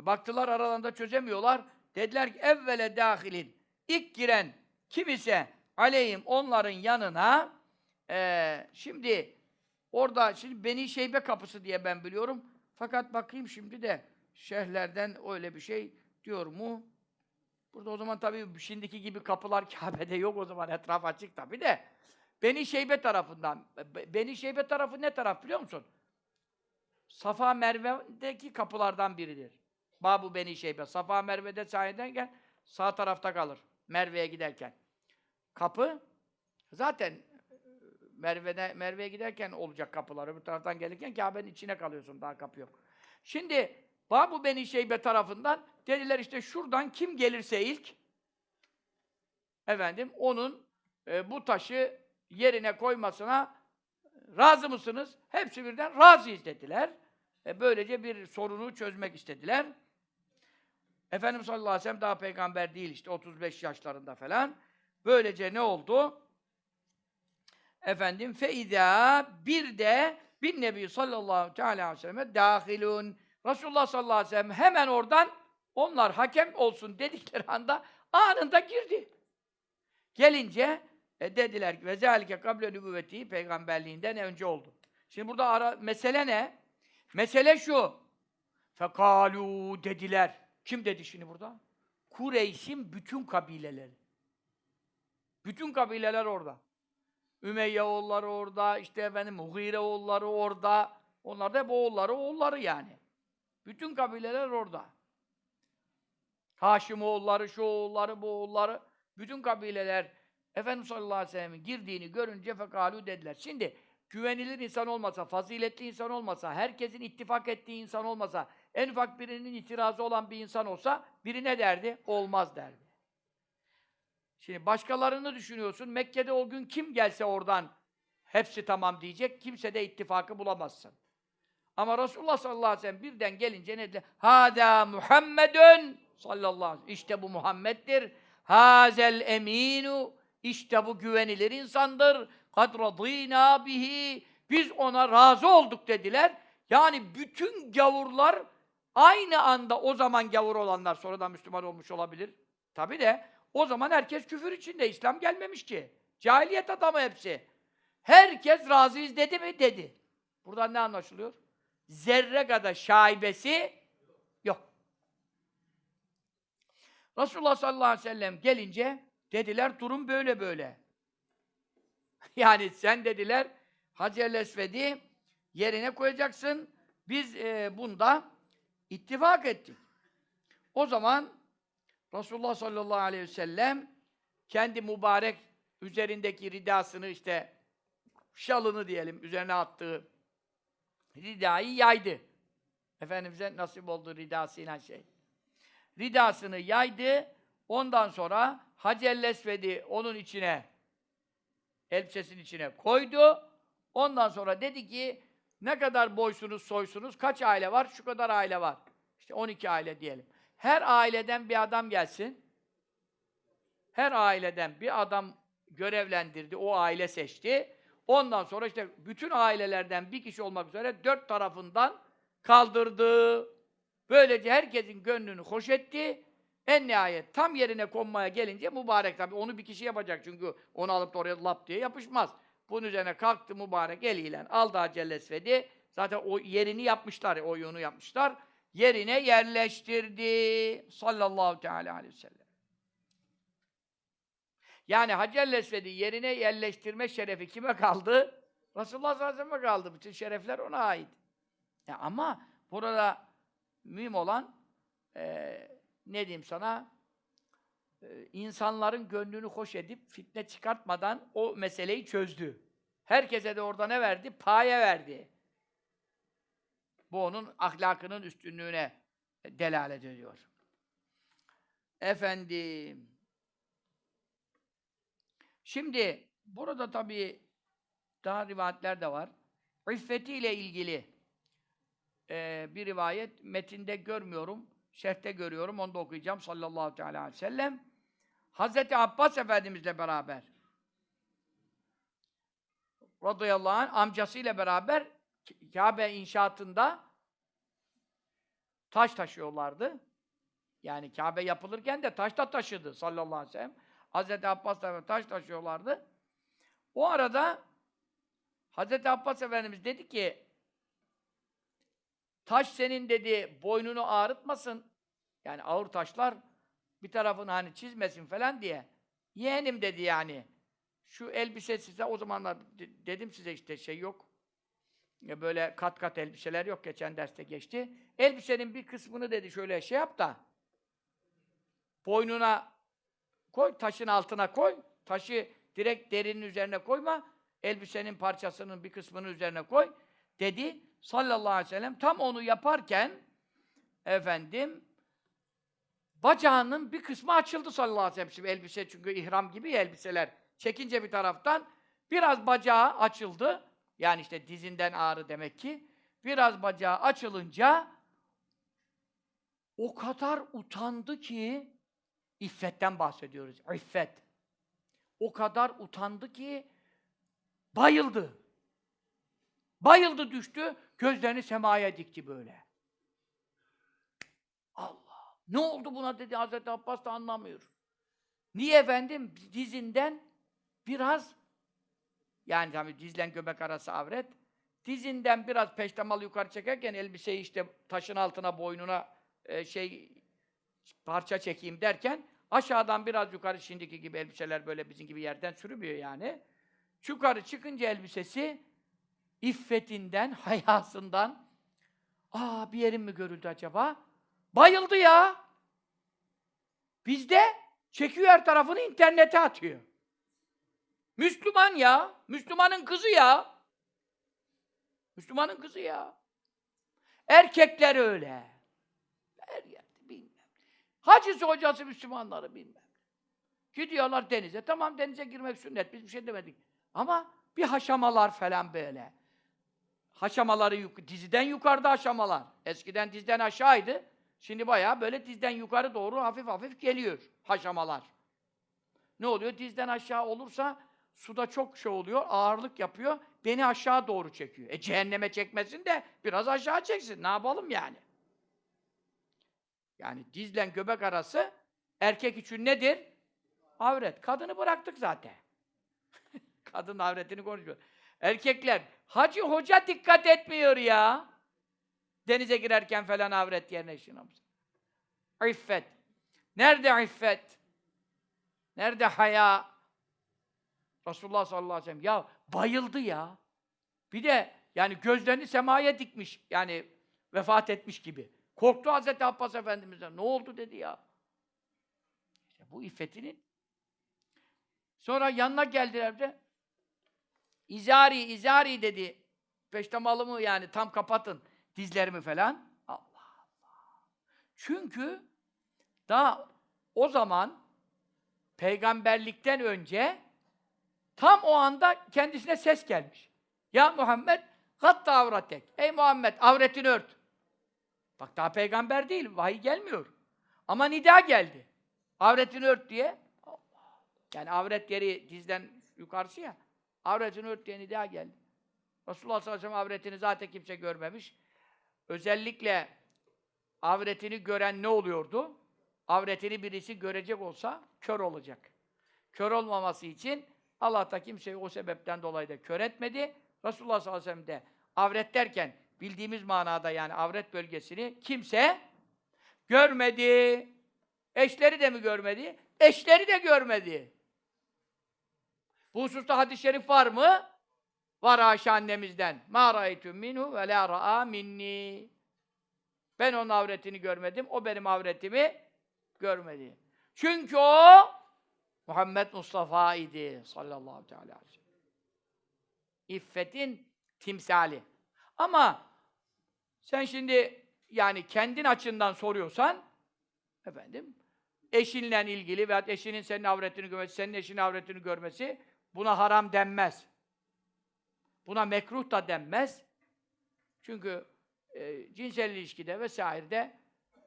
[SPEAKER 1] Baktılar aralarında çözemiyorlar. Dediler ki evvele dahilin. İlk giren kim ise aleyhim onların yanına eee, şimdi orada şimdi Beni Şeybe kapısı diye ben biliyorum. Fakat bakayım şimdi de şehirlerden öyle bir şey diyor mu? Burada o zaman tabii şimdiki gibi kapılar Kabe'de yok o zaman etraf açık tabii de. Beni Şeybe tarafından. Be- Beni Şeybe tarafı ne taraf biliyor musun? Safa Merve'deki kapılardan biridir. Babu Beni Şeybe. Safa Merve'de sahiden gel sağ tarafta kalır. Merve'ye giderken. Kapı zaten Merve'de Merve'ye giderken olacak kapıları. Bu taraftan gelirken Kabe'nin içine kalıyorsun. Daha kapı yok. Şimdi Babu Beni Şeybe tarafından dediler işte şuradan kim gelirse ilk efendim onun e, bu taşı yerine koymasına razı mısınız? Hepsi birden razıyız dediler. E, böylece bir sorunu çözmek istediler. Efendimiz sallallahu aleyhi ve sellem daha peygamber değil işte 35 yaşlarında falan. Böylece ne oldu? Efendim feiza bir de bin nebi sallallahu teala aleyhi ve selleme dahilun. Resulullah sallallahu aleyhi ve sellem hemen oradan onlar hakem olsun dedikleri anda anında girdi. Gelince e, dediler ki ve zelike kable nübüvveti peygamberliğinden önce oldu. Şimdi burada ara, mesele ne? Mesele şu. Fekalu dediler. Kim dedi şimdi burada? Kureyş'in bütün kabileleri. Bütün kabileler orada. Ümeyye oğulları orada, işte efendim Mughire oğulları orada. Onlar da hep oğulları, oğulları yani. Bütün kabileler orada. Haşim oğulları, şu oğulları, bu oğulları. Bütün kabileler Efendimiz sallallahu aleyhi ve sellem'in girdiğini görünce fekalu dediler. Şimdi güvenilir insan olmasa, faziletli insan olmasa, herkesin ittifak ettiği insan olmasa, en ufak birinin itirazı olan bir insan olsa biri ne derdi? Olmaz derdi. Şimdi başkalarını düşünüyorsun. Mekke'de o gün kim gelse oradan hepsi tamam diyecek. Kimse de ittifakı bulamazsın. Ama Resulullah sallallahu aleyhi ve sellem birden gelince ne dedi? Hâdâ Muhammedun sallallahu aleyhi ve sellem. İşte bu Muhammed'dir. Hazel eminu. İşte bu güvenilir insandır. Kad radînâ bihi. Biz ona razı olduk dediler. Yani bütün gavurlar aynı anda o zaman gavur olanlar sonradan Müslüman olmuş olabilir. Tabi de o zaman herkes küfür içinde. İslam gelmemiş ki. Cahiliyet adamı hepsi. Herkes razıyız dedi mi? Dedi. Buradan ne anlaşılıyor? Zerre kadar şaibesi yok. Resulullah sallallahu aleyhi ve sellem gelince dediler durum böyle böyle. *laughs* yani sen dediler Hacer Esved'i yerine koyacaksın. Biz e, bunda ittifak ettik. O zaman Resulullah sallallahu aleyhi ve sellem kendi mübarek üzerindeki ridasını işte şalını diyelim üzerine attığı ridayı yaydı. Efendimiz'e nasip oldu ridasıyla şey. Ridasını yaydı. Ondan sonra Hacer Esved'i onun içine elbisesinin içine koydu. Ondan sonra dedi ki ne kadar boysunuz, soysunuz, kaç aile var? Şu kadar aile var. İşte 12 aile diyelim. Her aileden bir adam gelsin. Her aileden bir adam görevlendirdi, o aile seçti. Ondan sonra işte bütün ailelerden bir kişi olmak üzere dört tarafından kaldırdı. Böylece herkesin gönlünü hoş etti. En nihayet tam yerine konmaya gelince mübarek tabii onu bir kişi yapacak çünkü onu alıp da oraya lap diye yapışmaz. Bunun üzerine kalktı mübarek eliyle aldı Acelle Esved'i. Zaten o yerini yapmışlar, oyunu yapmışlar. Yerine yerleştirdi sallallahu teala aleyhi ve sellem. Yani Hacer Esved'i yerine yerleştirme şerefi kime kaldı? Resulullah sallallahu aleyhi ve sellem'e kaldı. Bütün şerefler ona ait. Ya ama burada mühim olan e, ne diyeyim sana e, insanların gönlünü hoş edip fitne çıkartmadan o meseleyi çözdü. Herkese de orada ne verdi? Paye verdi. Bu onun ahlakının üstünlüğüne delalet ediyor. Efendim Şimdi burada tabii daha rivayetler de var. İffetiyle ilgili e, bir rivayet metinde görmüyorum, şerhte görüyorum, onu da okuyacağım sallallahu teala aleyhi ve sellem. Hazreti Abbas Efendimizle beraber radıyallahu anh amcasıyla beraber Kabe inşaatında taş taşıyorlardı. Yani Kabe yapılırken de taş da taşıdı sallallahu aleyhi ve sellem. Hazreti Abbas da taş taşıyorlardı. O arada Hazreti Abbas Efendimiz dedi ki taş senin dedi boynunu ağrıtmasın. Yani ağır taşlar bir tarafını hani çizmesin falan diye. Yeğenim dedi yani. Şu elbise size o zamanlar dedim size işte şey yok. Ya böyle kat kat elbiseler yok. Geçen derste geçti. Elbisenin bir kısmını dedi şöyle şey yap da boynuna koy, taşın altına koy. Taşı direkt derinin üzerine koyma. Elbisenin parçasının bir kısmını üzerine koy. Dedi sallallahu aleyhi ve sellem. Tam onu yaparken efendim bacağının bir kısmı açıldı sallallahu aleyhi ve sellem. Şimdi elbise çünkü ihram gibi elbiseler. Çekince bir taraftan biraz bacağı açıldı. Yani işte dizinden ağrı demek ki. Biraz bacağı açılınca o kadar utandı ki İffetten bahsediyoruz. İffet. O kadar utandı ki bayıldı. Bayıldı düştü, gözlerini semaya dikti böyle. Allah! Ne oldu buna dedi Hazreti Abbas da anlamıyor. Niye efendim? Dizinden biraz yani tabii dizlen göbek arası avret. dizinden biraz peştemal yukarı çekerken elbiseyi işte taşın altına boynuna e, şey parça çekeyim derken aşağıdan biraz yukarı şimdiki gibi elbiseler böyle bizim gibi yerden sürmüyor yani. Yukarı çıkınca elbisesi iffetinden, *laughs* hayasından aa bir yerim mi görüldü acaba? Bayıldı ya. Bizde çekiyor her tarafını internete atıyor. Müslüman ya. Müslümanın kızı ya. Müslümanın kızı ya. Erkekler öyle. Her yerde bilmem. Hacısı hocası Müslümanları bilmem. Gidiyorlar denize. Tamam denize girmek sünnet. Biz bir şey demedik. Ama bir haşamalar falan böyle. Haşamaları diziden yukarıda haşamalar. Eskiden dizden aşağıydı. Şimdi bayağı böyle dizden yukarı doğru hafif hafif geliyor haşamalar. Ne oluyor? Dizden aşağı olursa suda çok şey oluyor, ağırlık yapıyor, beni aşağı doğru çekiyor. E cehenneme çekmesin de biraz aşağı çeksin. Ne yapalım yani? Yani dizle göbek arası erkek için nedir? Avret. Kadını bıraktık zaten. *laughs* Kadın avretini konuşuyor. Erkekler, hacı hoca dikkat etmiyor ya. Denize girerken falan avret yerine şınamız. İffet. Nerede iffet? Nerede haya? Resulullah sallallahu aleyhi ve sellem ya bayıldı ya. Bir de yani gözlerini semaya dikmiş yani vefat etmiş gibi. Korktu Hazreti Abbas Efendimiz'den. Ne oldu dedi ya. İşte bu iffetinin. Sonra yanına geldiler de İzari, izari dedi. Peştemalımı yani tam kapatın dizlerimi falan. Allah Allah. Çünkü daha o zaman peygamberlikten önce tam o anda kendisine ses gelmiş. Ya Muhammed gatta avratek. Ey Muhammed avretini ört. Bak daha peygamber değil, vahiy gelmiyor. Ama nida geldi. Avretini ört diye. Yani avret yeri dizden yukarısı ya. Avretini ört diye nida geldi. Resulullah sallallahu aleyhi ve sellem avretini zaten kimse görmemiş. Özellikle avretini gören ne oluyordu? Avretini birisi görecek olsa kör olacak. Kör olmaması için Allah da kimseyi o sebepten dolayı da kör etmedi. Resulullah sallallahu aleyhi ve sellem de avret derken bildiğimiz manada yani avret bölgesini kimse görmedi. Eşleri de mi görmedi? Eşleri de görmedi. Bu hususta hadis-i şerif var mı? Var Ayşe annemizden. Ma ra'aytu minhu ve la ra'a minni. Ben onun avretini görmedim, o benim avretimi görmedi. Çünkü o Muhammed Mustafa idi sallallahu aleyhi ve sellem. İffetin timsali. Ama sen şimdi yani kendin açından soruyorsan efendim eşinle ilgili veya eşinin senin avretini görmesi, senin eşinin avretini görmesi buna haram denmez. Buna mekruh da denmez. Çünkü e, cinsel ilişkide vesairede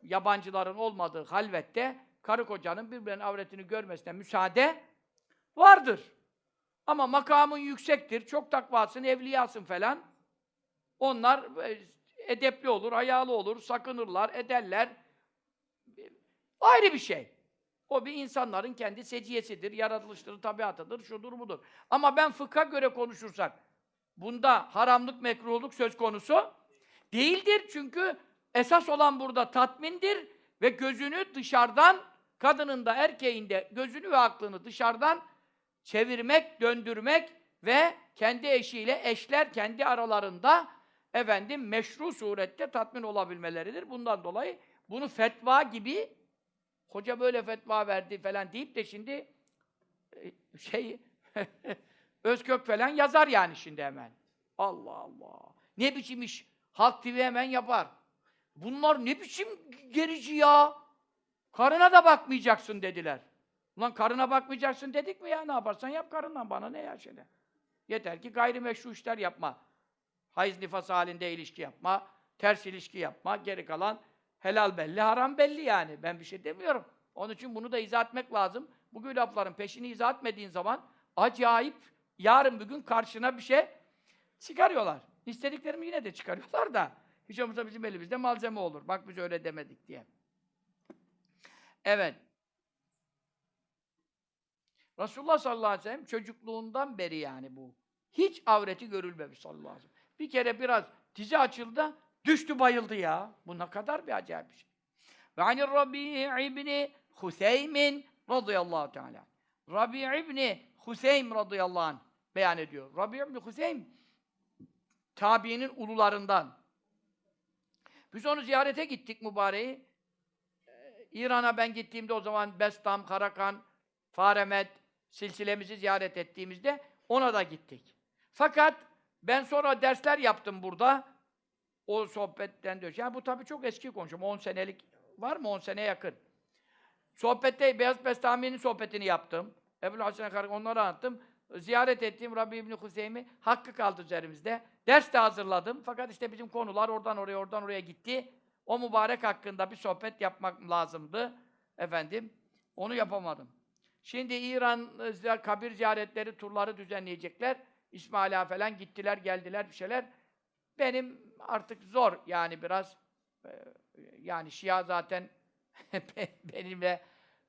[SPEAKER 1] yabancıların olmadığı halvette karı kocanın birbirinin avretini görmesine müsaade vardır. Ama makamın yüksektir, çok takvasın, evliyasın falan. Onlar e, edepli olur, hayalı olur, sakınırlar, ederler. Ayrı bir şey. O bir insanların kendi seciyesidir, yaratılıştır, tabiatıdır, şudur budur. Ama ben fıkha göre konuşursak, bunda haramlık, mekruhluk söz konusu değildir. Çünkü esas olan burada tatmindir ve gözünü dışarıdan, kadının da erkeğin de gözünü ve aklını dışarıdan çevirmek, döndürmek ve kendi eşiyle eşler kendi aralarında efendim meşru surette tatmin olabilmeleridir. Bundan dolayı bunu fetva gibi hoca böyle fetva verdi falan deyip de şimdi e, şey *laughs* Özkök falan yazar yani şimdi hemen. Allah Allah. Ne biçim iş? Halk TV hemen yapar. Bunlar ne biçim gerici ya? Karına da bakmayacaksın dediler. Ulan karına bakmayacaksın dedik mi ya? Ne yaparsan yap karından bana ne ya şöyle. Yeter ki gayrimeşru işler yapma. Hayız nifas halinde ilişki yapma. Ters ilişki yapma. Geri kalan helal belli, haram belli yani. Ben bir şey demiyorum. Onun için bunu da izah etmek lazım. Bu lafların peşini izah etmediğin zaman acayip yarın bir gün karşına bir şey çıkarıyorlar. İstediklerimi yine de çıkarıyorlar da. Hiç olmazsa bizim elimizde malzeme olur. Bak biz öyle demedik diye. Evet. Resulullah sallallahu aleyhi ve sellem çocukluğundan beri yani bu. Hiç avreti görülmemiş sallallahu aleyhi ve sellem. Bir kere biraz dizi açıldı, düştü bayıldı ya. Bu ne kadar bir acayip bir şey. Ve anir Rabi' ibni Hüseymin radıyallahu teala. Rabi' ibni Hüseym radıyallahu anh beyan ediyor. Rabi' ibni Hüseym tabiinin ulularından. Biz onu ziyarete gittik mübareği. Ee, İran'a ben gittiğimde o zaman Bestam, Karakan, Faremet silsilemizi ziyaret ettiğimizde ona da gittik. Fakat ben sonra dersler yaptım burada. O sohbetten diyor. Yani bu tabii çok eski konuşum. 10 senelik var mı? 10 sene yakın. Sohbette Beyaz Bestami'nin sohbetini yaptım. Ebu Hasan Karak onları anlattım. Ziyaret ettiğim Rabbi İbni Hüseyin'i hakkı kaldı üzerimizde. Ders de hazırladım. Fakat işte bizim konular oradan oraya oradan oraya gitti. O mübarek hakkında bir sohbet yapmak lazımdı. Efendim, onu yapamadım. Şimdi İran kabir ziyaretleri, turları düzenleyecekler. İsmaila falan gittiler, geldiler bir şeyler. Benim artık zor yani biraz e, yani Şia zaten *laughs* benimle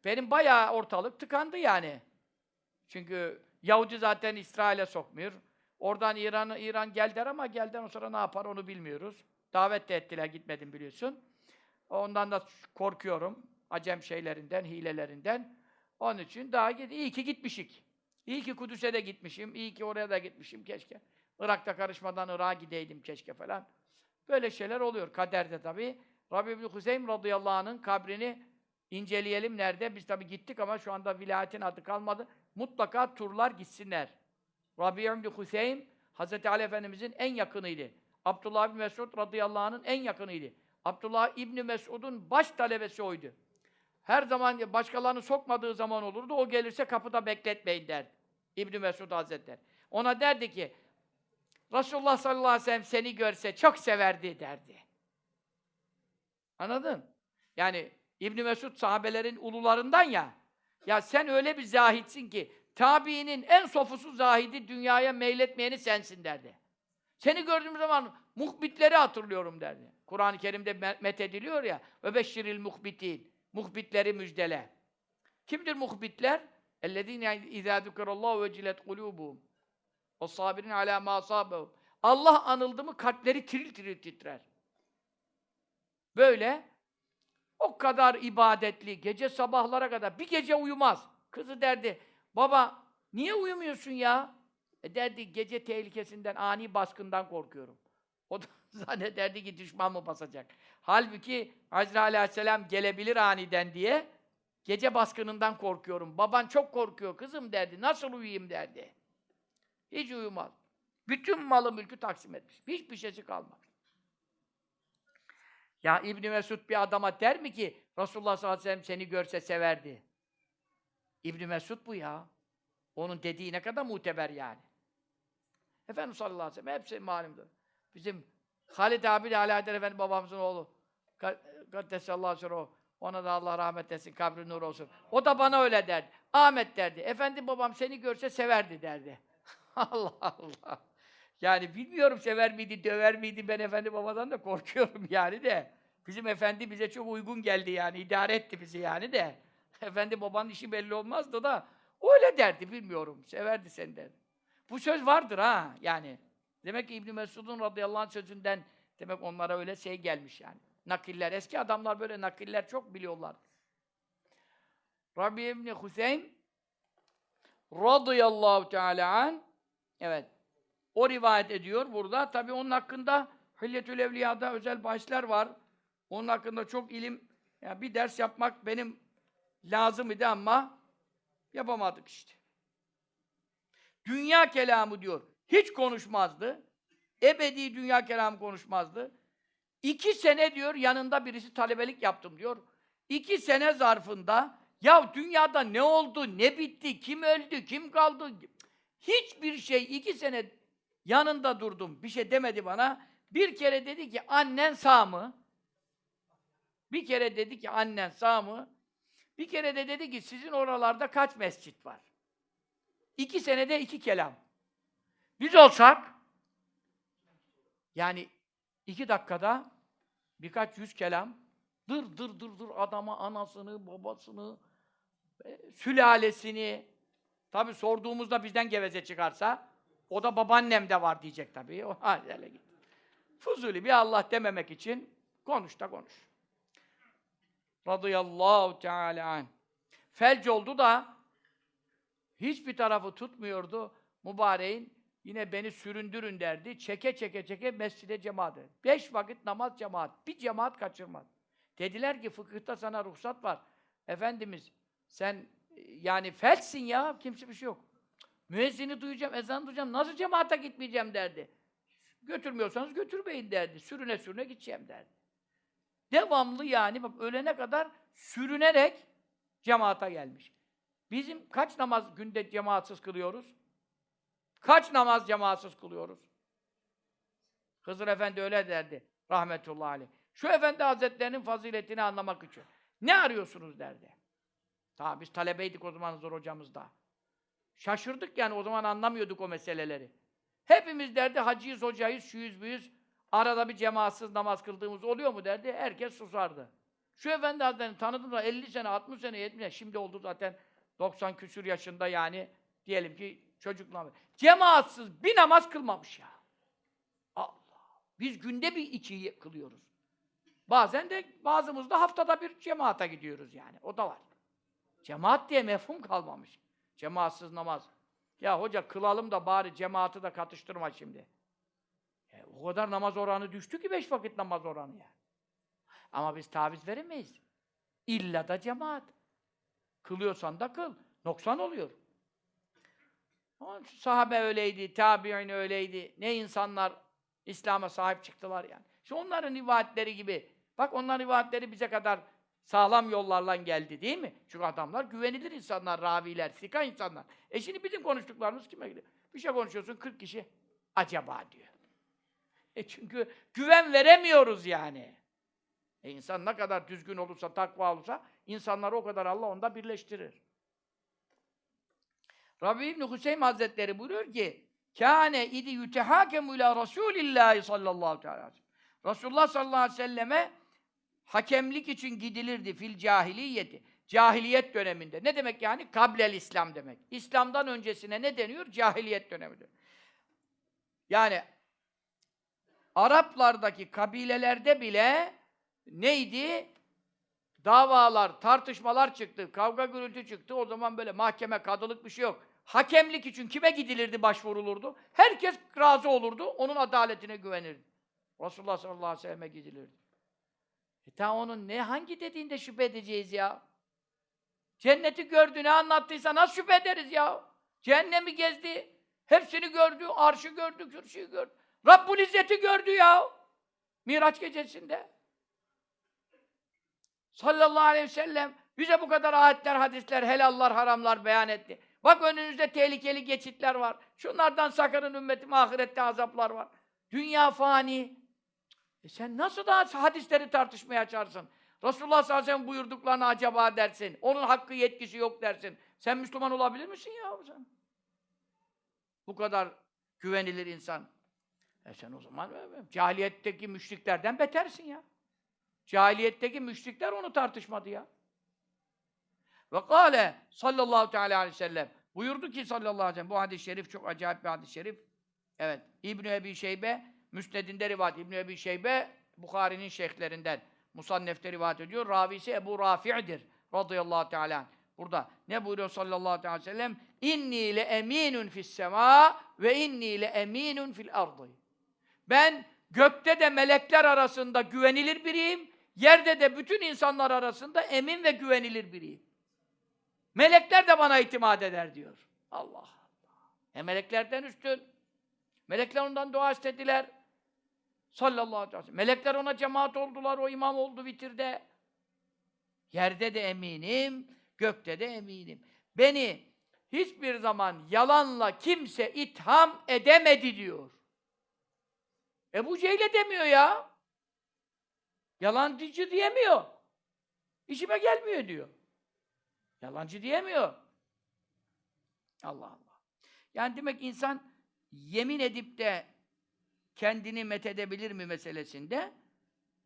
[SPEAKER 1] benim bayağı ortalık tıkandı yani. Çünkü Yahudi zaten İsrail'e sokmuyor. Oradan İran İran geldiler ama gelden sonra ne yapar onu bilmiyoruz. Davet de ettiler gitmedim biliyorsun. Ondan da korkuyorum. Acem şeylerinden, hilelerinden. Onun için daha git iyi ki gitmişik. İyi ki Kudüs'e de gitmişim. iyi ki oraya da gitmişim keşke. Irak'ta karışmadan Irak'a gideydim keşke falan. Böyle şeyler oluyor kaderde tabii. Rabbi ibn Hüseyin radıyallahu anh'ın kabrini inceleyelim nerede? Biz tabii gittik ama şu anda vilayetin adı kalmadı. Mutlaka turlar gitsinler. Rabbi ibn Hüseyin Hazreti Ali Efendimizin en yakınıydı. Abdullah ibn Mesud radıyallahu anh'ın en yakınıydı. Abdullah İbni Mesud'un baş talebesi oydu. Her zaman başkalarını sokmadığı zaman olurdu. O gelirse kapıda bekletmeyin derdi. İbni Mesud Hazretleri. Ona derdi ki Resulullah sallallahu aleyhi ve sellem seni görse çok severdi derdi. Anladın? Yani İbni Mesud sahabelerin ulularından ya. Ya sen öyle bir zahitsin ki tabiinin en sofusu zahidi dünyaya meyletmeyeni sensin derdi. Seni gördüğüm zaman muhbitleri hatırlıyorum derdi. Kur'an-ı Kerim'de met ediliyor ya ve beşşiril muhbitin. Muhbitleri müjdele. Kimdir muhbitler? اَلَّذ۪ينَ اِذَا ذُكَرَ اللّٰهُ وَجِلَتْ قُلُوبُهُمْ o sabirin ala masabehu. Allah anıldı mı kalpleri tiril tiril titrer. Böyle o kadar ibadetli, gece sabahlara kadar bir gece uyumaz. Kızı derdi, baba niye uyumuyorsun ya? E derdi gece tehlikesinden, ani baskından korkuyorum. O da *laughs* zannederdi ki düşman mı basacak? Halbuki Hazreti Aleyhisselam gelebilir aniden diye gece baskınından korkuyorum. Baban çok korkuyor kızım derdi. Nasıl uyuyayım derdi. Hiç uyumaz. Bütün malı mülkü taksim etmiş. Hiçbir şeysi kalmaz. Ya İbn Mesud bir adama der mi ki Resulullah sallallahu aleyhi ve sellem seni görse severdi? İbn Mesud bu ya. Onun dediği ne kadar muteber yani. Efendimiz sallallahu aleyhi ve sellem hepsi malumdur. Bizim Halid abi de Alaeddin Efendi babamızın oğlu. Kaddesallahu aleyhi Ona da Allah rahmet etsin, kabri nur olsun. O da bana öyle derdi. Ahmet derdi. Efendi babam seni görse severdi derdi. *laughs* Allah Allah. Yani bilmiyorum sever miydi, döver miydi ben efendi babadan da korkuyorum *laughs* yani de. Bizim efendi bize çok uygun geldi yani, idare etti bizi yani de. *laughs* Efendi babanın işi belli olmazdı da öyle derdi bilmiyorum. Severdi seni derdi. Bu söz vardır ha yani. Demek ki İbn Mesud'un radıyallahu anh sözünden demek onlara öyle şey gelmiş yani. Nakiller. Eski adamlar böyle nakiller çok biliyorlar. Rabbi İbni Hüseyin radıyallahu teala an evet o rivayet ediyor burada. Tabi onun hakkında Hilyetül Evliya'da özel bahisler var. Onun hakkında çok ilim, yani bir ders yapmak benim lazım idi ama yapamadık işte. Dünya kelamı diyor. Hiç konuşmazdı. Ebedi dünya kelamı konuşmazdı. İki sene diyor yanında birisi talebelik yaptım diyor. İki sene zarfında ya dünyada ne oldu, ne bitti, kim öldü, kim kaldı? Hiçbir şey iki sene yanında durdum. Bir şey demedi bana. Bir kere dedi ki annen sağ mı? Bir kere dedi ki annen sağ mı? Bir kere de dedi ki sizin oralarda kaç mescit var? İki senede iki kelam. Biz olsak yani iki dakikada birkaç yüz kelam dır dır dır dır adama anasını, babasını, e, sülalesini tabi sorduğumuzda bizden geveze çıkarsa O da babaannem de var diyecek tabii. O öyle git. Fuzuli bir Allah dememek için konuş da konuş. Radıyallahu teala anh. Felç oldu da hiçbir tarafı tutmuyordu mübareğin. Yine beni süründürün derdi. Çeke çeke çeke mescide cemaat. Beş vakit namaz cemaat. Bir cemaat kaçırmaz. Dediler ki fıkıhta sana ruhsat var. Efendimiz sen yani felçsin ya. Kimse bir şey yok. Müezzini duyacağım, ezan duyacağım. Nasıl cemaate gitmeyeceğim derdi. Götürmüyorsanız götürmeyin derdi. Sürüne sürüne gideceğim derdi. Devamlı yani bak ölene kadar sürünerek cemaata gelmiş. Bizim kaç namaz günde cemaatsiz kılıyoruz? Kaç namaz cemaatsiz kılıyoruz? Hızır Efendi öyle derdi. Rahmetullahi aleyh. Şu Efendi Hazretlerinin faziletini anlamak için. Ne arıyorsunuz derdi. Ta biz talebeydik o zaman Hızır hocamız da. Şaşırdık yani o zaman anlamıyorduk o meseleleri. Hepimiz derdi hacıyız, hocayız, şuyuz, buyuz. Arada bir cemaatsiz namaz kıldığımız oluyor mu derdi. Herkes susardı. Şu efendi hazretlerini tanıdım da 50 sene, 60 sene, 70 sene. Şimdi oldu zaten 90 küsür yaşında yani. Diyelim ki çocuklar. Cemaatsiz bir namaz kılmamış ya. Allah. Biz günde bir iki kılıyoruz. Bazen de bazımız da haftada bir cemaate gidiyoruz yani. O da var. Cemaat diye mefhum kalmamış. Cemaatsiz namaz. Ya hoca kılalım da bari cemaati de katıştırma şimdi. E, o kadar namaz oranı düştü ki beş vakit namaz oranı yani. Ama biz taviz veremeyiz. İlla da cemaat. Kılıyorsan da kıl. Noksan oluyor. Şu sahabe öyleydi, tabi'in öyleydi. Ne insanlar İslam'a sahip çıktılar yani. İşte onların rivayetleri gibi. Bak onların rivayetleri bize kadar sağlam yollarla geldi değil mi? Çünkü adamlar güvenilir insanlar, raviler, sika insanlar. E şimdi bizim konuştuklarımız kime gidiyor? Bir şey konuşuyorsun 40 kişi acaba diyor. E çünkü güven veremiyoruz yani. E insan ne kadar düzgün olursa, takva olursa insanları o kadar Allah onda birleştirir. Rabbi İbn Hüseyin Hazretleri buyuruyor ki Kâne idi yütehâkemu ila Rasûlillâhi sallallahu aleyhi ve sellem. Resulullah sallallahu aleyhi ve selleme hakemlik için gidilirdi fil cahiliyeti. Cahiliyet döneminde. Ne demek yani? Kablel İslam demek. İslam'dan öncesine ne deniyor? Cahiliyet dönemidir. Yani Araplardaki kabilelerde bile neydi? Davalar, tartışmalar çıktı, kavga gürültü çıktı. O zaman böyle mahkeme, kadılık bir şey yok. Hakemlik için kime gidilirdi, başvurulurdu? Herkes razı olurdu, onun adaletine güvenirdi. Resulullah sallallahu aleyhi ve selleme gidilirdi. E ta onun ne, hangi dediğinde şüphe edeceğiz ya? Cenneti gördü, ne anlattıysa nasıl şüphe ederiz ya? Cehennemi gezdi, hepsini gördü, arşı gördü, kürsüyü gördü. Rabbul İzzet'i gördü ya. Miraç gecesinde. Sallallahu aleyhi ve sellem bize bu kadar ayetler, hadisler, helallar, haramlar beyan etti. Bak önünüzde tehlikeli geçitler var. Şunlardan sakının ümmetim ahirette azaplar var. Dünya fani. E sen nasıl daha hadisleri tartışmaya açarsın? Resulullah sallallahu aleyhi ve sellem buyurduklarını acaba dersin. Onun hakkı yetkisi yok dersin. Sen Müslüman olabilir misin ya sen? Bu kadar güvenilir insan. E sen o zaman cahiliyetteki müşriklerden betersin ya. Cahiliyetteki müşrikler onu tartışmadı ya. Ve kâle sallallahu teala aleyhi ve sellem buyurdu ki sallallahu aleyhi ve sellem bu hadis-i şerif çok acayip bir hadis-i şerif. Evet. İbn Ebi Şeybe Müsned'inde rivayet. İbn Ebi Şeybe Bukhari'nin şeyhlerinden Musannef'te rivayet ediyor. Ravisi Ebu Rafi'dir radıyallahu teala. Burada ne buyuruyor sallallahu aleyhi ve sellem? İnni le eminun fis sema ve inni le eminun fil ardı. Ben gökte de melekler arasında güvenilir biriyim, yerde de bütün insanlar arasında emin ve güvenilir biriyim. Melekler de bana itimat eder diyor. Allah Allah. E meleklerden üstün. Melekler ondan dua istediler. Sallallahu aleyhi ve sellem. Melekler ona cemaat oldular, o imam oldu bitirde. Yerde de eminim, gökte de eminim. Beni hiçbir zaman yalanla kimse itham edemedi diyor. Ebu Cehil'e demiyor ya. Yalancı diyemiyor. İşime gelmiyor diyor. Yalancı diyemiyor. Allah Allah. Yani demek insan yemin edip de kendini methedebilir mi meselesinde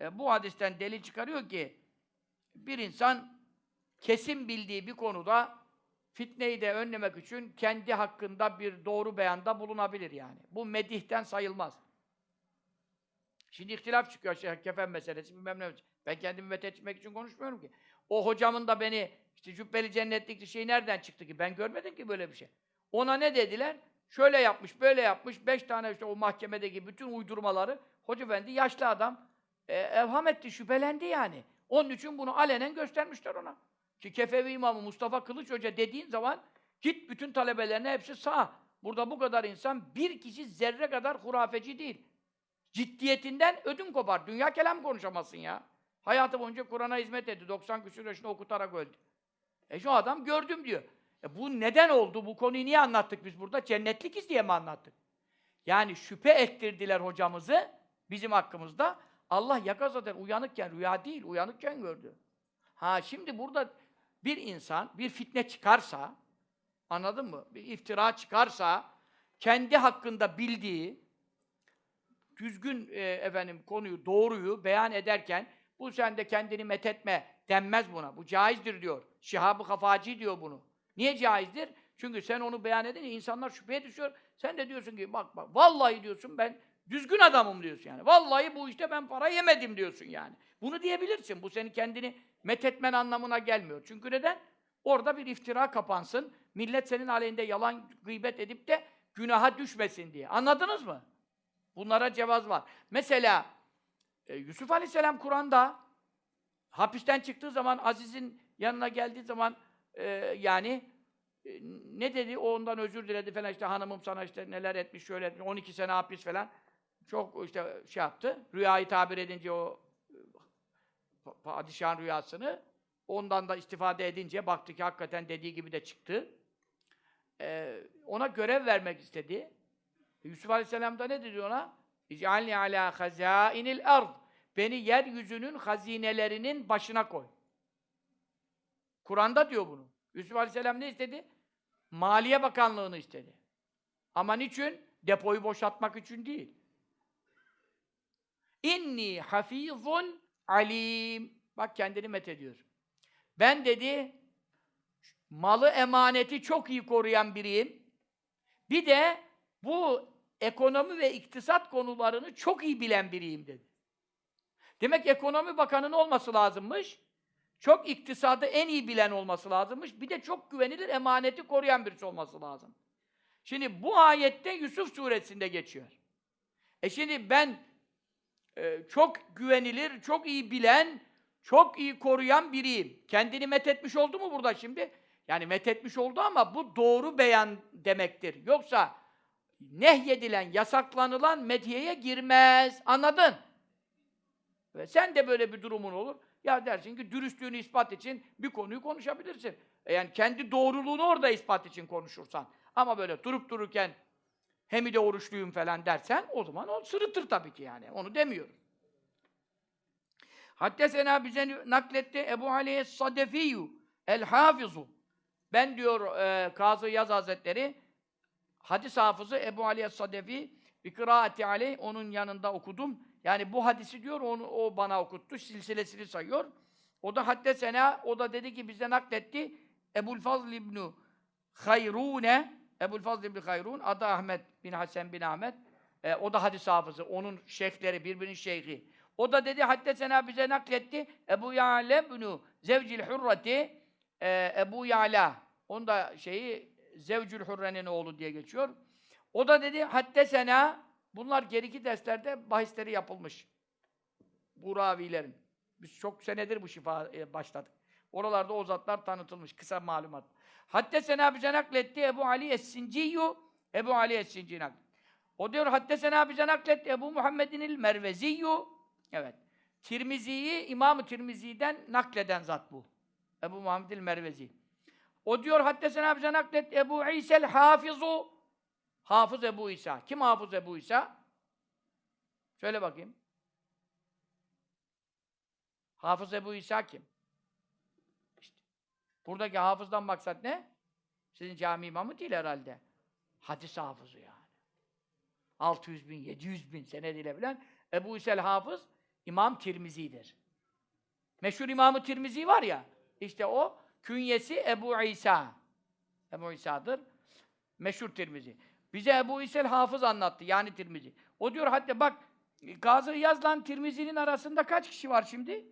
[SPEAKER 1] e, bu hadisten delil çıkarıyor ki bir insan kesin bildiği bir konuda fitneyi de önlemek için kendi hakkında bir doğru beyanda bulunabilir yani. Bu medihten sayılmaz. Şimdi ihtilaf çıkıyor şey, kefen meselesi bilmem ne. Ben kendimi methetmek için konuşmuyorum ki. O hocamın da beni işte cübbeli cennetlikli şey nereden çıktı ki? Ben görmedim ki böyle bir şey. Ona ne dediler? Şöyle yapmış, böyle yapmış. Beş tane işte o mahkemedeki bütün uydurmaları Hoca Efendi yaşlı adam e, evham etti, şüphelendi yani. Onun için bunu alenen göstermişler ona. Ki Kefevi İmamı Mustafa Kılıç Hoca dediğin zaman git bütün talebelerine hepsi sağ. Burada bu kadar insan bir kişi zerre kadar hurafeci değil. Ciddiyetinden ödün kopar. Dünya kelam konuşamazsın ya. Hayatı boyunca Kur'an'a hizmet etti. 90 küsur yaşında okutarak öldü. E şu adam gördüm diyor. E bu neden oldu? Bu konuyu niye anlattık biz burada? Cennetlikiz diye mi anlattık? Yani şüphe ettirdiler hocamızı bizim hakkımızda. Allah yaka zaten uyanıkken rüya değil, uyanıkken gördü. Ha şimdi burada bir insan bir fitne çıkarsa, anladın mı? Bir iftira çıkarsa, kendi hakkında bildiği, düzgün e, efendim konuyu, doğruyu beyan ederken bu sen de kendini methetme denmez buna. Bu caizdir diyor. Şihab-ı Kafaci diyor bunu. Niye caizdir? Çünkü sen onu beyan edince insanlar şüpheye düşüyor. Sen de diyorsun ki bak bak vallahi diyorsun ben düzgün adamım diyorsun yani. Vallahi bu işte ben para yemedim diyorsun yani. Bunu diyebilirsin. Bu senin kendini methetmen anlamına gelmiyor. Çünkü neden? Orada bir iftira kapansın. Millet senin aleyhinde yalan gıybet edip de günaha düşmesin diye. Anladınız mı? Bunlara cevaz var. Mesela e, Yusuf Aleyhisselam Kur'an'da hapisten çıktığı zaman Aziz'in yanına geldiği zaman e, yani ne dedi? O ondan özür diledi falan işte hanımım sana işte neler etmiş şöyle etmiş 12 sene hapis falan. Çok işte şey yaptı. Rüyayı tabir edince o e, padişahın rüyasını ondan da istifade edince baktı ki hakikaten dediği gibi de çıktı. Ee, ona görev vermek istedi. Yusuf Aleyhisselam da ne dedi ona? İc'alni ala hazainil ard. Beni yeryüzünün hazinelerinin başına koy. Kur'an'da diyor bunu. Yusuf Aleyhisselam ne istedi? Maliye Bakanlığı'nı istedi. Ama niçin? Depoyu boşaltmak için değil. İnni hafizun alim. Bak kendini met ediyor. Ben dedi malı emaneti çok iyi koruyan biriyim. Bir de bu ekonomi ve iktisat konularını çok iyi bilen biriyim dedi. Demek ekonomi bakanının olması lazımmış. Çok iktisadı en iyi bilen olması lazımmış. Bir de çok güvenilir emaneti koruyan birisi olması lazım. Şimdi bu ayette Yusuf suresinde geçiyor. E şimdi ben e, çok güvenilir, çok iyi bilen, çok iyi koruyan biriyim. Kendini methetmiş oldu mu burada şimdi? Yani methetmiş oldu ama bu doğru beyan demektir. Yoksa nehyedilen, yasaklanılan medyaya girmez. Anladın? Ve sen de böyle bir durumun olur. Ya dersin ki dürüstlüğünü ispat için bir konuyu konuşabilirsin. E yani kendi doğruluğunu orada ispat için konuşursan. Ama böyle durup dururken hem de oruçluyum falan dersen o zaman o sırıtır tabii ki yani. Onu demiyorum. Hatta sena bize nakletti Ebu Aliye Sadefiyu El Hafizu. Ben diyor e, Kazı Yaz Hazretleri hadis hafızı Ebu Aliye Sadefi bir kıraati aleyh onun yanında okudum. Yani bu hadisi diyor onu o bana okuttu. Silsilesini sayıyor. O da hadde sena o da dedi ki bize nakletti Ebul Fazl İbnu Hayrune Ebul Fazl İbni Hayrun adı Ahmet bin Hasan bin Ahmet. E, o da hadis hafızı. Onun şeyhleri birbirinin şeyhi. O da dedi hadde sena bize nakletti Ebu Ya'le ibnu Zevcil Hurrati e, Ebu Ya'la. Onun da şeyi Zevcül Hurre'nin oğlu diye geçiyor. O da dedi hatte sena bunlar geriki derslerde bahisleri yapılmış. Bu ravilerin. Biz çok senedir bu şifa e, başladık. Oralarda o zatlar tanıtılmış. Kısa malumat. Hatta sena bize nakletti Ebu Ali Es-Sinciyyu Ebu Ali nakletti. O diyor hatta sena bize nakletti Ebu Muhammedin el Merveziyyu Evet. Tirmizi'yi İmam-ı Tirmizi'den nakleden zat bu. Ebu Muhammed el Mervezi. O diyor hatta sena bize nakletti Ebu İsa'l Hafizu Hafız Ebu İsa. Kim Hafız Ebu İsa? Söyle bakayım. Hafız Ebu İsa kim? İşte. Buradaki hafızdan maksat ne? Sizin cami imamı değil herhalde. Hadis hafızı yani. 600 bin, 700 bin senediyle bilen Ebu İsel Hafız İmam Tirmizi'dir. Meşhur İmamı Tirmizi var ya, işte o künyesi Ebu İsa. Ebu İsa'dır. Meşhur Tirmizi. Bize Ebu İsa'l Hafız anlattı. Yani Tirmizi. O diyor hatta bak Gazı Yaz'la Tirmizi'nin arasında kaç kişi var şimdi?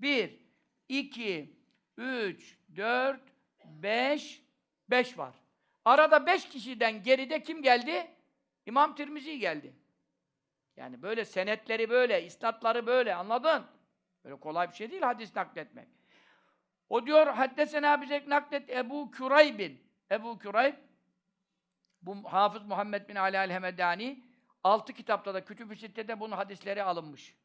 [SPEAKER 1] Bir, iki, üç, dört, beş, beş var. Arada beş kişiden geride kim geldi? İmam Tirmizi geldi. Yani böyle senetleri böyle, isnatları böyle anladın? Böyle kolay bir şey değil hadis nakletmek. O diyor haddesena bize naklet Ebu Kürayb'in. Ebu Kürayb bu Hafız Muhammed bin Ali el-Hemedani altı kitapta da Kütüb-ü Sitte'de bunun hadisleri alınmış.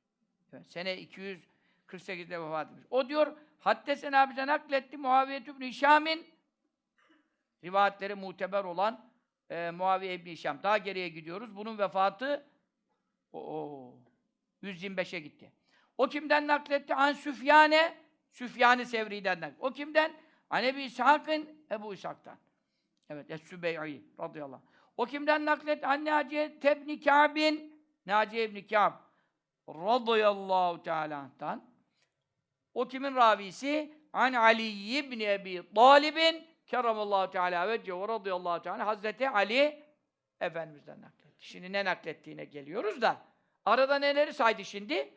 [SPEAKER 1] Evet, sene 248'de vefat etmiş. O diyor haddesena bize nakletti Muaviye ibn Hişam'in rivayetleri muteber olan e, Muaviye ibn Hişam. Daha geriye gidiyoruz. Bunun vefatı o 125'e gitti. O kimden nakletti? An Süfyane, Süfyan-ı Sevri'den nakletti. O kimden? An Ebi İshak'ın, Ebu İshak'tan. Evet, Es-Sübey'i radıyallahu anh. O kimden nakletti? An Naciye Tebni Kâb'in, Naciye ibn Kâb radıyallahu teâlâ'dan. O kimin ravisi? An Ali ibn Ebi Talib'in keramallahu teâlâ ve ve radıyallahu teâlâ Hazreti Ali Efendimiz'den nakletti. Şimdi ne naklettiğine geliyoruz da arada neleri saydı şimdi?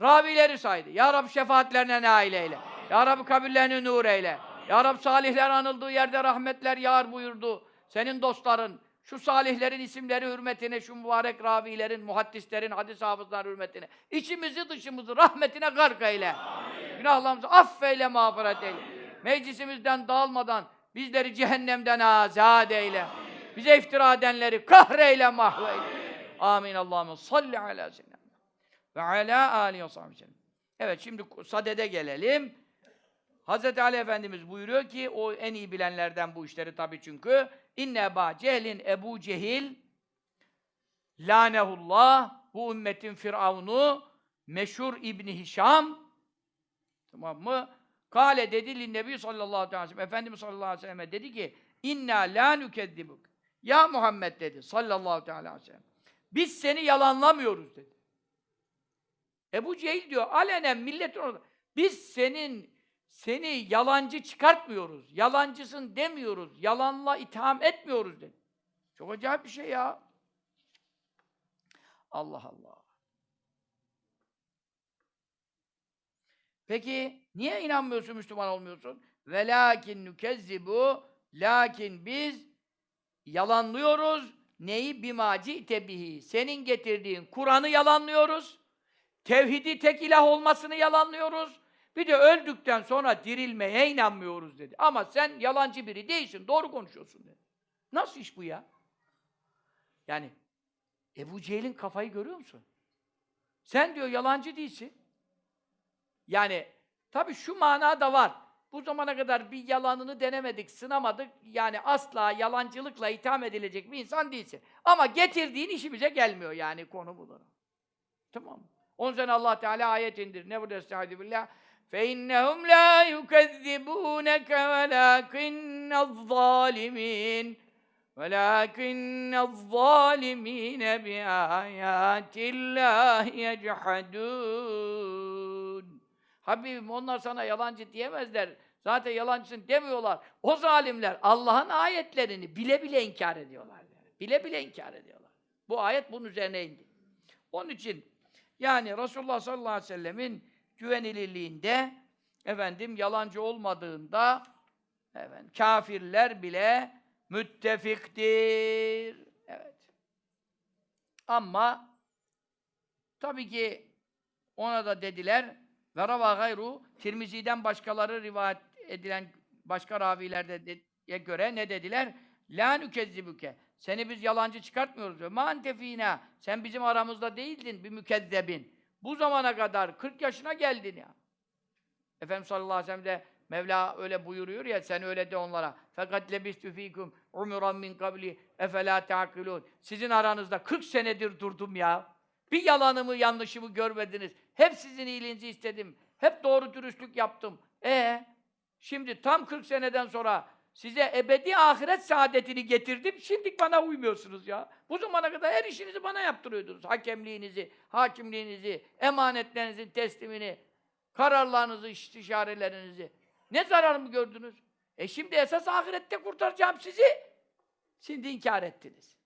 [SPEAKER 1] Ravileri saydı. Ya Rab şefaatlerine nail eyle. Ya Rab kabirlerini nur eyle. Ya Rab salihler anıldığı yerde rahmetler yağar buyurdu. Senin dostların, şu salihlerin isimleri hürmetine, şu mübarek ravilerin, muhaddislerin, hadis hafızların hürmetine, içimizi dışımızı rahmetine gark eyle. Günahlarımızı affeyle, mağfiret eyle. Meclisimizden dağılmadan bizleri cehennemden azad eyle. Bize iftira edenleri kahreyle, mahveyle. Amin. Allahümme salli ala seyyidina ve ala alihi ve sahbihi Evet şimdi sadede gelelim. Hz. Ali Efendimiz buyuruyor ki o en iyi bilenlerden bu işleri tabii çünkü inne Eba Cehlin Ebu Cehil lanehullah bu ümmetin firavunu meşhur İbni Hişam tamam mı? Kale dedi linnebi sallallahu aleyhi ve sellem Efendimiz sallallahu aleyhi ve sellem dedi ki inna la nükezzibuk ya Muhammed dedi sallallahu aleyhi ve sellem biz seni yalanlamıyoruz dedi. Ebu Cehil diyor alenen milletin orada biz senin seni yalancı çıkartmıyoruz. Yalancısın demiyoruz. Yalanla itham etmiyoruz dedi. Çok acayip bir şey ya. Allah Allah. Peki niye inanmıyorsun, Müslüman olmuyorsun? Velakin nükezzibu lakin biz yalanlıyoruz. Neyi bimaci tebihi? Senin getirdiğin Kur'an'ı yalanlıyoruz. Tevhidi tek ilah olmasını yalanlıyoruz. Bir de öldükten sonra dirilmeye inanmıyoruz dedi. Ama sen yalancı biri değilsin, doğru konuşuyorsun dedi. Nasıl iş bu ya? Yani Ebu Cehil'in kafayı görüyor musun? Sen diyor yalancı değilsin. Yani tabii şu mana da var. Bu zamana kadar bir yalanını denemedik, sınamadık. Yani asla yalancılıkla itham edilecek bir insan değilsin. Ama getirdiğin işimize gelmiyor yani konu budur. Tamam mı? Onun için Allah Teala ayet indir. Ne burada estaizu billah? فَاِنَّهُمْ لَا يُكَذِّبُونَكَ وَلَاكِنَّ الظَّالِمِينَ وَلَاكِنَّ الظَّالِمِينَ بِآيَاتِ اللّٰهِ يَجْحَدُونَ Habibim onlar sana yalancı diyemezler. Zaten yalancısın demiyorlar. O zalimler Allah'ın ayetlerini bile bile inkar ediyorlar. Yani. Bile bile inkar ediyorlar. Bu ayet bunun üzerine indi. Onun için yani Resulullah sallallahu aleyhi ve sellemin güvenilirliğinde efendim yalancı olmadığında efendim, kafirler bile müttefiktir. Evet. Ama tabii ki ona da dediler ve rava gayru Tirmizi'den başkaları rivayet edilen başka ravilerde de, göre ne dediler? La nükezzibuke. Seni biz yalancı çıkartmıyoruz. Ma antefina. Sen bizim aramızda değildin bir mükezzebin. Bu zamana kadar 40 yaşına geldin ya. Efendimiz sallallahu aleyhi ve sellem de Mevla öyle buyuruyor ya sen öyle de onlara. Fakat lebistü fikum umuran min kabli efela ta'kilun. Sizin aranızda 40 senedir durdum ya. Bir yalanımı, yanlışımı görmediniz. Hep sizin iyiliğinizi istedim. Hep doğru dürüstlük yaptım. E şimdi tam 40 seneden sonra size ebedi ahiret saadetini getirdim. Şimdi bana uymuyorsunuz ya. Bu zamana kadar her işinizi bana yaptırıyordunuz. Hakemliğinizi, hakimliğinizi, emanetlerinizin teslimini, kararlarınızı, istişarelerinizi. Ne zararımı gördünüz? E şimdi esas ahirette kurtaracağım sizi. Şimdi inkar ettiniz.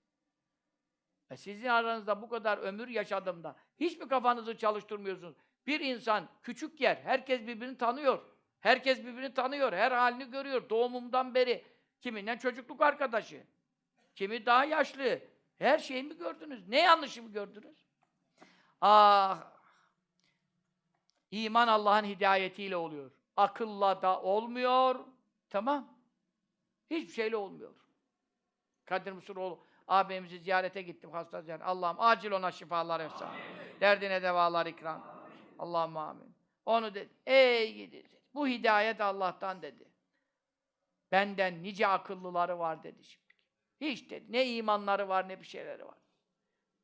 [SPEAKER 1] E sizin aranızda bu kadar ömür yaşadım da hiç mi kafanızı çalıştırmıyorsunuz? Bir insan küçük yer, herkes birbirini tanıyor. Herkes birbirini tanıyor, her halini görüyor doğumumdan beri. Kiminden çocukluk arkadaşı, kimi daha yaşlı. Her şeyi mi gördünüz? Ne yanlışı mı gördünüz? Ah! İman Allah'ın hidayetiyle oluyor. Akılla da olmuyor. Tamam. Hiçbir şeyle olmuyor. Kadir Mısıroğlu ağabeyimizi ziyarete gittim hasta ziyaret. Allah'ım acil ona şifalar versin. Derdine devalar ikram. Allah'ım amin. Onu dedi. Ey gidi. Bu hidayet Allah'tan dedi. Benden nice akıllıları var dedi şimdi. Hiç dedi. Ne imanları var ne bir şeyleri var.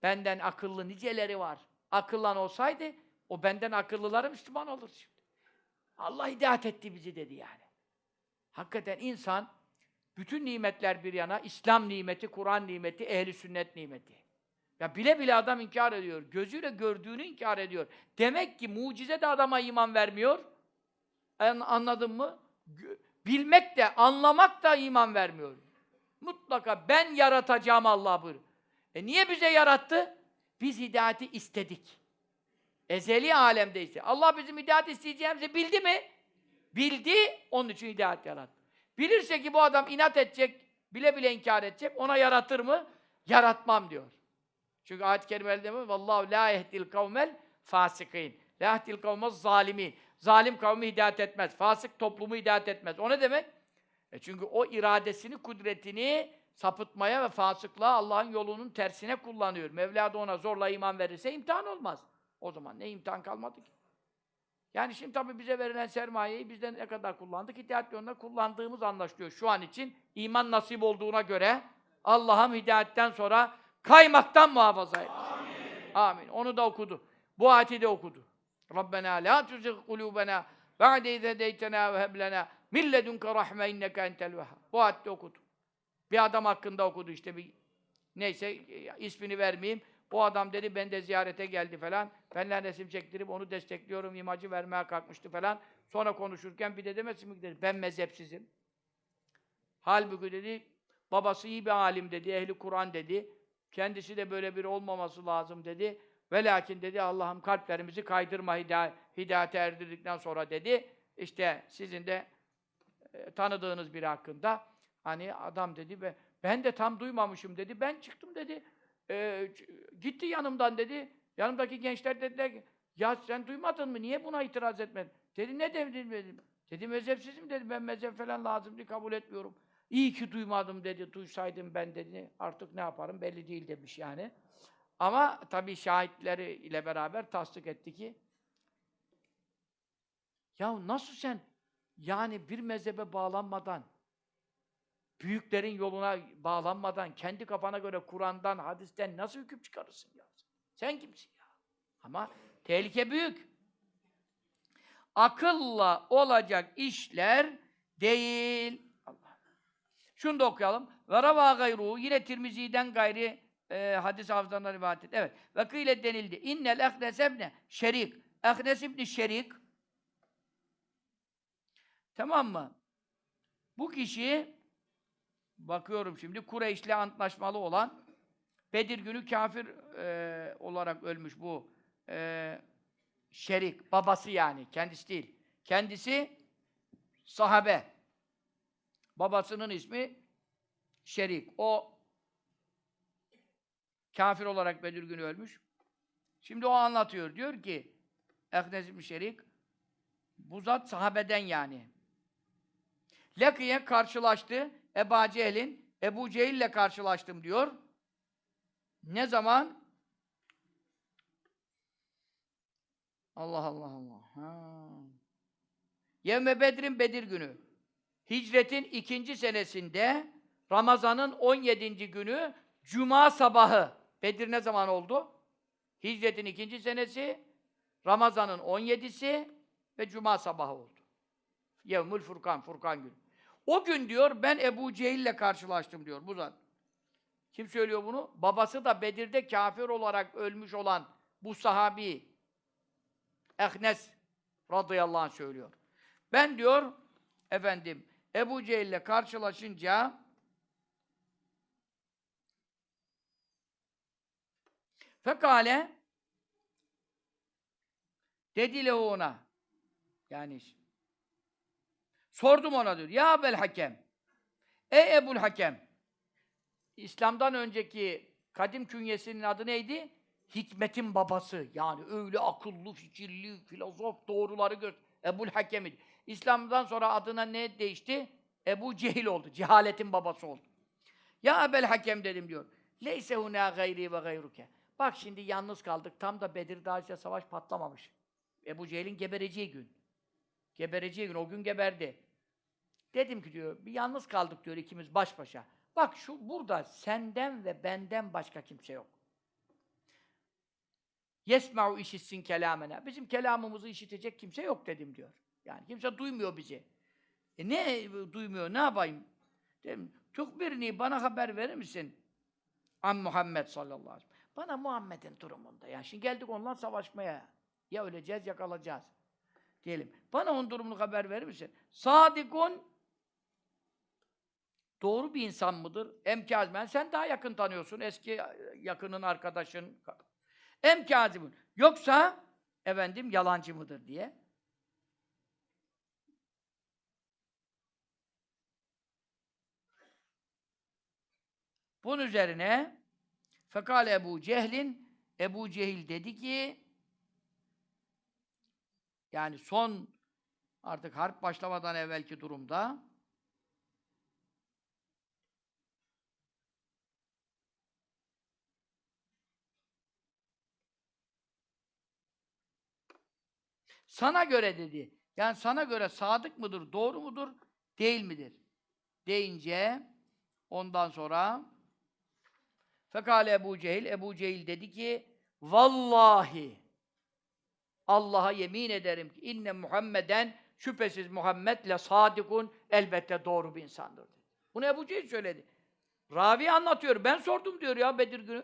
[SPEAKER 1] Benden akıllı niceleri var. Akıllan olsaydı o benden akıllıları Müslüman olur şimdi. Allah hidayet etti bizi dedi yani. Hakikaten insan bütün nimetler bir yana, İslam nimeti, Kur'an nimeti, ehli sünnet nimeti. Ya bile bile adam inkar ediyor. Gözüyle gördüğünü inkar ediyor. Demek ki mucize de adama iman vermiyor. An- Anladın mı? Bilmek de, anlamak da iman vermiyor. Mutlaka ben yaratacağım Allah buyur. E niye bize yarattı? Biz hidayeti istedik. Ezeli alemde ise. Allah bizim hidayet isteyeceğimizi bildi mi? Bildi, onun için hidayet yarattı. Bilirse ki bu adam inat edecek, bile bile inkar edecek, ona yaratır mı? Yaratmam diyor. Çünkü ayet-i kerimelerde mi? Vallahu la yehdil kavmel fasikin. La yehdil kavmel zalimin. Zalim kavmi hidayet etmez. Fasık toplumu hidayet etmez. O ne demek? E çünkü o iradesini, kudretini sapıtmaya ve fasıklığa Allah'ın yolunun tersine kullanıyor. Mevla da ona zorla iman verirse imtihan olmaz. O zaman ne imtihan kalmadı ki? Yani şimdi tabii bize verilen sermayeyi bizden ne kadar kullandık? Hidayet yolunda kullandığımız anlaşılıyor şu an için. iman nasip olduğuna göre Allah'ım hidayetten sonra kaymaktan muhafaza et. Amin. Amin. Onu da okudu. Bu ayeti de okudu. Rabbena la tuzigh kulubena ba'de iz hedeytena ve heb lena min ledunke rahme inneke entel. Bu ayeti de okudu. Bir adam hakkında okudu işte bir neyse ismini vermeyeyim. O adam dedi ben de ziyarete geldi falan. Benle resim çektirip onu destekliyorum, imajı vermeye kalkmıştı falan. Sonra konuşurken bir de demesin mi dedi ben mezhepsizim. Halbuki dedi babası iyi bir alim dedi, ehli Kur'an dedi. Kendisi de böyle bir olmaması lazım dedi. Ve lakin dedi Allah'ım kalplerimizi kaydırma hidayet, hidayete erdirdikten sonra dedi. İşte sizin de e, tanıdığınız biri hakkında hani adam dedi ve ben de tam duymamışım dedi. Ben çıktım dedi. E, gitti yanımdan dedi. Yanımdaki gençler dediler ki ya sen duymadın mı? Niye buna itiraz etmedin? Dedi ne dedim dedim. Dedi mezhepsizim dedi. Ben mezhep falan lazım diye kabul etmiyorum. İyi ki duymadım dedi. Duysaydım ben dedi. Artık ne yaparım belli değil demiş yani. Ama tabii şahitleri ile beraber tasdik etti ki ya nasıl sen yani bir mezhebe bağlanmadan büyüklerin yoluna bağlanmadan kendi kafana göre Kur'an'dan, hadisten nasıl hüküm çıkarırsın ya? Sen kimsin ya? Ama tehlike büyük. Akılla olacak işler değil. Allah. Şunu da okuyalım. Ve rava gayru yine Tirmizi'den gayri e, hadis hafızlarına rivayet et. Evet. Ve kıyle denildi. İnnel ehnes ebne şerik. Ehnes ibni şerik. Tamam mı? Bu kişi bakıyorum şimdi Kureyş'le antlaşmalı olan Bedir günü kafir e, olarak ölmüş bu e, şerik. Babası yani. Kendisi değil. Kendisi sahabe. Babasının ismi Şerik. O kafir olarak Bedir günü ölmüş. Şimdi o anlatıyor. Diyor ki Ehnes ibn Şerik bu zat sahabeden yani. Lakiye karşılaştı. Ebu Cehil'in Ebu Cehil'le karşılaştım diyor. Ne zaman? Allah Allah Allah. Ha. Yevme Bedir'in Bedir günü. Hicretin ikinci senesinde Ramazan'ın 17. günü Cuma sabahı. Bedir ne zaman oldu? Hicretin ikinci senesi Ramazan'ın 17'si ve Cuma sabahı oldu. Yevmül Furkan, Furkan günü. O gün diyor ben Ebu Cehil'le karşılaştım diyor bu zat. Kim söylüyor bunu? Babası da Bedir'de kafir olarak ölmüş olan bu sahabi Ehnes radıyallahu anh söylüyor. Ben diyor efendim Ebu Cehil'le karşılaşınca Fekale dedi ona yani sordum ona diyor. Ya Ebel Hakem Ey Ebul Hakem İslam'dan önceki kadim künyesinin adı neydi? Hikmetin babası. Yani öyle akıllı, fikirli, filozof, doğruları gör. Ebul Hakem idi. İslam'dan sonra adına ne değişti? Ebu Cehil oldu. Cehaletin babası oldu. Ya Ebel Hakem dedim diyor. Leyse huna gayri ve gayruke. Bak şimdi yalnız kaldık. Tam da Bedir Dağı'yla savaş patlamamış. Ebu Cehil'in gebereceği gün. Gebereceği gün. O gün geberdi. Dedim ki diyor, bir yalnız kaldık diyor ikimiz baş başa. Bak şu burada senden ve benden başka kimse yok. Yesma'u işitsin kelamena. Bizim kelamımızı işitecek kimse yok dedim diyor. Yani kimse duymuyor bizi. E ne duymuyor, ne yapayım? Dedim, Tukbirni bana haber verir misin? An Muhammed sallallahu aleyhi ve sellem. Bana Muhammed'in durumunda. Yani şimdi geldik onunla savaşmaya. Ya öleceğiz ya kalacağız. Diyelim. Bana onun durumunu haber verir misin? Sadikun doğru bir insan mıdır? Emkazmen sen daha yakın tanıyorsun. Eski yakının arkadaşın. Emkazibun. Yoksa efendim yalancı mıdır diye. Bunun üzerine Fekale Ebu Cehlin Ebu Cehil dedi ki yani son artık harp başlamadan evvelki durumda sana göre dedi. Yani sana göre sadık mıdır, doğru mudur, değil midir? Deyince ondan sonra Fekale Ebu Cehil, Ebu Cehil dedi ki, Vallahi, Allah'a yemin ederim ki, inne Muhammeden, şüphesiz Muhammed le sadikun, elbette doğru bir insandır. Dedi. Bunu Ebu Cehil söyledi. Ravi anlatıyor, ben sordum diyor ya Bedir günü.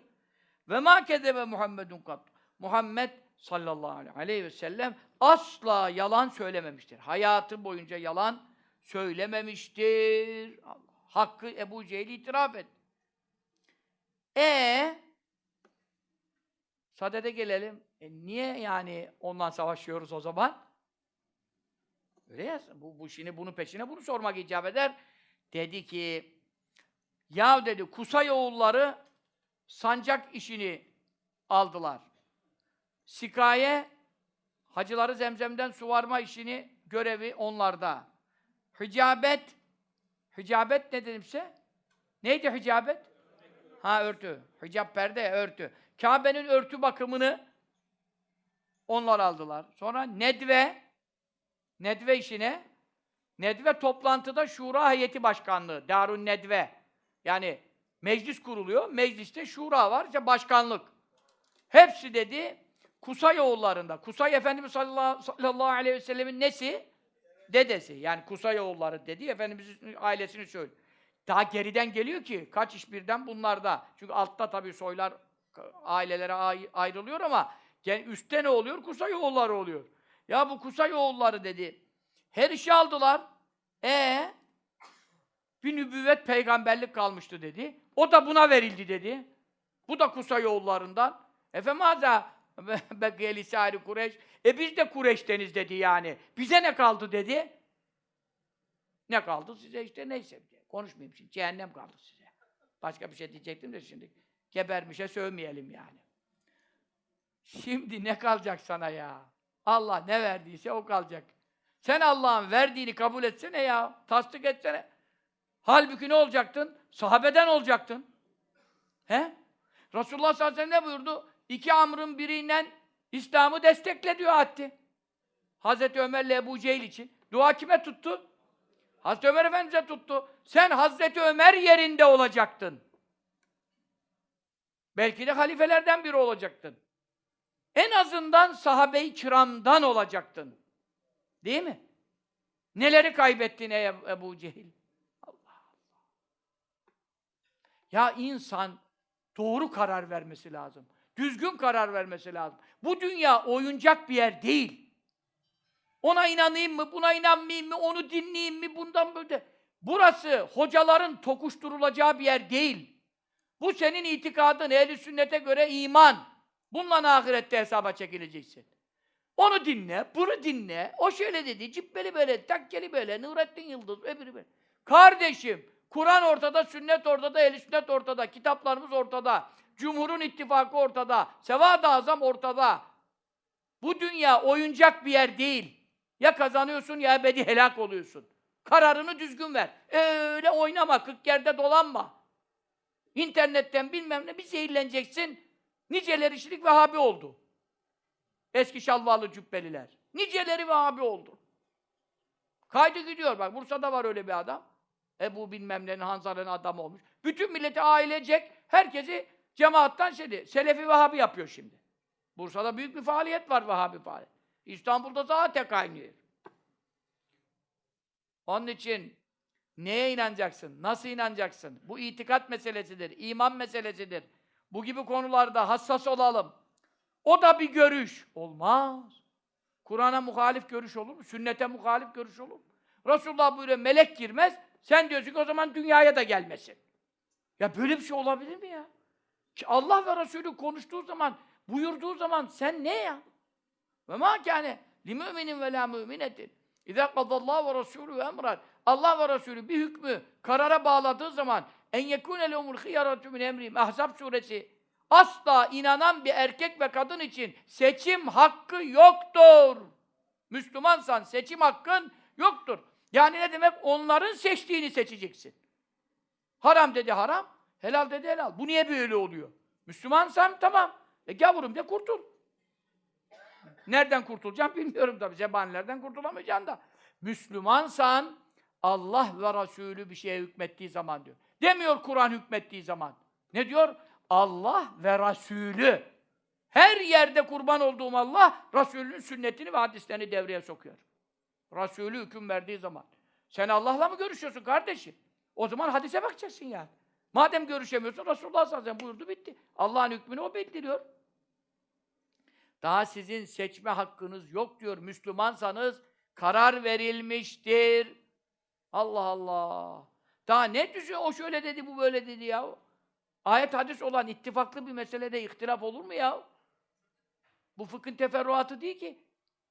[SPEAKER 1] Ve ma kezebe Muhammedun kat. Muhammed sallallahu aleyhi ve sellem asla yalan söylememiştir. Hayatı boyunca yalan söylememiştir. Hakkı Ebu Cehil itiraf etti. E Sadede gelelim. E niye yani ondan savaşıyoruz o zaman? Öyle ya. Bu, bu şimdi bunun peşine bunu sormak icap eder. Dedi ki ya dedi Kusay oğulları sancak işini aldılar. Sikaye hacıları zemzemden su varma işini görevi onlarda. Hicabet Hicabet ne dedimse? Neydi hicabet? Ha örtü. Hicap perde örtü. Kabe'nin örtü bakımını onlar aldılar. Sonra Nedve Nedve işine Nedve toplantıda Şura heyeti başkanlığı. Darun Nedve. Yani meclis kuruluyor. Mecliste şura var. işte başkanlık. Hepsi dedi Kusay oğullarında. Kusay Efendimiz sallallahu, sallallahu aleyhi ve sellemin nesi? Dedesi. Yani Kusay oğulları dedi. Efendimizin ailesini söylüyor. Daha geriden geliyor ki kaç iş birden bunlarda. Çünkü altta tabii soylar ailelere ayrılıyor ama yani üstte ne oluyor? Kusay oğulları oluyor. Ya bu Kusay oğulları dedi. Her işi aldılar. E bir nübüvvet peygamberlik kalmıştı dedi. O da buna verildi dedi. Bu da Kusay oğullarından. Efemaza *laughs* Bekiyeli sari Kureş. E biz de Kureş'teniz dedi yani. Bize ne kaldı dedi. Ne kaldı size işte neyse. Konuşmayayım şimdi. Cehennem kaldı size. Başka bir şey diyecektim de şimdi. Gebermişe sövmeyelim yani. Şimdi ne kalacak sana ya? Allah ne verdiyse o kalacak. Sen Allah'ın verdiğini kabul etsene ya. Tasdik etsene. Halbuki ne olacaktın? Sahabeden olacaktın. He? Resulullah sallallahu aleyhi ve sellem ne buyurdu? İki amrın biriyle İslam'ı destekle diyor Hatti. Hazreti Ömer'le Ebu Cehil için. Dua kime tuttu? Hazreti Ömer Efendimiz'e tuttu. Sen Hazreti Ömer yerinde olacaktın. Belki de halifelerden biri olacaktın. En azından sahabe-i kiramdan olacaktın. Değil mi? Neleri kaybettin ey Ebu Cehil? Allah Allah. Ya insan doğru karar vermesi lazım. Düzgün karar vermesi lazım. Bu dünya oyuncak bir yer değil. Ona inanayım mı, buna inanmayayım mı, onu dinleyeyim mi, bundan böyle. Burası hocaların tokuşturulacağı bir yer değil. Bu senin itikadın, ehl sünnete göre iman. Bununla ahirette hesaba çekileceksin. Onu dinle, bunu dinle. O şöyle dedi, cübbeli böyle, takkeli böyle, Nurettin Yıldız, öbürü böyle. Kardeşim, Kur'an ortada, sünnet ortada, ehl sünnet ortada, kitaplarımız ortada. Cumhurun ittifakı ortada, Sevad-ı Azam ortada. Bu dünya oyuncak bir yer değil. Ya kazanıyorsun ya ebedi helak oluyorsun. Kararını düzgün ver. Öyle oynama, kırk yerde dolanma. İnternetten bilmem ne bir zehirleneceksin. Niceleri şimdi Vehhabi oldu. Eski şalvarlı cübbeliler. Niceleri Vehhabi oldu. Kaydı gidiyor bak. Bursa'da var öyle bir adam. Ebu bilmem nenin Hanzar'ın adamı olmuş. Bütün milleti ailecek, herkesi cemaattan şeydi. Selefi Vehhabi yapıyor şimdi. Bursa'da büyük bir faaliyet var Vehhabi faaliyet. İstanbul'da zaten kaynıyor. Onun için neye inanacaksın? Nasıl inanacaksın? Bu itikat meselesidir, iman meselesidir. Bu gibi konularda hassas olalım. O da bir görüş. Olmaz. Kur'an'a muhalif görüş olur mu? Sünnete muhalif görüş olur mu? Resulullah buyuruyor melek girmez. Sen diyorsun ki o zaman dünyaya da gelmesin. Ya böyle bir şey olabilir mi ya? Ki Allah ve Resulü konuştuğu zaman, buyurduğu zaman sen ne ya? Ve ma kâne li müminin ve la müminetin. İzâ kadallahu ve Resulü emran. Allah ve Resulü bir hükmü karara bağladığı zaman en yekûne lehumul hıyaratu min emrihim. Ahzab suresi. Asla inanan bir erkek ve kadın için seçim hakkı yoktur. Müslümansan seçim hakkın yoktur. Yani ne demek? Onların seçtiğini seçeceksin. Haram dedi haram, helal dedi helal. Bu niye böyle oluyor? Müslümansan tamam. E gavurum de kurtul. Nereden kurtulacağım bilmiyorum tabii. Zebanilerden kurtulamayacaksın da. Müslümansan Allah ve Resulü bir şeye hükmettiği zaman diyor. Demiyor Kur'an hükmettiği zaman. Ne diyor? Allah ve Resulü. Her yerde kurban olduğum Allah, Resulünün sünnetini ve hadislerini devreye sokuyor. Resulü hüküm verdiği zaman. Sen Allah'la mı görüşüyorsun kardeşim? O zaman hadise bakacaksın yani. Madem görüşemiyorsun, Resulullah sallallahu aleyhi ve sellem buyurdu bitti. Allah'ın hükmünü o bildiriyor. Daha sizin seçme hakkınız yok diyor. Müslümansanız karar verilmiştir. Allah Allah. Daha ne düşün? O şöyle dedi, bu böyle dedi ya. Ayet hadis olan ittifaklı bir meselede ihtilaf olur mu ya? Bu fıkhın teferruatı değil ki.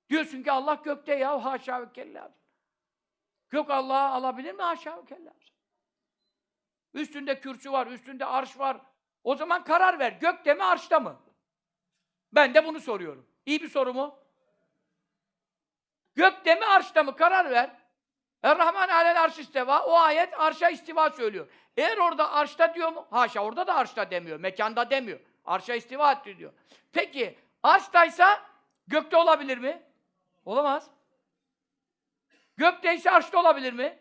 [SPEAKER 1] Diyorsun ki Allah gökte ya haşa ve kella. Gök Allah'ı alabilir mi haşa ve kella? Üstünde kürsü var, üstünde arş var. O zaman karar ver. Gökte mi, arşta mı? Ben de bunu soruyorum. İyi bir soru mu? Gökte mi, arşta mı? Karar ver. Er-Rahman alel arş isteva. O ayet arşa istiva söylüyor. Eğer orada arşta diyor mu? Haşa orada da arşta demiyor. Mekanda demiyor. Arşa istiva etti diyor. Peki arştaysa gökte olabilir mi? Olamaz. Gökteyse arşta olabilir mi?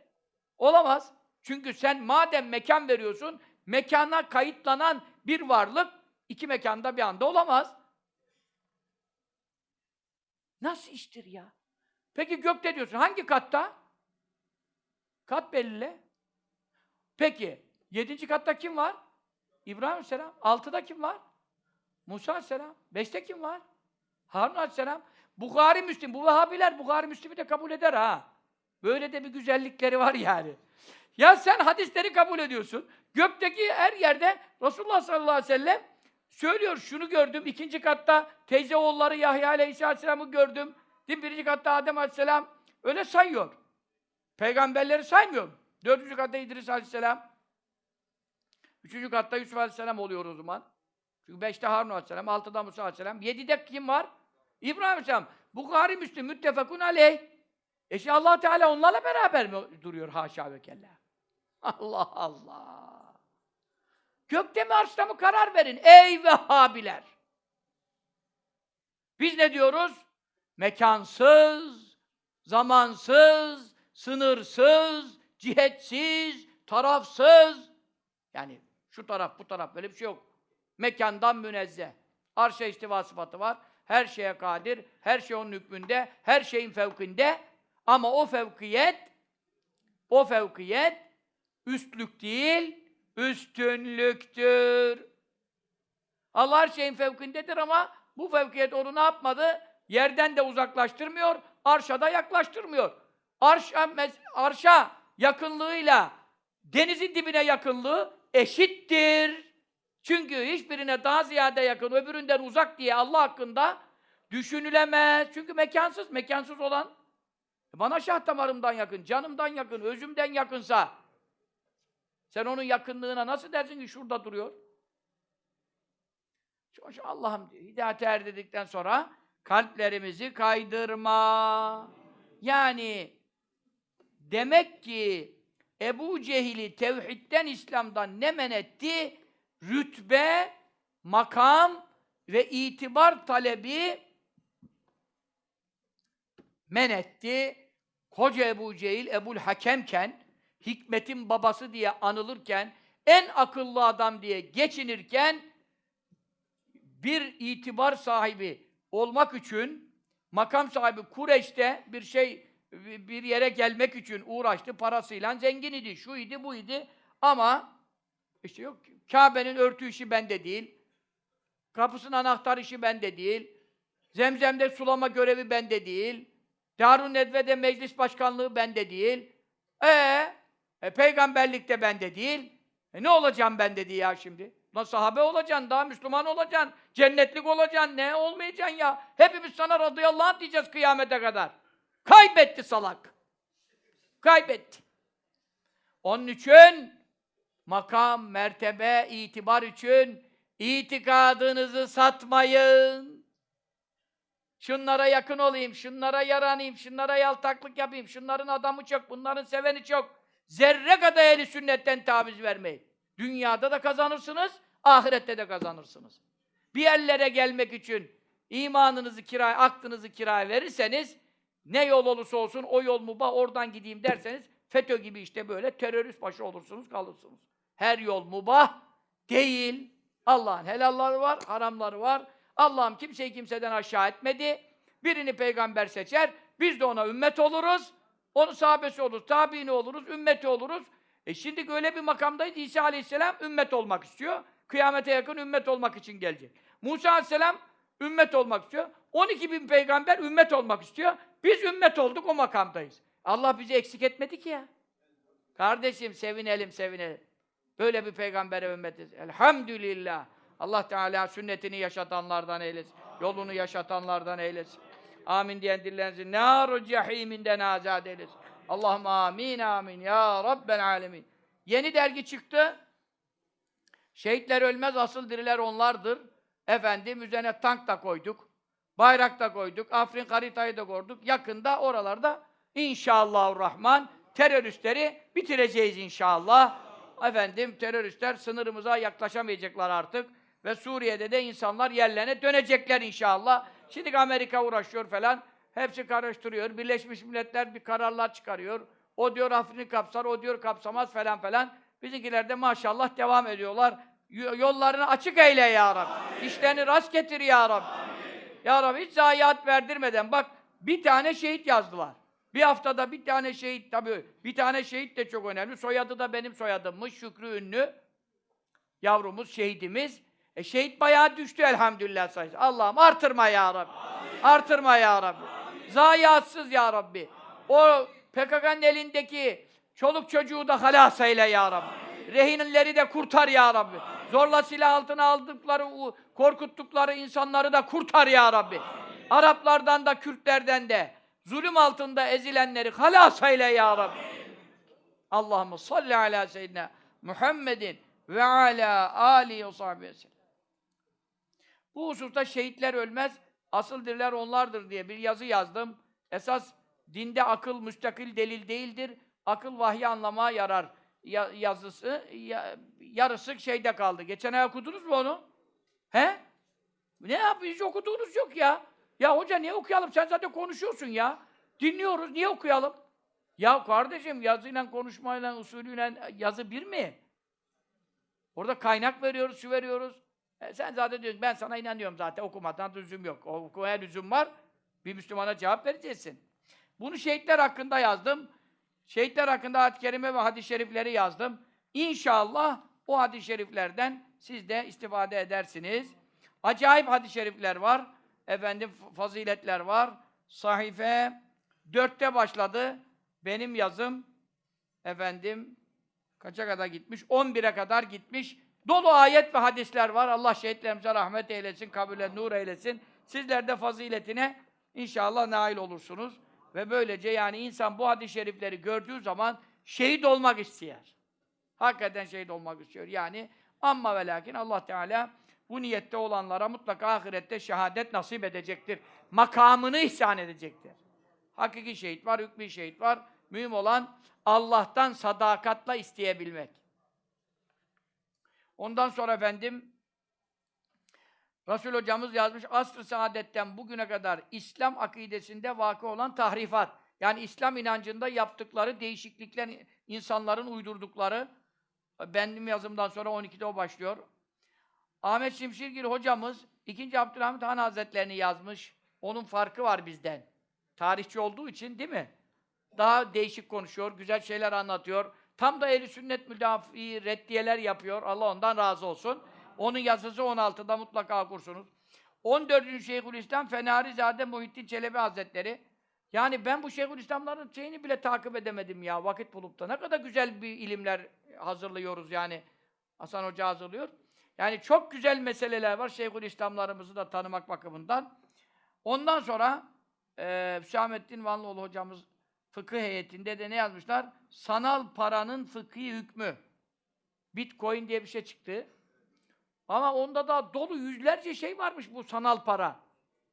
[SPEAKER 1] Olamaz. Çünkü sen madem mekan veriyorsun, mekana kayıtlanan bir varlık iki mekanda bir anda olamaz. Nasıl iştir ya? Peki gökte diyorsun. Hangi katta? Kat belli. Peki, yedinci katta kim var? İbrahim Aleyhisselam. Altıda kim var? Musa Aleyhisselam. Beşte kim var? Harun Aleyhisselam. Bukhari Müslim. Bu Vehhabiler Bukhari Müslim'i de kabul eder ha. Böyle de bir güzellikleri var yani. Ya sen hadisleri kabul ediyorsun. Gökteki her yerde Resulullah sallallahu aleyhi ve sellem söylüyor. Şunu gördüm. ikinci katta teyze oğulları Yahya aleyhisselamı gördüm. Değil? Birinci katta Adem aleyhisselam. Öyle sayıyor. Peygamberleri saymıyor. Dördüncü katta İdris aleyhisselam. Üçüncü katta Yusuf aleyhisselam oluyor o zaman. Çünkü beşte Harun aleyhisselam, altıda Musa aleyhisselam. Yedide kim var? İbrahim aleyhisselam. Bukhari Müslim, müttefekun aleyh. E şimdi allah Teala onlarla beraber mi duruyor? Haşa ve kella. *laughs* Allah Allah. Gökte mi arşta mı karar verin ey Vehhabiler. Biz ne diyoruz? Mekansız, zamansız, sınırsız, cihetsiz, tarafsız. Yani şu taraf, bu taraf böyle bir şey yok. Mekandan münezzeh. Arşa istiva sıfatı var. Her şeye kadir, her şey onun hükmünde, her şeyin fevkinde. Ama o fevkiyet, o fevkiyet üstlük değil, üstünlüktür. Allah her şeyin fevkindedir ama bu fevkiyet onu ne yapmadı? Yerden de uzaklaştırmıyor, arşa da yaklaştırmıyor. Arşa, arşa yakınlığıyla denizin dibine yakınlığı eşittir. Çünkü hiçbirine daha ziyade yakın, öbüründen uzak diye Allah hakkında düşünülemez. Çünkü mekansız, mekansız olan bana şah damarımdan yakın, canımdan yakın, özümden yakınsa sen onun yakınlığına nasıl dersin ki şurada duruyor? Çünkü Allah'ım hidayete erdedikten sonra kalplerimizi kaydırma. Yani demek ki Ebu Cehil'i tevhidden, İslam'dan ne men etti? Rütbe, makam ve itibar talebi men etti. Koca Ebu Cehil, Ebul Hakemken, hikmetin babası diye anılırken, en akıllı adam diye geçinirken, bir itibar sahibi olmak için, makam sahibi Kureş'te bir şey, bir yere gelmek için uğraştı, parasıyla zengin idi, şu idi, bu idi. Ama işte yok, Kabe'nin örtü işi bende değil, kapısının anahtar işi bende değil, Zemzem'de sulama görevi bende değil, Darun Nedve'de meclis başkanlığı bende değil. Ee, e, peygamberlik de bende değil. E ne olacağım ben dedi ya şimdi? Lan sahabe olacaksın, daha Müslüman olacaksın, cennetlik olacaksın, ne olmayacaksın ya? Hepimiz sana radıyallahu anh diyeceğiz kıyamete kadar. Kaybetti salak. Kaybetti. Onun için makam, mertebe, itibar için itikadınızı satmayın. Şunlara yakın olayım, şunlara yaranayım, şunlara yaltaklık yapayım, şunların adamı çok, bunların seveni çok. Zerre kadar ehli sünnetten taviz vermeyin. Dünyada da kazanırsınız, ahirette de kazanırsınız. Bir yerlere gelmek için imanınızı kiraya, aklınızı kiraya verirseniz, ne yol olursa olsun o yol mubah, oradan gideyim derseniz, FETÖ gibi işte böyle terörist başı olursunuz, kalırsınız. Her yol mubah değil. Allah'ın helalları var, haramları var. Allah'ım kimseyi kimseden aşağı etmedi. Birini peygamber seçer, biz de ona ümmet oluruz. Onun sahabesi oluruz, tabiini oluruz, ümmeti oluruz. E şimdi öyle bir makamdayız, İsa Aleyhisselam ümmet olmak istiyor. Kıyamete yakın ümmet olmak için gelecek. Musa Aleyhisselam ümmet olmak istiyor. 12 bin peygamber ümmet olmak istiyor. Biz ümmet olduk, o makamdayız. Allah bizi eksik etmedi ki ya. Kardeşim sevinelim, sevinelim. Böyle bir peygambere ümmetiz. Elhamdülillah. Allah Teala sünnetini yaşatanlardan eylesin. Yolunu yaşatanlardan eylesin. Amin diyen dillensin. Nâru cehîminden azad eylesin. Allahümme amin amin ya Rabbel alemin. Yeni dergi çıktı. Şehitler ölmez, asıl diriler onlardır. Efendim üzerine tank da koyduk. Bayrak da koyduk. Afrin haritayı da koyduk. Yakında oralarda inşallahurrahman teröristleri bitireceğiz inşallah. Efendim teröristler sınırımıza yaklaşamayacaklar artık. Ve Suriye'de de insanlar yerlerine dönecekler inşallah. Şimdi Amerika uğraşıyor falan. Hepsi karıştırıyor. Birleşmiş Milletler bir kararlar çıkarıyor. O diyor Afrin'i kapsar, o diyor kapsamaz falan falan. Bizimkiler de maşallah devam ediyorlar. Yollarını açık eyle ya Rabbi. İşlerini rast getir ya Rabbi. Ya Rabbi hiç zayiat verdirmeden bak bir tane şehit yazdılar. Bir haftada bir tane şehit tabii bir tane şehit de çok önemli. Soyadı da benim soyadımmış. Şükrü Ünlü. Yavrumuz, şehidimiz. E şehit bayağı düştü elhamdülillah sayısı. Allah'ım artırma ya Rabbi. Artırma ya Rabbi. Zayiatsız ya Rabbi. O PKK'nın elindeki çoluk çocuğu da halas eyle ya Rabbi. Rehinleri de kurtar ya Rabbi. Zorla silah altına aldıkları, korkuttukları insanları da kurtar ya Rabbi. Araplardan da, Kürtlerden de, zulüm altında ezilenleri halas eyle ya Rabbi. Allahümme salli ala seyyidina Muhammedin ve ala alihi ve sahbihi. Bu hususta şehitler ölmez, asıl diriler onlardır diye bir yazı yazdım. Esas dinde akıl müstakil delil değildir. Akıl vahyi anlamaya yarar ya- yazısı. ya- yarısı şeyde kaldı. Geçen ay okudunuz mu onu? He? Ne yapıyor? Hiç okuduğunuz yok ya. Ya hoca niye okuyalım? Sen zaten konuşuyorsun ya. Dinliyoruz. Niye okuyalım? Ya kardeşim yazıyla, konuşmayla, usulüyle yazı bir mi? Orada kaynak veriyoruz, şu veriyoruz. E sen zaten diyorsun, ben sana inanıyorum zaten, okumadan lüzum yok. O, okumaya lüzum var, bir Müslümana cevap vereceksin. Bunu şehitler hakkında yazdım. Şehitler hakkında ayet-i kerime ve hadis-i şerifleri yazdım. İnşallah o hadis-i şeriflerden siz de istifade edersiniz. Acayip hadis-i şerifler var. Efendim faziletler var. Sahife dörtte başladı. Benim yazım efendim kaça kadar gitmiş? 11'e kadar gitmiş. Dolu ayet ve hadisler var. Allah şehitlerimize rahmet eylesin, kabule nur eylesin. Sizler de faziletine inşallah nail olursunuz. Ve böylece yani insan bu hadis-i şerifleri gördüğü zaman şehit olmak istiyor. Hakikaten şehit olmak istiyor. Yani amma ve lakin Allah Teala bu niyette olanlara mutlaka ahirette şehadet nasip edecektir. Makamını ihsan edecektir. Hakiki şehit var, hükmü şehit var. Mühim olan Allah'tan sadakatla isteyebilmek. Ondan sonra efendim Resul hocamız yazmış asr-ı saadetten bugüne kadar İslam akidesinde vakı olan tahrifat. Yani İslam inancında yaptıkları değişiklikler, insanların uydurdukları. Benim yazımdan sonra 12'de o başlıyor. Ahmet Şimşirgil hocamız 2. Abdülhamit Han Hazretlerini yazmış. Onun farkı var bizden. Tarihçi olduğu için değil mi? Daha değişik konuşuyor, güzel şeyler anlatıyor. Tam da eli sünnet müdafi reddiyeler yapıyor. Allah ondan razı olsun. Onun yazısı 16'da mutlaka okursunuz. 14. Şeyhülislam Fenarizade Muhittin Çelebi Hazretleri. Yani ben bu Şeyhülislamların şeyini bile takip edemedim ya vakit bulup da. Ne kadar güzel bir ilimler hazırlıyoruz yani. Hasan Hoca hazırlıyor. Yani çok güzel meseleler var Şeyhülislamlarımızı da tanımak bakımından. Ondan sonra e, Hüsamettin Vanlıoğlu hocamız fıkıh heyetinde de ne yazmışlar? Sanal paranın fıkhi hükmü. Bitcoin diye bir şey çıktı. Ama onda da dolu yüzlerce şey varmış bu sanal para.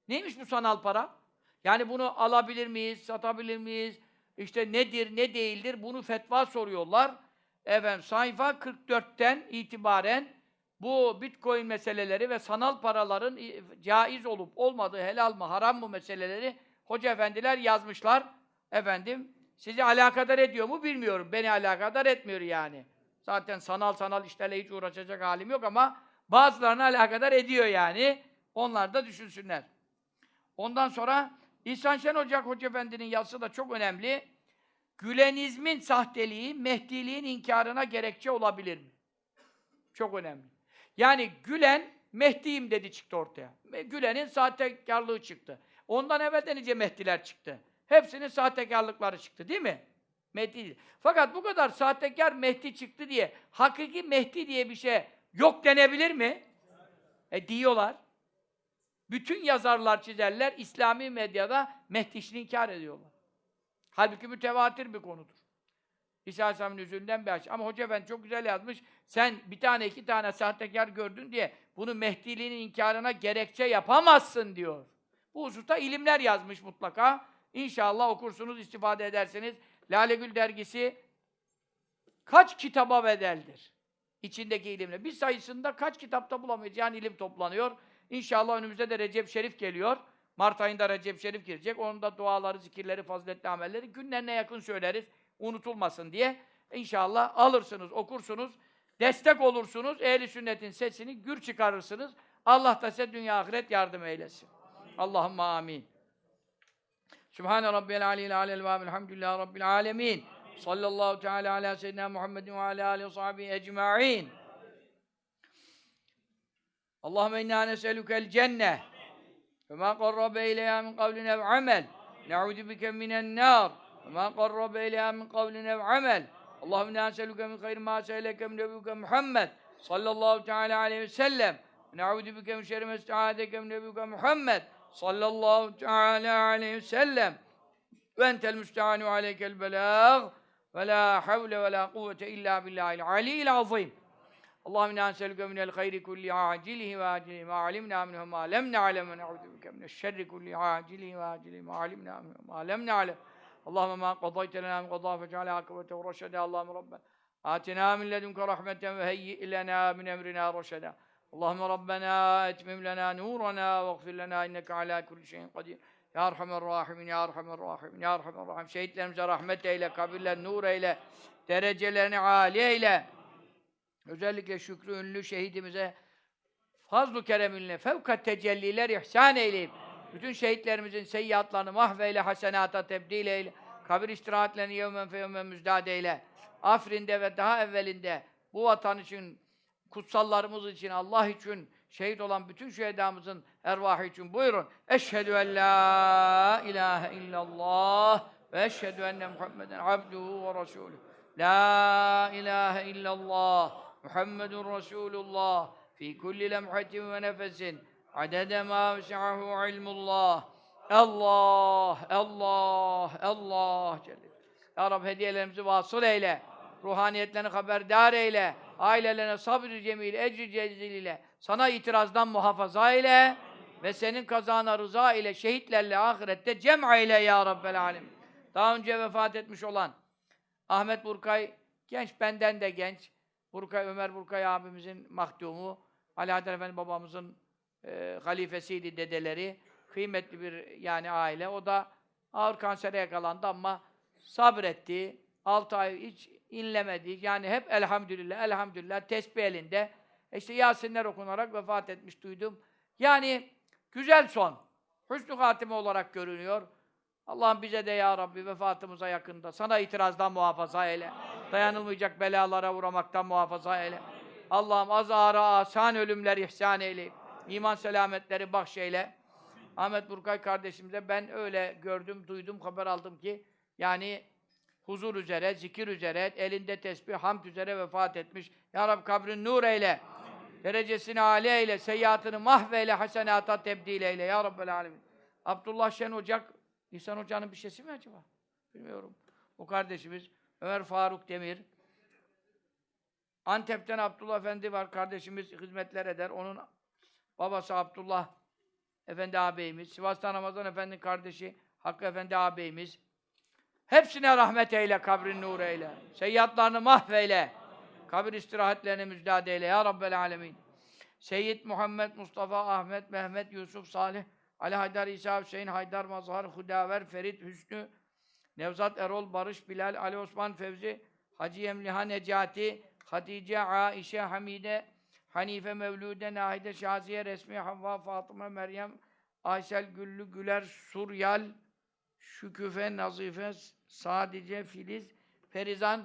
[SPEAKER 1] Neymiş bu sanal para? Yani bunu alabilir miyiz, satabilir miyiz? İşte nedir, ne değildir? Bunu fetva soruyorlar. Efendim sayfa 44'ten itibaren bu bitcoin meseleleri ve sanal paraların caiz olup olmadığı, helal mı, haram mı meseleleri hoca efendiler yazmışlar. Efendim, sizi alakadar ediyor mu bilmiyorum. Beni alakadar etmiyor yani. Zaten sanal sanal işlerle hiç uğraşacak halim yok ama bazılarını alakadar ediyor yani. Onlar da düşünsünler. Ondan sonra İhsan Şen Ocak Hoca Efendi'nin yazısı da çok önemli. Gülenizmin sahteliği, Mehdiliğin inkarına gerekçe olabilir mi? Çok önemli. Yani Gülen, Mehdi'yim dedi çıktı ortaya. Gülen'in sahtekarlığı çıktı. Ondan evvel de nice Mehdiler çıktı. Hepsinin sahtekarlıkları çıktı değil mi? Mehdi. Fakat bu kadar sahtekar Mehdi çıktı diye hakiki Mehdi diye bir şey yok denebilir mi? E diyorlar. Bütün yazarlar, çizerler İslami medyada Mehdi inkar ediyorlar. Halbuki mütevatir bir konudur. İsa Aleyhisselam'ın yüzünden bir aç. Ama Hoca Efendi çok güzel yazmış. Sen bir tane iki tane sahtekar gördün diye bunu Mehdiliğinin inkarına gerekçe yapamazsın diyor. Bu hususta ilimler yazmış mutlaka. İnşallah okursunuz, istifade edersiniz. Lale Gül dergisi kaç kitaba bedeldir? İçindeki ilimle. Bir sayısında kaç kitapta bulamayız? Yani ilim toplanıyor. İnşallah önümüzde de Recep Şerif geliyor. Mart ayında Recep Şerif girecek. Onun da duaları, zikirleri, faziletli amelleri günlerine yakın söyleriz. Unutulmasın diye. İnşallah alırsınız, okursunuz. Destek olursunuz. Ehli sünnetin sesini gür çıkarırsınız. Allah da size dünya ahiret yardım eylesin. Allahümme amin. سبحان ربي العلي العلي الباب الحمد لله رب العالمين. صلى الله تعالى على سيدنا محمد وعلى آله وصحبه أجمعين. اللهم إنا نسألك الجنة فما قرب إليها من قول أو عمل. نعوذ بك من النار فما قرب إليها من قول أو عمل. اللهم إنا نسألك من خير ما سألك من نبيك محمد صلى الله تعالى عليه وسلم. نعوذ بك من شر ما استعاذك من نبيك محمد ve sellem. Ve entel müstehanu aleykel belâg ve la havle ve la kuvvete illa billahil aliyyil azim. اللهم إنا نسألك من الخير كل عاجله وآجله ما علمنا منه ما لم نعلم. ونعوذ بك من الشر كل عاجله وآجله ما علمنا منه ما لم نعلم. اللهم ما قضيت لنا من قضاء فاجعل عاقبته رشدا. اللهم ربنا آتنا من لدنك رحمة وهيئ لنا من أمرنا رشدا. Allahümme Rabbena etmim lena nurana ve gfir lena inneke ala kulli şeyin kadir. Ya Erhamer Rahimin, Ya Erhamer Rahimin, Ya Erhamer Rahim. Şehitlerimize rahmet eyle, kabirler nur eyle, derecelerini âli eyle. Özellikle şükrü ünlü şehidimize fazlu kereminle fevkat tecelliler ihsan eyleyip bütün şehitlerimizin seyyiatlarını mahveyle, hasenata tebdil eyle. Kabir istirahatlerini yevmen fe yevmen müzdad eyle. Afrin'de ve daha evvelinde bu vatan için kutsallarımız için, Allah için şehit olan bütün şühedamızın ervahı için buyurun. Eşhedü en la ilahe illallah ve eşhedü enne Muhammeden abduhu ve resulüh. La ilahe illallah Muhammedun Resulullah fi kulli lemhatin ve nefesin adede ma vesi'ahu ilmullah Allah, Allah, Allah Celle. Ya Rabbi hediyelerimizi vasıl eyle. Ruhaniyetlerini haberdar eyle. Ailelerine sabr-ı cemil, ecr-i cezil ile sana itirazdan muhafaza eyle ve senin kazana rıza ile şehitlerle ahirette cem eyle ya Rabbel alem. Daha önce vefat etmiş olan Ahmet Burkay genç benden de genç. Burkay Ömer Burkay abimizin mahdumu. Haydar Efendi babamızın e, halifesiydi dedeleri. Kıymetli bir yani aile. O da ağır kansere yakalandı ama sabretti. 6 ay hiç inlemedi. Yani hep elhamdülillah, elhamdülillah tesbih elinde. E İşte Yasinler okunarak vefat etmiş duydum. Yani güzel son. Hüsnü hatime olarak görünüyor. Allah'ım bize de ya Rabbi vefatımıza yakında sana itirazdan muhafaza eyle. Dayanılmayacak belalara uğramaktan muhafaza eyle. Allah'ım azara asan ölümler ihsan eyle. İman selametleri bahşeyle. Ahmet Burkay kardeşimize ben öyle gördüm, duydum, haber aldım ki yani huzur üzere, zikir üzere, elinde tesbih, hamd üzere vefat etmiş. Ya Rabbi kabrin nur eyle. Derecesini âli eyle, seyyiatını mahveyle, hasenata tebdil eyle ya Rabbel alemin. Abdullah Şen Ocak, İhsan Hoca'nın bir şeysi mi acaba? Bilmiyorum. O kardeşimiz Ömer Faruk Demir. Antep'ten Abdullah Efendi var, kardeşimiz hizmetler eder. Onun babası Abdullah Efendi ağabeyimiz. Sivas'tan Ramazan Efendi'nin kardeşi Hakkı Efendi ağabeyimiz. Hepsine rahmet eyle, kabrin nur eyle. Seyyatlarını mahveyle. Kabir istirahatlerini müjdat eyle ya Rabbel alemin. Seyyid Muhammed, Mustafa, Ahmet, Mehmet, Yusuf, Salih, Ali Haydar, İsa, Hüseyin, Haydar, Mazhar, Hudaver, Ferit, Hüsnü, Nevzat, Erol, Barış, Bilal, Ali Osman, Fevzi, Hacı Emliha, Necati, Hatice, Aişe, Hamide, Hanife, Mevlude, Nahide, Şaziye, Resmi, Havva, Fatıma, Meryem, Aysel, Güllü, Güler, Suryal, Şüküfe, Nazife, Sadice, Filiz, Ferizan,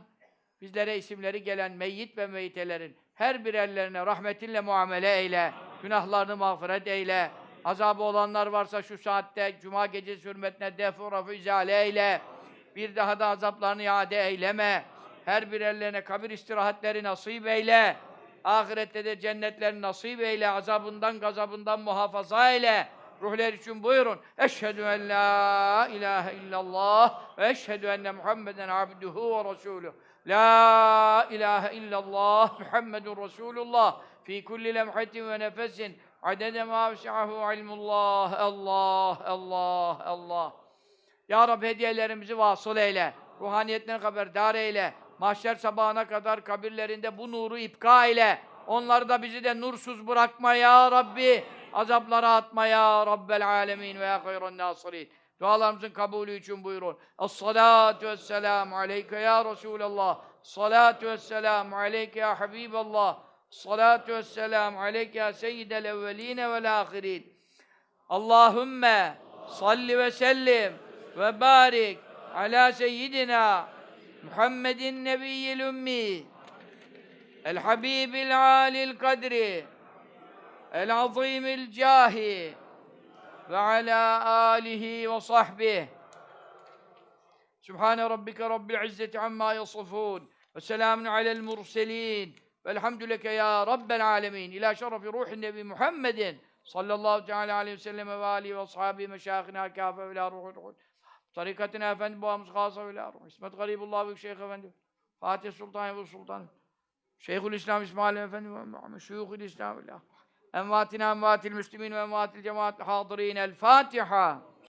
[SPEAKER 1] bizlere isimleri gelen meyyit ve meyitelerin her birerlerine rahmetinle muamele eyle, günahlarını mağfiret eyle, azabı olanlar varsa şu saatte, cuma gecesi hürmetine defu rafu izale eyle, bir daha da azaplarını iade eyleme, her birerlerine kabir istirahatleri nasip eyle, ahirette de cennetlerini nasip eyle, azabından gazabından muhafaza eyle, ruhlar için buyurun. Eşhedü en la ilahe illallah ve eşhedü enne Muhammeden abduhu ve resuluh. La ilahe illallah Muhammedun Resulullah fi kulli lemhatin ve nefesin adede ma vesi'ahu ilmullah. Allah, Allah, Allah. Ya Rabbi hediyelerimizi vasıl eyle. Ruhaniyetlerini haberdar eyle. Mahşer sabahına kadar kabirlerinde bu nuru ipka eyle. Onları da bizi de nursuz bırakma ya Rabbi. Azaplara atma ya Rabbel alemin ve ya hayran nasirin. Dualarımızın kabulü için buyurun. Es-salatu vesselamu aleyke ya Resulallah. Salatu vesselamu aleyke ya Habiballah. Salatu vesselamu aleyke ya seyyidel evveline vel ahirin. Allahümme salli ve sellim ve barik ala seyyidina Muhammedin nebiyyil ümmi el habibil alil kadri el azimil cahi ve ala alihi ve sahbihi Sübhane rabbike rabbil izzeti amma yasifun ve selamun alel murselin velhamdüleke ya rabbel alemin ila şerefi ruhin nebi Muhammedin sallallahu teala aleyhi ve sellem ve alihi ve ashabi meşayihina kâfe ve la ruhul ruhul tarikatına efendi babamız khasa ve la ruh İsmet Garibullah Büyük Şeyh Efendi Fatih Sultan ve Sultan Şeyhül İslam İsmail Efendi ve Muhammed Şuyuhul İslam ve la Envatina envatil müslimin ve envatil cemaat hadirin. El Fatiha